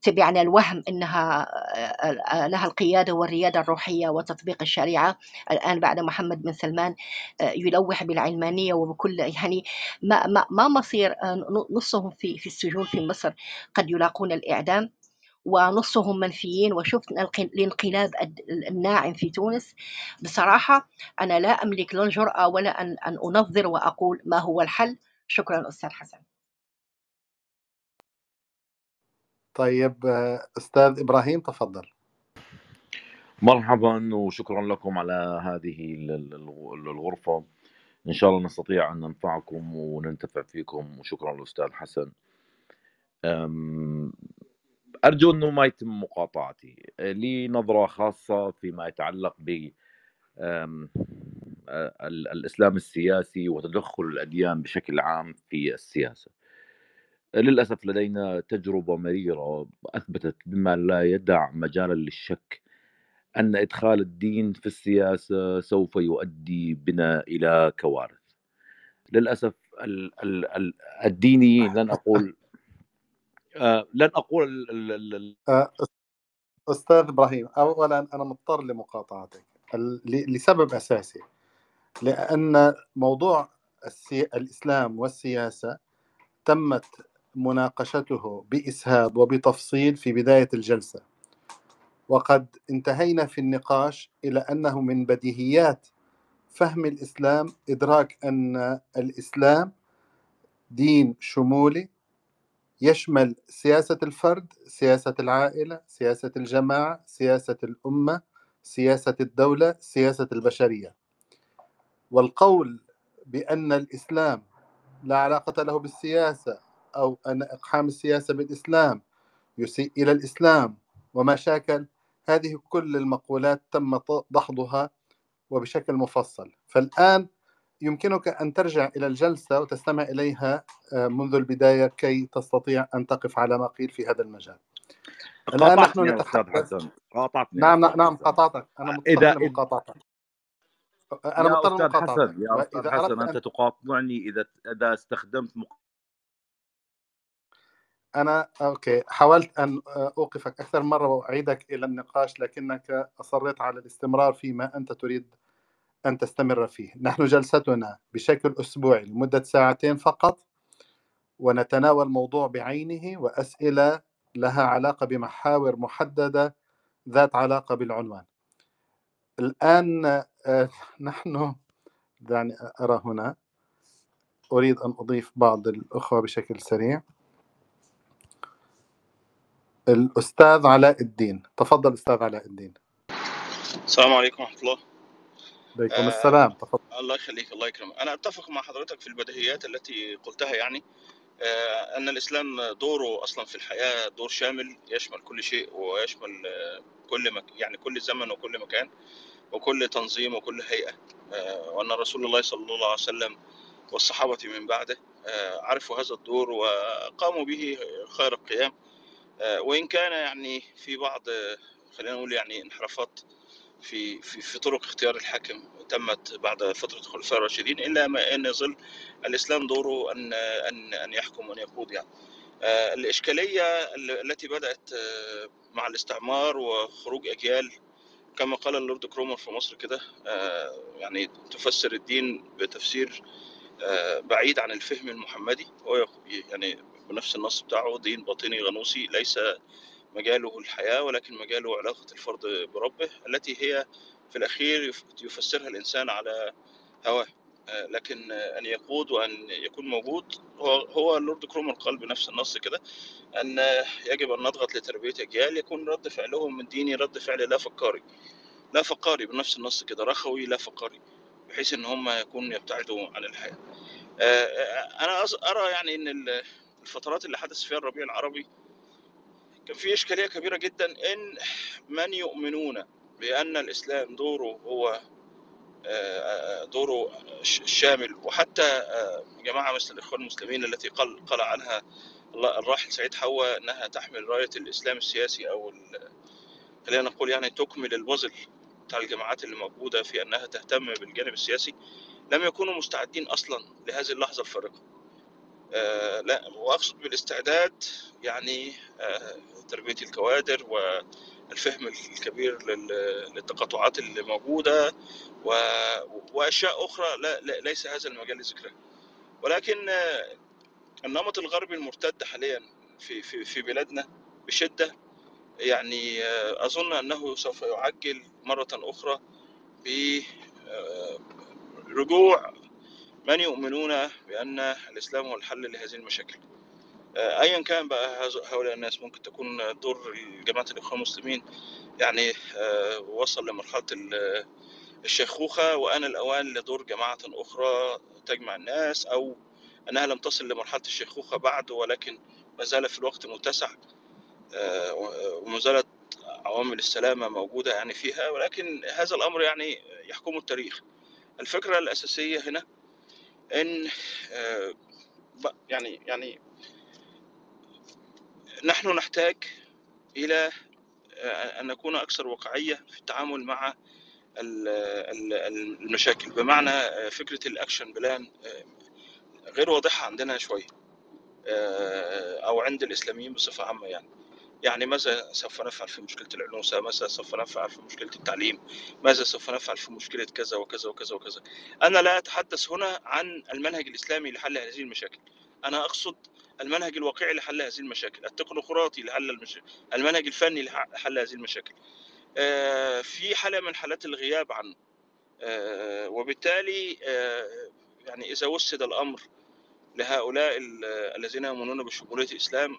Speaker 8: تبعنا الوهم أنها آه، آه، لها القيادة والريادة الروحية وتطبيق الشريعة. الآن بعد محمد بن سلمان آه، يلوح بالعلمانية وبكل يعني ما, ما, ما مصير نصهم في, في السجون في مصر قد يلاقون الإعدام. ونصهم منفيين وشفنا الق- الانقلاب الناعم في تونس. بصراحة أنا لا أملك لا الجرأة ولا أن, أن أنظر وأقول ما هو الحل. شكرا أستاذ حسن.
Speaker 1: طيب أستاذ إبراهيم تفضل.
Speaker 9: مرحبا وشكرا لكم على هذه ال- ال- ال- الغرفة. إن شاء الله نستطيع أن ننفعكم وننتفع فيكم. وشكرا للأستاذ حسن. أم، أرجو أنه ما يتم مقاطعتي لي نظرة خاصة فيما يتعلق ب أم، ال- الإسلام السياسي وتدخل الأديان بشكل عام في السياسة. للأسف لدينا تجربة مريرة أثبتت بما لا يدع مجالا للشك أن إدخال الدين في السياسة سوف يؤدي بنا إلى كوارث. للأسف ال- ال- ال- الديني لن أقول آه، لن أقول ال- ال- ال- ال-
Speaker 1: آه، أستاذ إبراهيم أولا أنا مضطر لمقاطعتك لسبب أساسي لأن موضوع السي... الإسلام والسياسة تمت مناقشته بإسهاب وبتفصيل في بداية الجلسة وقد انتهينا في النقاش إلى أنه من بديهيات فهم الإسلام إدراك أن الإسلام دين شمولي يشمل سياسة الفرد سياسة العائلة سياسة الجماعة سياسة الأمة سياسة الدولة سياسة البشرية. والقول بأن الإسلام لا علاقة له بالسياسة أو أن إقحام السياسة بالإسلام يسيء إلى الإسلام وما شاكل هذه كل المقولات تم دحضها وبشكل مفصل. فالآن يمكنك أن ترجع إلى الجلسة وتستمع إليها آه، منذ البداية كي تستطيع أن تقف على ما قيل في هذا المجال. الآن نحن نتحدث.
Speaker 9: حسن. قاطعتني
Speaker 1: نعم نعم قاطعتك. أنا مضطر لمقاطعتك أنا
Speaker 9: يا
Speaker 1: مضطر لمقاطعتك
Speaker 9: حسن يا أستاذ حسن أنت
Speaker 1: أن
Speaker 9: تقاطعني إذا إذا استخدمت مق...
Speaker 1: أنا أوكي. حاولت أن أوقفك أكثر مرة وأعيدك إلى النقاش لكنك أصريت على الاستمرار فيما أنت تريد أن تستمر فيه. نحن جلستنا بشكل أسبوعي لمدة ساعتين فقط ونتناول موضوع بعينه وأسئلة لها علاقة بمحاور محددة ذات علاقة بالعنوان. الآن آه، نحن دعني أرى هنا. أريد أن أضيف بعض الأخوة بشكل سريع. الأستاذ علاء الدين. تفضل أستاذ علاء الدين.
Speaker 10: السلام عليكم ورحمة الله.
Speaker 1: عليكم
Speaker 10: آه
Speaker 1: السلام. تفضل.
Speaker 10: الله يخليك الله يكرمك. أنا أتفق مع حضرتك في البديهيات التي قلتها يعني آه أن الإسلام دوره أصلا في الحياة دور شامل يشمل كل شيء ويشمل آه كل مك يعني كل زمن وكل مكان وكل تنظيم وكل هيئة. آه وأن رسول الله صلى الله عليه وسلم والصحابة من بعده عرفوا هذا الدور وقاموا به خير القيام. وإن كان يعني في بعض خلينا نقول يعني انحرافات في في في طرق اختيار الحاكم تمت بعد فترة الخلفاء الراشدين إلا ما أن يظل الإسلام دوره أن أن أن يحكم وأن يقود يعني. آه، الإشكالية ال- التي بدأت آه، مع الاستعمار وخروج أجيال كما قال اللورد كرومر في مصر كده آه، يعني تفسر الدين بتفسير بعيد عن الفهم المحمدي هو يعني بنفس النص بتاعه دين باطني غنوصي ليس مجاله الحياة ولكن مجاله علاقة الفرد بربه التي هي في الأخير يف- يفسرها الإنسان على هواه آه، لكن آه، أن يقود وأن يكون موجود هو هو اللورد كرومر قال بنفس النص كده أن يجب أن نضغط لتربية أجيال يكون رد فعلهم من ديني رد فعل لا فكاري لا فقاري بنفس النص كده رخوي لا فقاري بحيث إن هم يكونوا يبتعدوا عن الحياة. آه، أنا أرى يعني إن ال- الفترات اللي حدث فيها الربيع العربي كان في إشكالية كبيرة جدا إن من يؤمنون بأن الإسلام دوره هو آه، آه، دوره الشامل وحتى آه، جماعة مثل الإخوان المسلمين التي قال قال عنها الراحل سعيد حوا إنها تحمل راية الإسلام السياسي ال- خلينا نقول يعني تكمل البازل بتاع الجماعات اللي موجودة في أنها تهتم بالجانب السياسي لم يكونوا مستعدين أصلا لهذه اللحظة الفارقة. آه لا واقصد بالاستعداد يعني آه تربية الكوادر والفهم الكبير لل- للتقاطعات اللي موجودة. وأشياء أخرى لا... ليس هذا المجال لذكرها ولكن آه النمط الغربي المرتد حاليا في في في بلادنا بشدة يعني آه أظن أنه سوف يعجل مرة أخرى برجوع من يؤمنون بأن الإسلام هو الحل لهذه المشاكل؟ آه، أيا كان بقى هؤلاء الناس ممكن تكون دور جماعة الإخوان المسلمين يعني آه، وصل لمرحلة ال- الشيخوخة وآن الأوان لدور جماعة أخرى تجمع الناس أو أنها لم تصل لمرحلة الشيخوخة بعد ولكن ما زال في الوقت متسع آه، وما زالت عوامل السلامة موجودة يعني فيها ولكن هذا الأمر يعني يحكمه التاريخ. الفكرة الأساسية هنا إن آه، يعني يعني نحن نحتاج إلى آه، أن نكون أكثر واقعيه في التعامل مع ال- ال- المشاكل. بمعنى آه، فكرة ال action plan غير واضحة عندنا شوية أو عند الإسلاميين بصفة عامة يعني. يعني ماذا سوف نفعل في مشكلة العنوسة؟ ماذا سوف نفعل في مشكلة التعليم؟ ماذا سوف نفعل في مشكلة كذا وكذا وكذا وكذا؟ أنا لا أتحدث هنا عن المنهج الإسلامي لحل هذه المشاكل. أنا أقصد المنهج الواقعي لحل هذه المشاكل التكنوقراطي لحل المشاكل المنهج الفني لحل هذه المشاكل. آه، في حالة من حالات الغياب عنه. آه، وبالتالي آه، يعني إذا وسد الأمر لهؤلاء ال- الذين يؤمنون بشمولية الإسلام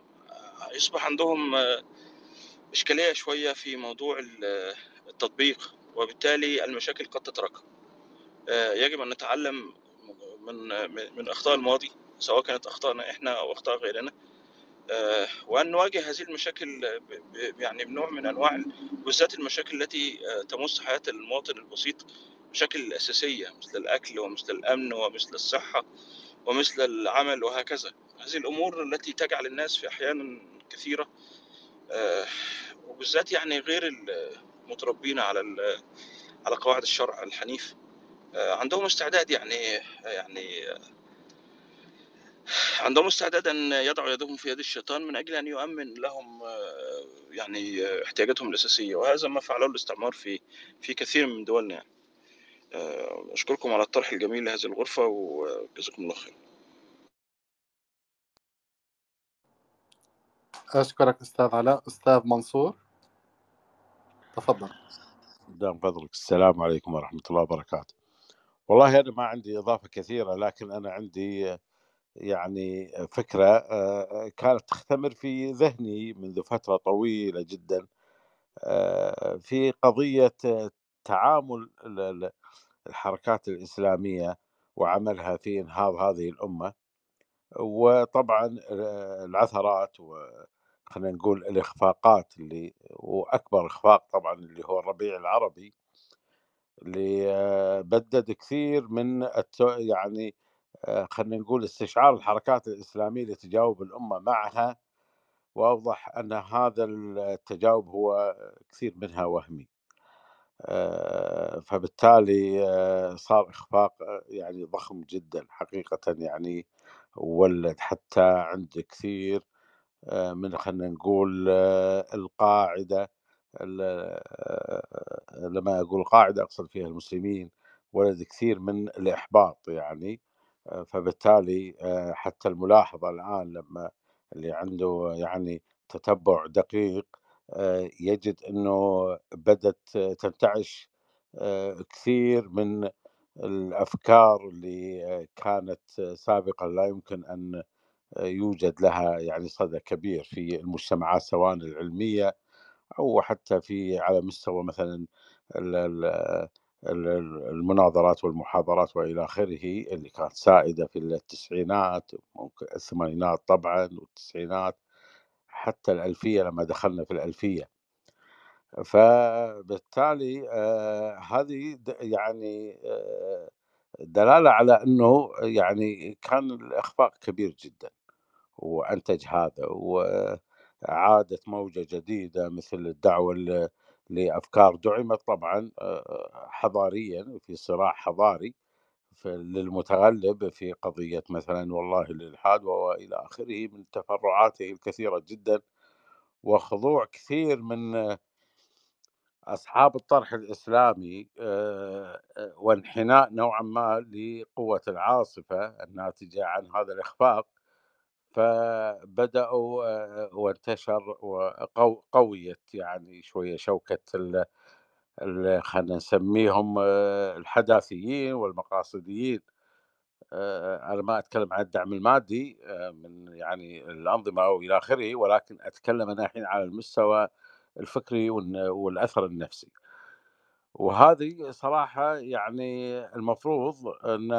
Speaker 10: يصبح عندهم آه، إشكالية شوية في موضوع ال- التطبيق وبالتالي المشاكل قد تتراكم. آه، يجب أن نتعلم من من أخطاء الماضي سواء كانت أخطائنا إحنا أو أخطاء غيرنا. آه، وأن نواجه هذه المشاكل يعني بنوع من أنواع ال- بالذات المشاكل التي آه، تمس حياة المواطن البسيط مشاكل أساسية مثل الأكل ومثل الأمن ومثل الصحة ومثل العمل وهكذا. هذه الأمور التي تجعل الناس في أحيان كثيرة آه، وبالذات يعني غير المتربين على على قواعد الشرع الحنيف آه، عندهم استعداد يعني يعني عندهم استعداد أن يضعوا يدهم في يد الشيطان من أجل أن يؤمن لهم آه، يعني آه، احتياجاتهم الأساسية وهذا ما فعله الاستعمار في في كثير من دولنا يعني. آه، أشكركم على الطرح الجميل لهذه الغرفة وجزاكم الله خير.
Speaker 1: أشكرك أستاذ علاء أستاذ منصور. تفضل.
Speaker 3: قدام فضلك. السلام عليكم ورحمة الله وبركاته. والله أنا ما عندي إضافة كثيرة لكن أنا عندي يعني فكرة آه، كانت تختمر في ذهني منذ فترة طويلة جدا آه، في قضية تعامل ال- ال- الحركات الإسلامية وعملها في إنهاض هذه الأمة. وطبعا آه، العثرات وخلينا نقول الإخفاقات اللي وأكبر إخفاق طبعا اللي هو الربيع العربي اللي آه، بدد كثير من الت- يعني آه، خلينا نقول استشعار الحركات الإسلامية لتجاوب الأمة معها.
Speaker 11: وأوضح أن هذا التجاوب هو كثير منها وهمي. آه، فبالتالي صار إخفاق آه، يعني ضخم جدا حقيقة يعني ولد حتى عند كثير من خلينا نقول القاعدة لما أقول قاعدة أقصد فيها المسلمين ولد كثير من الإحباط يعني. فبالتالي حتى الملاحظة الآن لما اللي عنده يعني تتبع دقيق يجد أنه بدت تنتعش كثير من الأفكار اللي كانت سابقا لا يمكن أن يوجد لها يعني صدى كبير في المجتمعات سواء العلمية أو حتى في على مستوى مثلا المناظرات والمحاضرات وإلى آخره اللي كانت سائدة في التسعينات الثمانينات طبعا والتسعينات حتى الألفية لما دخلنا في الألفية. فبالتالي آه هذه يعني آه دلالة على إنه يعني كان الأخفاق كبير جدا. وأنتج هذا وعادت موجة جديدة مثل الدعوة لأفكار دعمت طبعا حضاريا في صراع حضاري للمتغلب في قضية مثلا والله الإلحاد وإلى آخره من تفرعاته الكثيرة جدا وخضوع كثير من أصحاب الطرح الإسلامي وانحناء نوعا ما لقوة العاصفة الناتجة عن هذا الإخفاق. فبدأوا وانتشر وقويت يعني شوية شوكة خلينا نسميهم الحداثيين والمقاصديين. أنا ما أتكلم عن الدعم المادي من يعني الأنظمة أو إلى آخره ولكن أتكلم أنا الحين على المستوى الفكري والأثر النفسي. وهذه صراحة يعني المفروض أن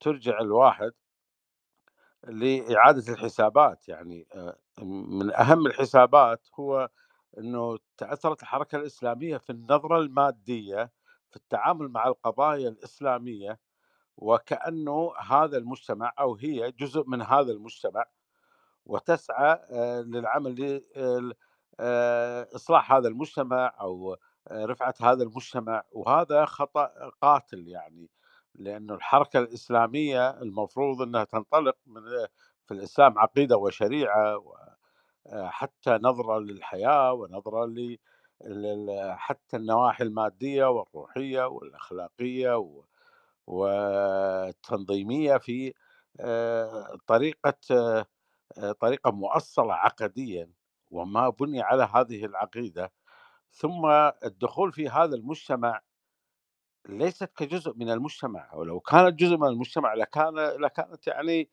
Speaker 11: ترجع الواحد لإعادة الحسابات يعني من أهم الحسابات هو أنه تأثرت الحركة الإسلامية في النظرة المادية في التعامل مع القضايا الإسلامية وكأنه هذا المجتمع أو هي جزء من هذا المجتمع وتسعى للعمل لإصلاح هذا المجتمع أو رفعة هذا المجتمع وهذا خطأ قاتل يعني. لأنه الحركة الإسلامية المفروض أنها تنطلق من في الإسلام عقيدة وشريعة حتى نظرة للحياة ونظرة ل حتى النواحي المادية والروحية والأخلاقية والتنظيمية في طريقة طريقة مؤصلة عقديا وما بني على هذه العقيدة. ثم الدخول في هذا المجتمع ليست كجزء من المجتمع ولو كانت جزء من المجتمع لكان لكانت يعني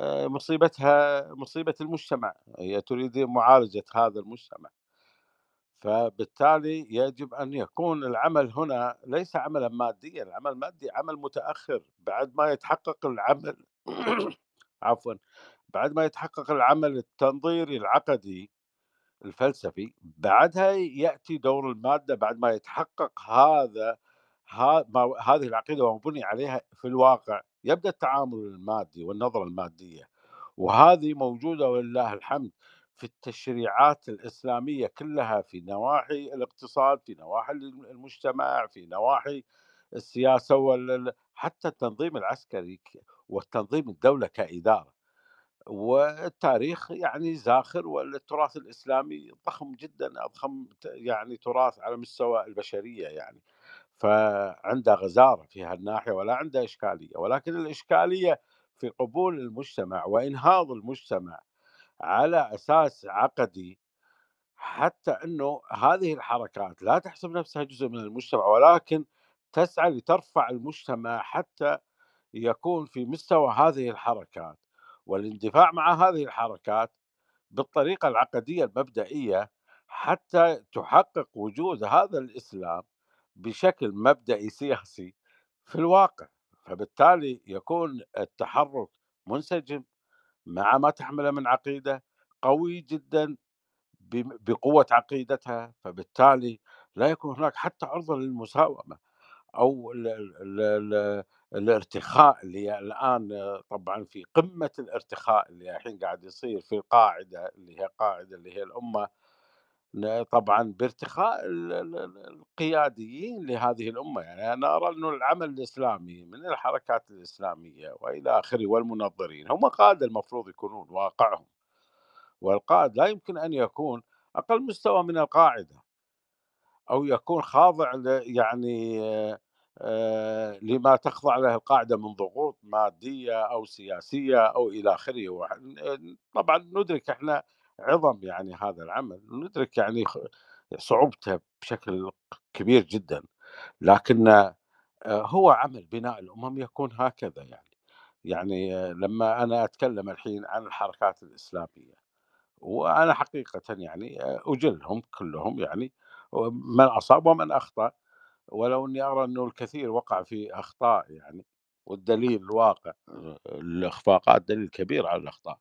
Speaker 11: مصيبتها مصيبة المجتمع. هي تريد معالجة هذا المجتمع. فبالتالي يجب أن يكون العمل هنا ليس عملا ماديا العمل المادي عمل متأخر. بعد ما يتحقق العمل (coughs) عفوا بعد ما يتحقق العمل التنظيري العقدي الفلسفي بعدها يأتي دور المادة. بعد ما يتحقق هذا هذه العقيدة وما بني عليها في الواقع يبدأ التعامل المادي والنظرة المادية وهذه موجودة ولله الحمد في التشريعات الإسلامية كلها في نواحي الاقتصاد في نواحي المجتمع في نواحي السياسة حتى التنظيم العسكري والتنظيم الدولة كإدارة والتاريخ يعني زاخر والتراث الإسلامي ضخم جدا أضخم يعني تراث على مستوى البشرية يعني. فعنده غزارة في هالناحية ولا عنده إشكالية ولكن الإشكالية في قبول المجتمع وإنهاض المجتمع على أساس عقدي حتى أنه هذه الحركات لا تحسب نفسها جزء من المجتمع ولكن تسعى لترفع المجتمع حتى يكون في مستوى هذه الحركات. والاندفاع مع هذه الحركات بالطريقة العقدية المبدئية حتى تحقق وجود هذا الإسلام بشكل مبدئي سياسي في الواقع فبالتالي يكون التحرك منسجم مع ما تحمله من عقيدة قوي جدا بقوة عقيدتها فبالتالي لا يكون هناك حتى عرضة للمساومة أو ال ال ال الارتخاء اللي الآن طبعا في قمة الارتخاء اللي الحين قاعد يصير في القاعدة اللي هي قاعدة اللي هي الأمة طبعا بارتخاء القياديين لهذه الأمة. يعني أنا أرى إنه العمل الإسلامي من الحركات الإسلامية وإلى آخره والمنظرين هم قاده المفروض يكونون واقعهم. والقائد لا يمكن أن يكون أقل مستوى من القاعدة أو يكون خاضع يعني آه، لما تخضع له القاعدة من ضغوط مادية أو سياسية أو إلى آخره. طبعا ندرك إحنا عظم يعني هذا العمل ندرك يعني صعوبته بشكل كبير جدا. لكن آه، هو عمل بناء الأمم يكون هكذا يعني. يعني آه، لما أنا أتكلم الحين عن الحركات الإسلامية وأنا حقيقه يعني أجلهم كلهم يعني من أصاب ومن أخطأ. ولو إني أرى إنه الكثير وقع في أخطاء يعني والدليل الواقع الاخفاقات دليل كبير على الأخطاء.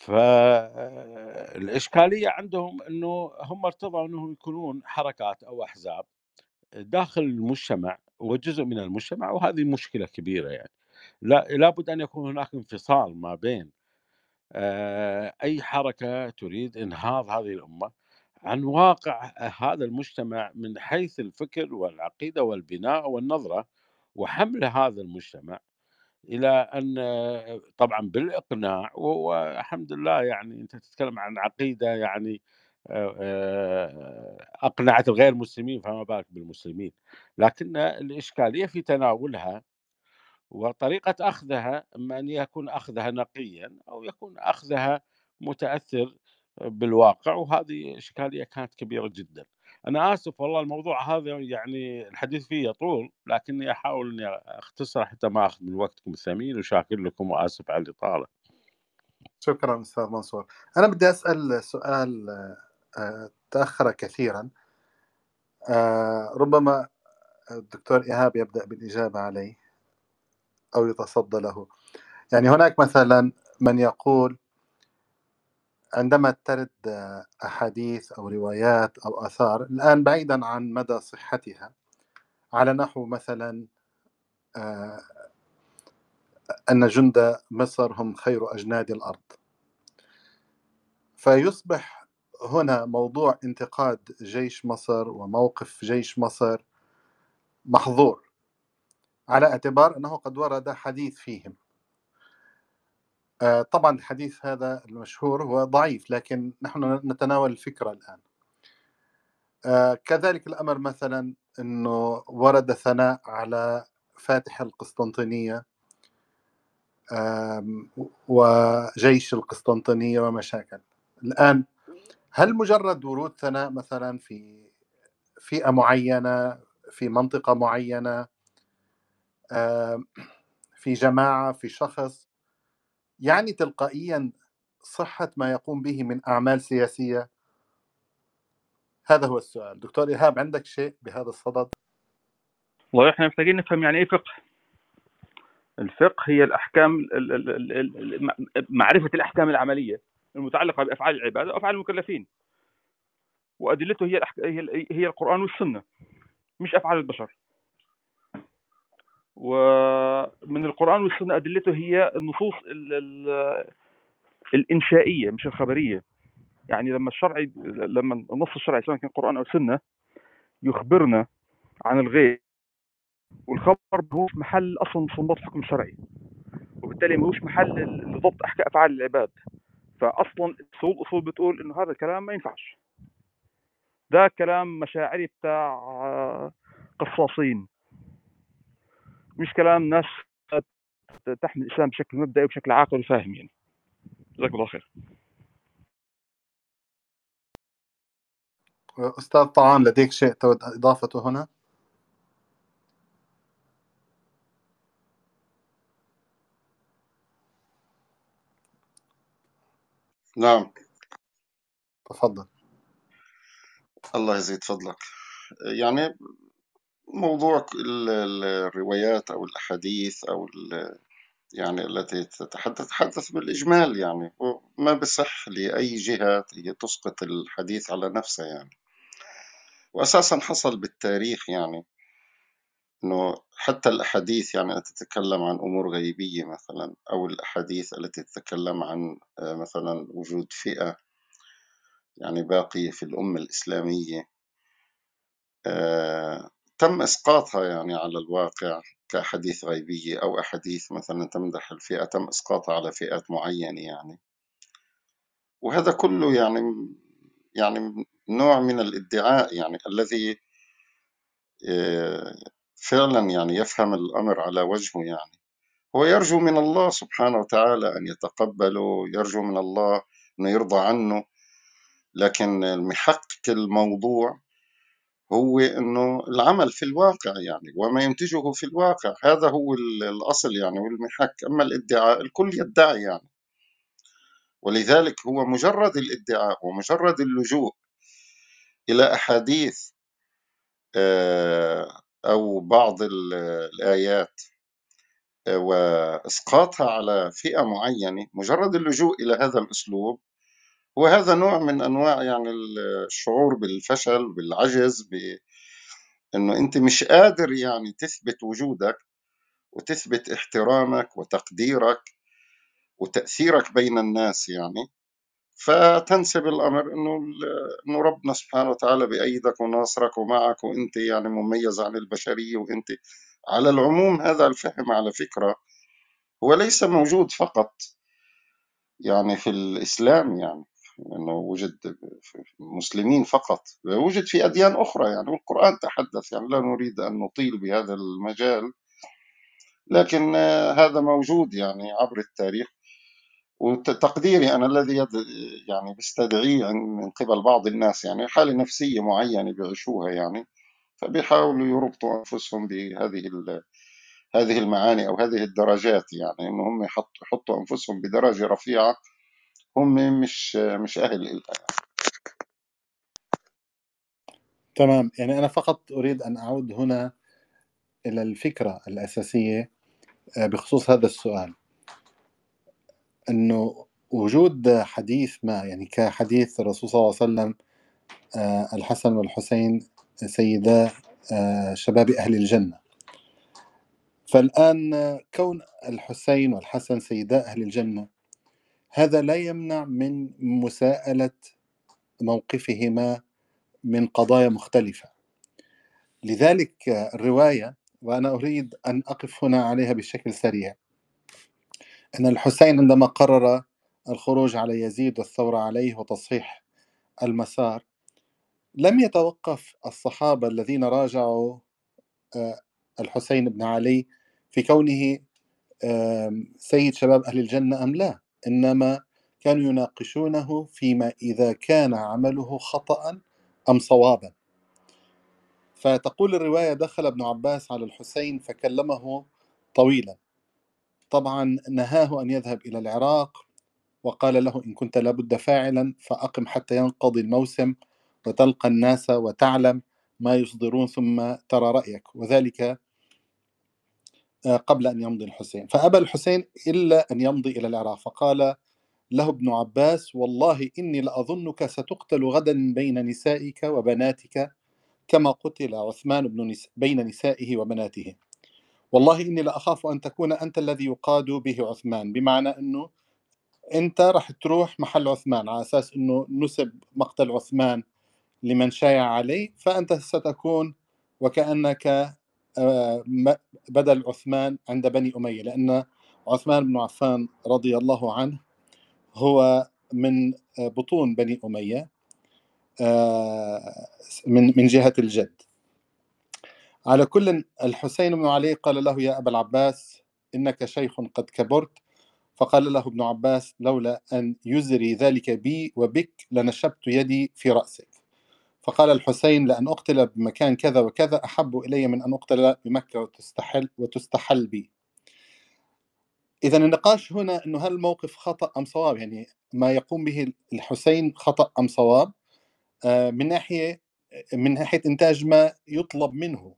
Speaker 11: فالاشكاليه عندهم إنه هم ارتضوا إنهم يكونون حركات أو أحزاب داخل المجتمع وجزء من المجتمع وهذه مشكلة كبيرة يعني. لا لابد أن يكون هناك انفصال ما بين آه، أي حركة تريد إنهاض هذه الأمة عن واقع هذا المجتمع من حيث الفكر والعقيدة والبناء والنظرة وحمل هذا المجتمع. إلى أن طبعا بالإقناع والحمد لله يعني أنت تتكلم عن عقيدة يعني أقنعت الغير مسلمين فما بالك بالمسلمين لكن الإشكالية في تناولها وطريقة أخذها إما أن يكون أخذها نقيا أو يكون أخذها متأثر بالواقع وهذه إشكالية كانت كبيرة جدا. أنا آسف والله الموضوع هذا يعني الحديث فيه يطول لكني أحاول إني أختصر حتى ما أخذ من وقتكم الثمين وشاكر لكم وآسف على الإطالة.
Speaker 1: شكرا أستاذ منصور. أنا بدي أسأل سؤال آه، تأخر كثيرا آه، ربما الدكتور إيهاب يبدأ بالإجابة عليه أو يتصدى له. يعني هناك مثلا من يقول عندما ترد أحاديث أو روايات أو آثار الآن بعيدا عن مدى صحتها على نحو مثلا آه، أن جند مصر هم خير أجناد الأرض. فيصبح هنا موضوع انتقاد جيش مصر وموقف جيش مصر محظور على اعتبار أنه قد ورد حديث فيهم. آه، طبعا الحديث هذا المشهور هو ضعيف لكن نحن نتناول الفكرة الآن. آه، كذلك الأمر مثلا أنه ورد ثناء على فاتح القسطنطينية وجيش القسطنطينية ومشاكل. الآن هل مجرد ورود ثناء مثلا في فئة معينة في منطقة معينة في جماعة في شخص يعني تلقائيا صحة ما يقوم به من أعمال سياسية؟ هذا هو السؤال. دكتور إيهاب عندك شيء بهذا الصدد؟
Speaker 2: والله إحنا محتاجين نفهم يعني إيه فقه. الفقه هي الأحكام معرفة الأحكام العملية المتعلقة بأفعال العباد وافعال المكلفين. وأدلته هي هي القرآن والسنة مش أفعال البشر. ومن القرآن والسنة أدلته هي النصوص الإنشائية مش الخبرية. يعني لما الشرع لما النص الشرعي سواء كان قرآن أو سنة يخبرنا عن الغيب والخبر ماهوش محل أصلا استنباط حكم شرعي وبالتالي ماهوش محل لضبط أحكام أفعال العباد. فأصلا أصول أصول بتقول إنه هذا الكلام ما ينفعش. ده كلام مشاعري بتاع قصاصين. مش كلام ناس تحمل الإسلام بشكل مبدئي وبشكل عاقل وفاهم يعني. جزاك الله خير.
Speaker 1: أستاذ طعان لديك شيء تود إضافته هنا؟
Speaker 4: نعم.
Speaker 1: تفضل.
Speaker 4: الله يزيد فضلك. يعني موضوع الروايات أو الأحاديث أو يعني التي تتحدث تتحدث بالإجمال يعني وما بصح لأي جهة هي تسقط الحديث على نفسها يعني. وأساسا حصل بالتاريخ يعني إنه حتى الأحاديث يعني تتكلم عن أمور غيبية مثلا أو الأحاديث التي تتكلم عن آه، مثلا وجود فئة يعني باقية في الأمة الإسلامية آه، تم إسقاطها يعني على الواقع كأحاديث غيبية أو أحاديث مثلا تمدح الفئة تم إسقاطها على فئات معينة يعني. وهذا كله يعني يعني نوع من الإدعاء يعني الذي آه، فعلا يعني يفهم الأمر على وجهه يعني. هو يرجو من الله سبحانه وتعالى أن يتقبله يرجو من الله أنه يرضى عنه لكن المحقق الموضوع هو أنه العمل في الواقع يعني وما ينتجه في الواقع. هذا هو الأصل يعني والمحك. أما الإدعاء الكل يدعي يعني. ولذلك هو مجرد الإدعاء ومجرد اللجوء إلى أحاديث آه، أو بعض الآيات آه، وإسقاطها على فئة معينة مجرد اللجوء إلى هذا الأسلوب وهذا نوع من أنواع يعني الشعور بالفشل بالعجز بأنه أنت مش قادر يعني تثبت وجودك وتثبت احترامك وتقديرك وتأثيرك بين الناس يعني. فتنسب الأمر إنه إنه ربنا سبحانه وتعالى بأيدك وناصرك ومعك وأنت يعني مميز عن البشرية وأنت على العموم هذا الفهم على فكرة هو ليس موجود فقط يعني في الإسلام يعني. إنه وجد في المسلمين فقط وجد في أديان أخرى يعني والقران تحدث يعني لا نريد أن نطيل بهذا المجال لكن هذا موجود يعني عبر التاريخ. وتقديري أنا الذي يعني بستدعيه من قبل بعض الناس يعني حالة نفسية معينة بيعيشوها يعني فبيحاولوا يربطوا أنفسهم بهذه هذه المعاني أو هذه الدرجات يعني إنه هم يحطوا أنفسهم بدرجة رفيعة هم مش مش أهل لها
Speaker 1: تمام. يعني أنا فقط أريد أن أعود هنا إلى الفكرة الأساسية آه، بخصوص هذا السؤال. أنه وجود حديث ما يعني كحديث الرسول صلى الله عليه وسلم آه، الحسن والحسين سيدا آه، شباب أهل الجنة. فالآن كون الحسين والحسن سيدا أهل الجنة هذا لا يمنع من مساءلة موقفهما من قضايا مختلفة. لذلك الرواية وأنا أريد أن أقف هنا عليها بشكل سريع. أن الحسين عندما قرر الخروج على يزيد والثورة عليه وتصحيح المسار لم يتوقف الصحابة الذين راجعوا آه، الحسين بن علي في كونه سيد شباب أهل الجنة أم لا. إنما كانوا يناقشونه فيما إذا كان عمله خطأ أم صوابا. فتقول الرواية دخل ابن عباس على الحسين فكلمه طويلا. طبعا نهاه أن يذهب إلى العراق وقال له إن كنت لابد فاعلا فأقم حتى ينقضي الموسم وتلقى الناس وتعلم ما يصدرون ثم ترى رأيك. وذلك قبل أن يمضي الحسين. فأبى الحسين إلا أن يمضي إلى العراق. فقال له ابن عباس والله إني لأظنك ستقتل غدا بين نسائك وبناتك كما قتل عثمان بن نس... بين نسائه وبناته. والله إني لأخاف أن تكون أنت الذي يقاد به عثمان بمعنى أنه أنت راح تروح محل عثمان على أساس أنه نسب مقتل عثمان لمن شايع عليه فأنت ستكون وكأنك آه، بدل عثمان عند بني أمية لأن عثمان بن عفان رضي الله عنه هو من بطون بني أمية آه، من من جهة الجد. على كل الحسين بن علي قال له يا أبا العباس إنك شيخ قد كبرت. فقال له ابن عباس لولا أن يزري ذلك بي وبك لنشبت يدي في رأسك. فقال الحسين لأن أقتل بمكان كذا وكذا أحب إلي من أن أقتل بمكة وتستحل, وتستحل بي. إذا النقاش هنا أنه هل الموقف خطأ أم صواب؟ يعني ما يقوم به الحسين خطأ أم صواب؟ آه، من ناحية من ناحية إنتاج ما يطلب منه.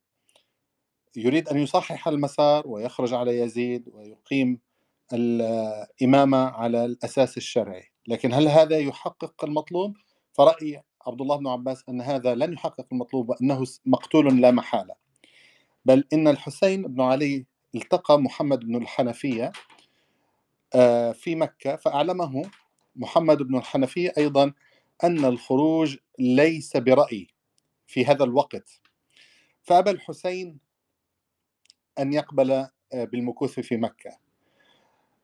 Speaker 1: يريد أن يصحح المسار ويخرج على يزيد ويقيم الإمامة على الأساس الشرعي. لكن هل هذا يحقق المطلوب؟ فرأي عبد الله بن عباس أن هذا لن يحقق المطلوب وأنه مقتول لا محالة. بل إن الحسين بن علي التقى محمد بن الحنفية آه، في مكة فأعلمه محمد بن الحنفية أيضا أن الخروج ليس برأي في هذا الوقت. فأبى الحسين أن يقبل آه، بالمكوث في مكة.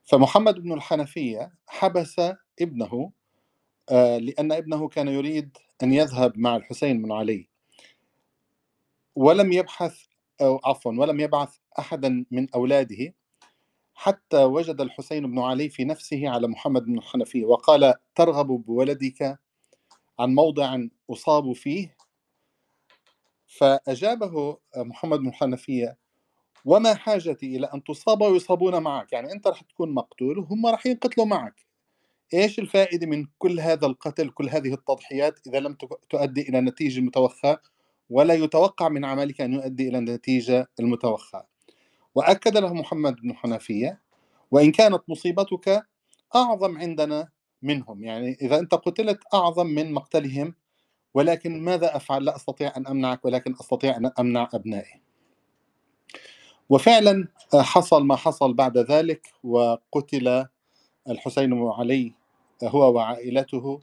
Speaker 1: فمحمد بن الحنفية حبس ابنه لأن ابنه كان يريد أن يذهب مع الحسين بن علي. ولم يبحث أو عفوا ولم يبعث أحدا من أولاده حتى وجد الحسين بن علي في نفسه على محمد بن الحنفية وقال ترغب بولدك عن موضع أصاب فيه. فأجابه محمد بن الحنفية وما حاجتي إلى أن تصاب ويصابون معك يعني أنت رح تكون مقتول وهم رح ينقتلوا معك. إيش الفائدة من كل هذا القتل كل هذه التضحيات إذا لم تؤدي إلى النتيجة المتوخاة ولا يتوقع من عملك أن يؤدي إلى النتيجة المتوخاة وأكد له محمد بن حنفية وإن كانت مصيبتك أعظم عندنا منهم. يعني إذا أنت قتلت أعظم من مقتلهم ولكن ماذا أفعل؟ لا أستطيع أن أمنعك ولكن أستطيع أن أمنع أبنائي. وفعلا حصل ما حصل بعد ذلك وقتل الحسين بن علي هو وعائلته.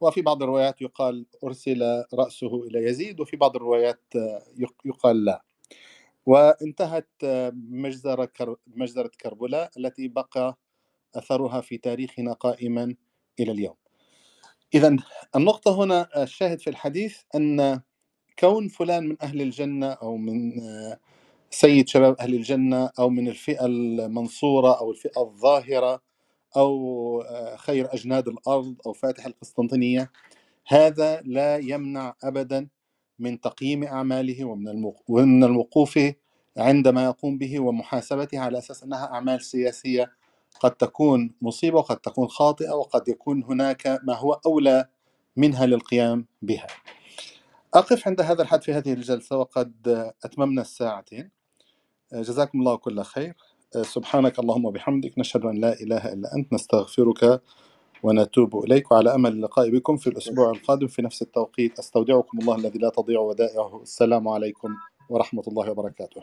Speaker 1: وفي بعض الروايات يقال أرسل رأسه إلى يزيد وفي بعض الروايات يقال لا. وانتهت مجزرة مجزرة كربلاء التي بقى أثرها في تاريخنا قائما إلى اليوم. إذا النقطة هنا الشاهد في الحديث أن كون فلان من أهل الجنة أو من سيد شباب أهل الجنة أو من الفئة المنصورة أو الفئة الظاهرة أو خير أجناد الأرض أو فاتح القسطنطينية. هذا لا يمنع أبدا من تقييم أعماله ومن الوقوف عندما يقوم به ومحاسبته على أساس أنها أعمال سياسية. قد تكون مصيبة وقد تكون خاطئة وقد يكون هناك ما هو أولى منها للقيام بها. أقف عند هذا الحد في هذه الجلسة وقد أتممنا الساعتين. جزاكم الله كل خير. سبحانك اللهم وبحمدك نشهد أن لا إله إلا أنت نستغفرك ونتوب إليك وعلى أمل اللقاء بكم في الأسبوع القادم في نفس التوقيت. أستودعكم الله الذي لا تضيع ودائعه. السلام عليكم ورحمة الله وبركاته.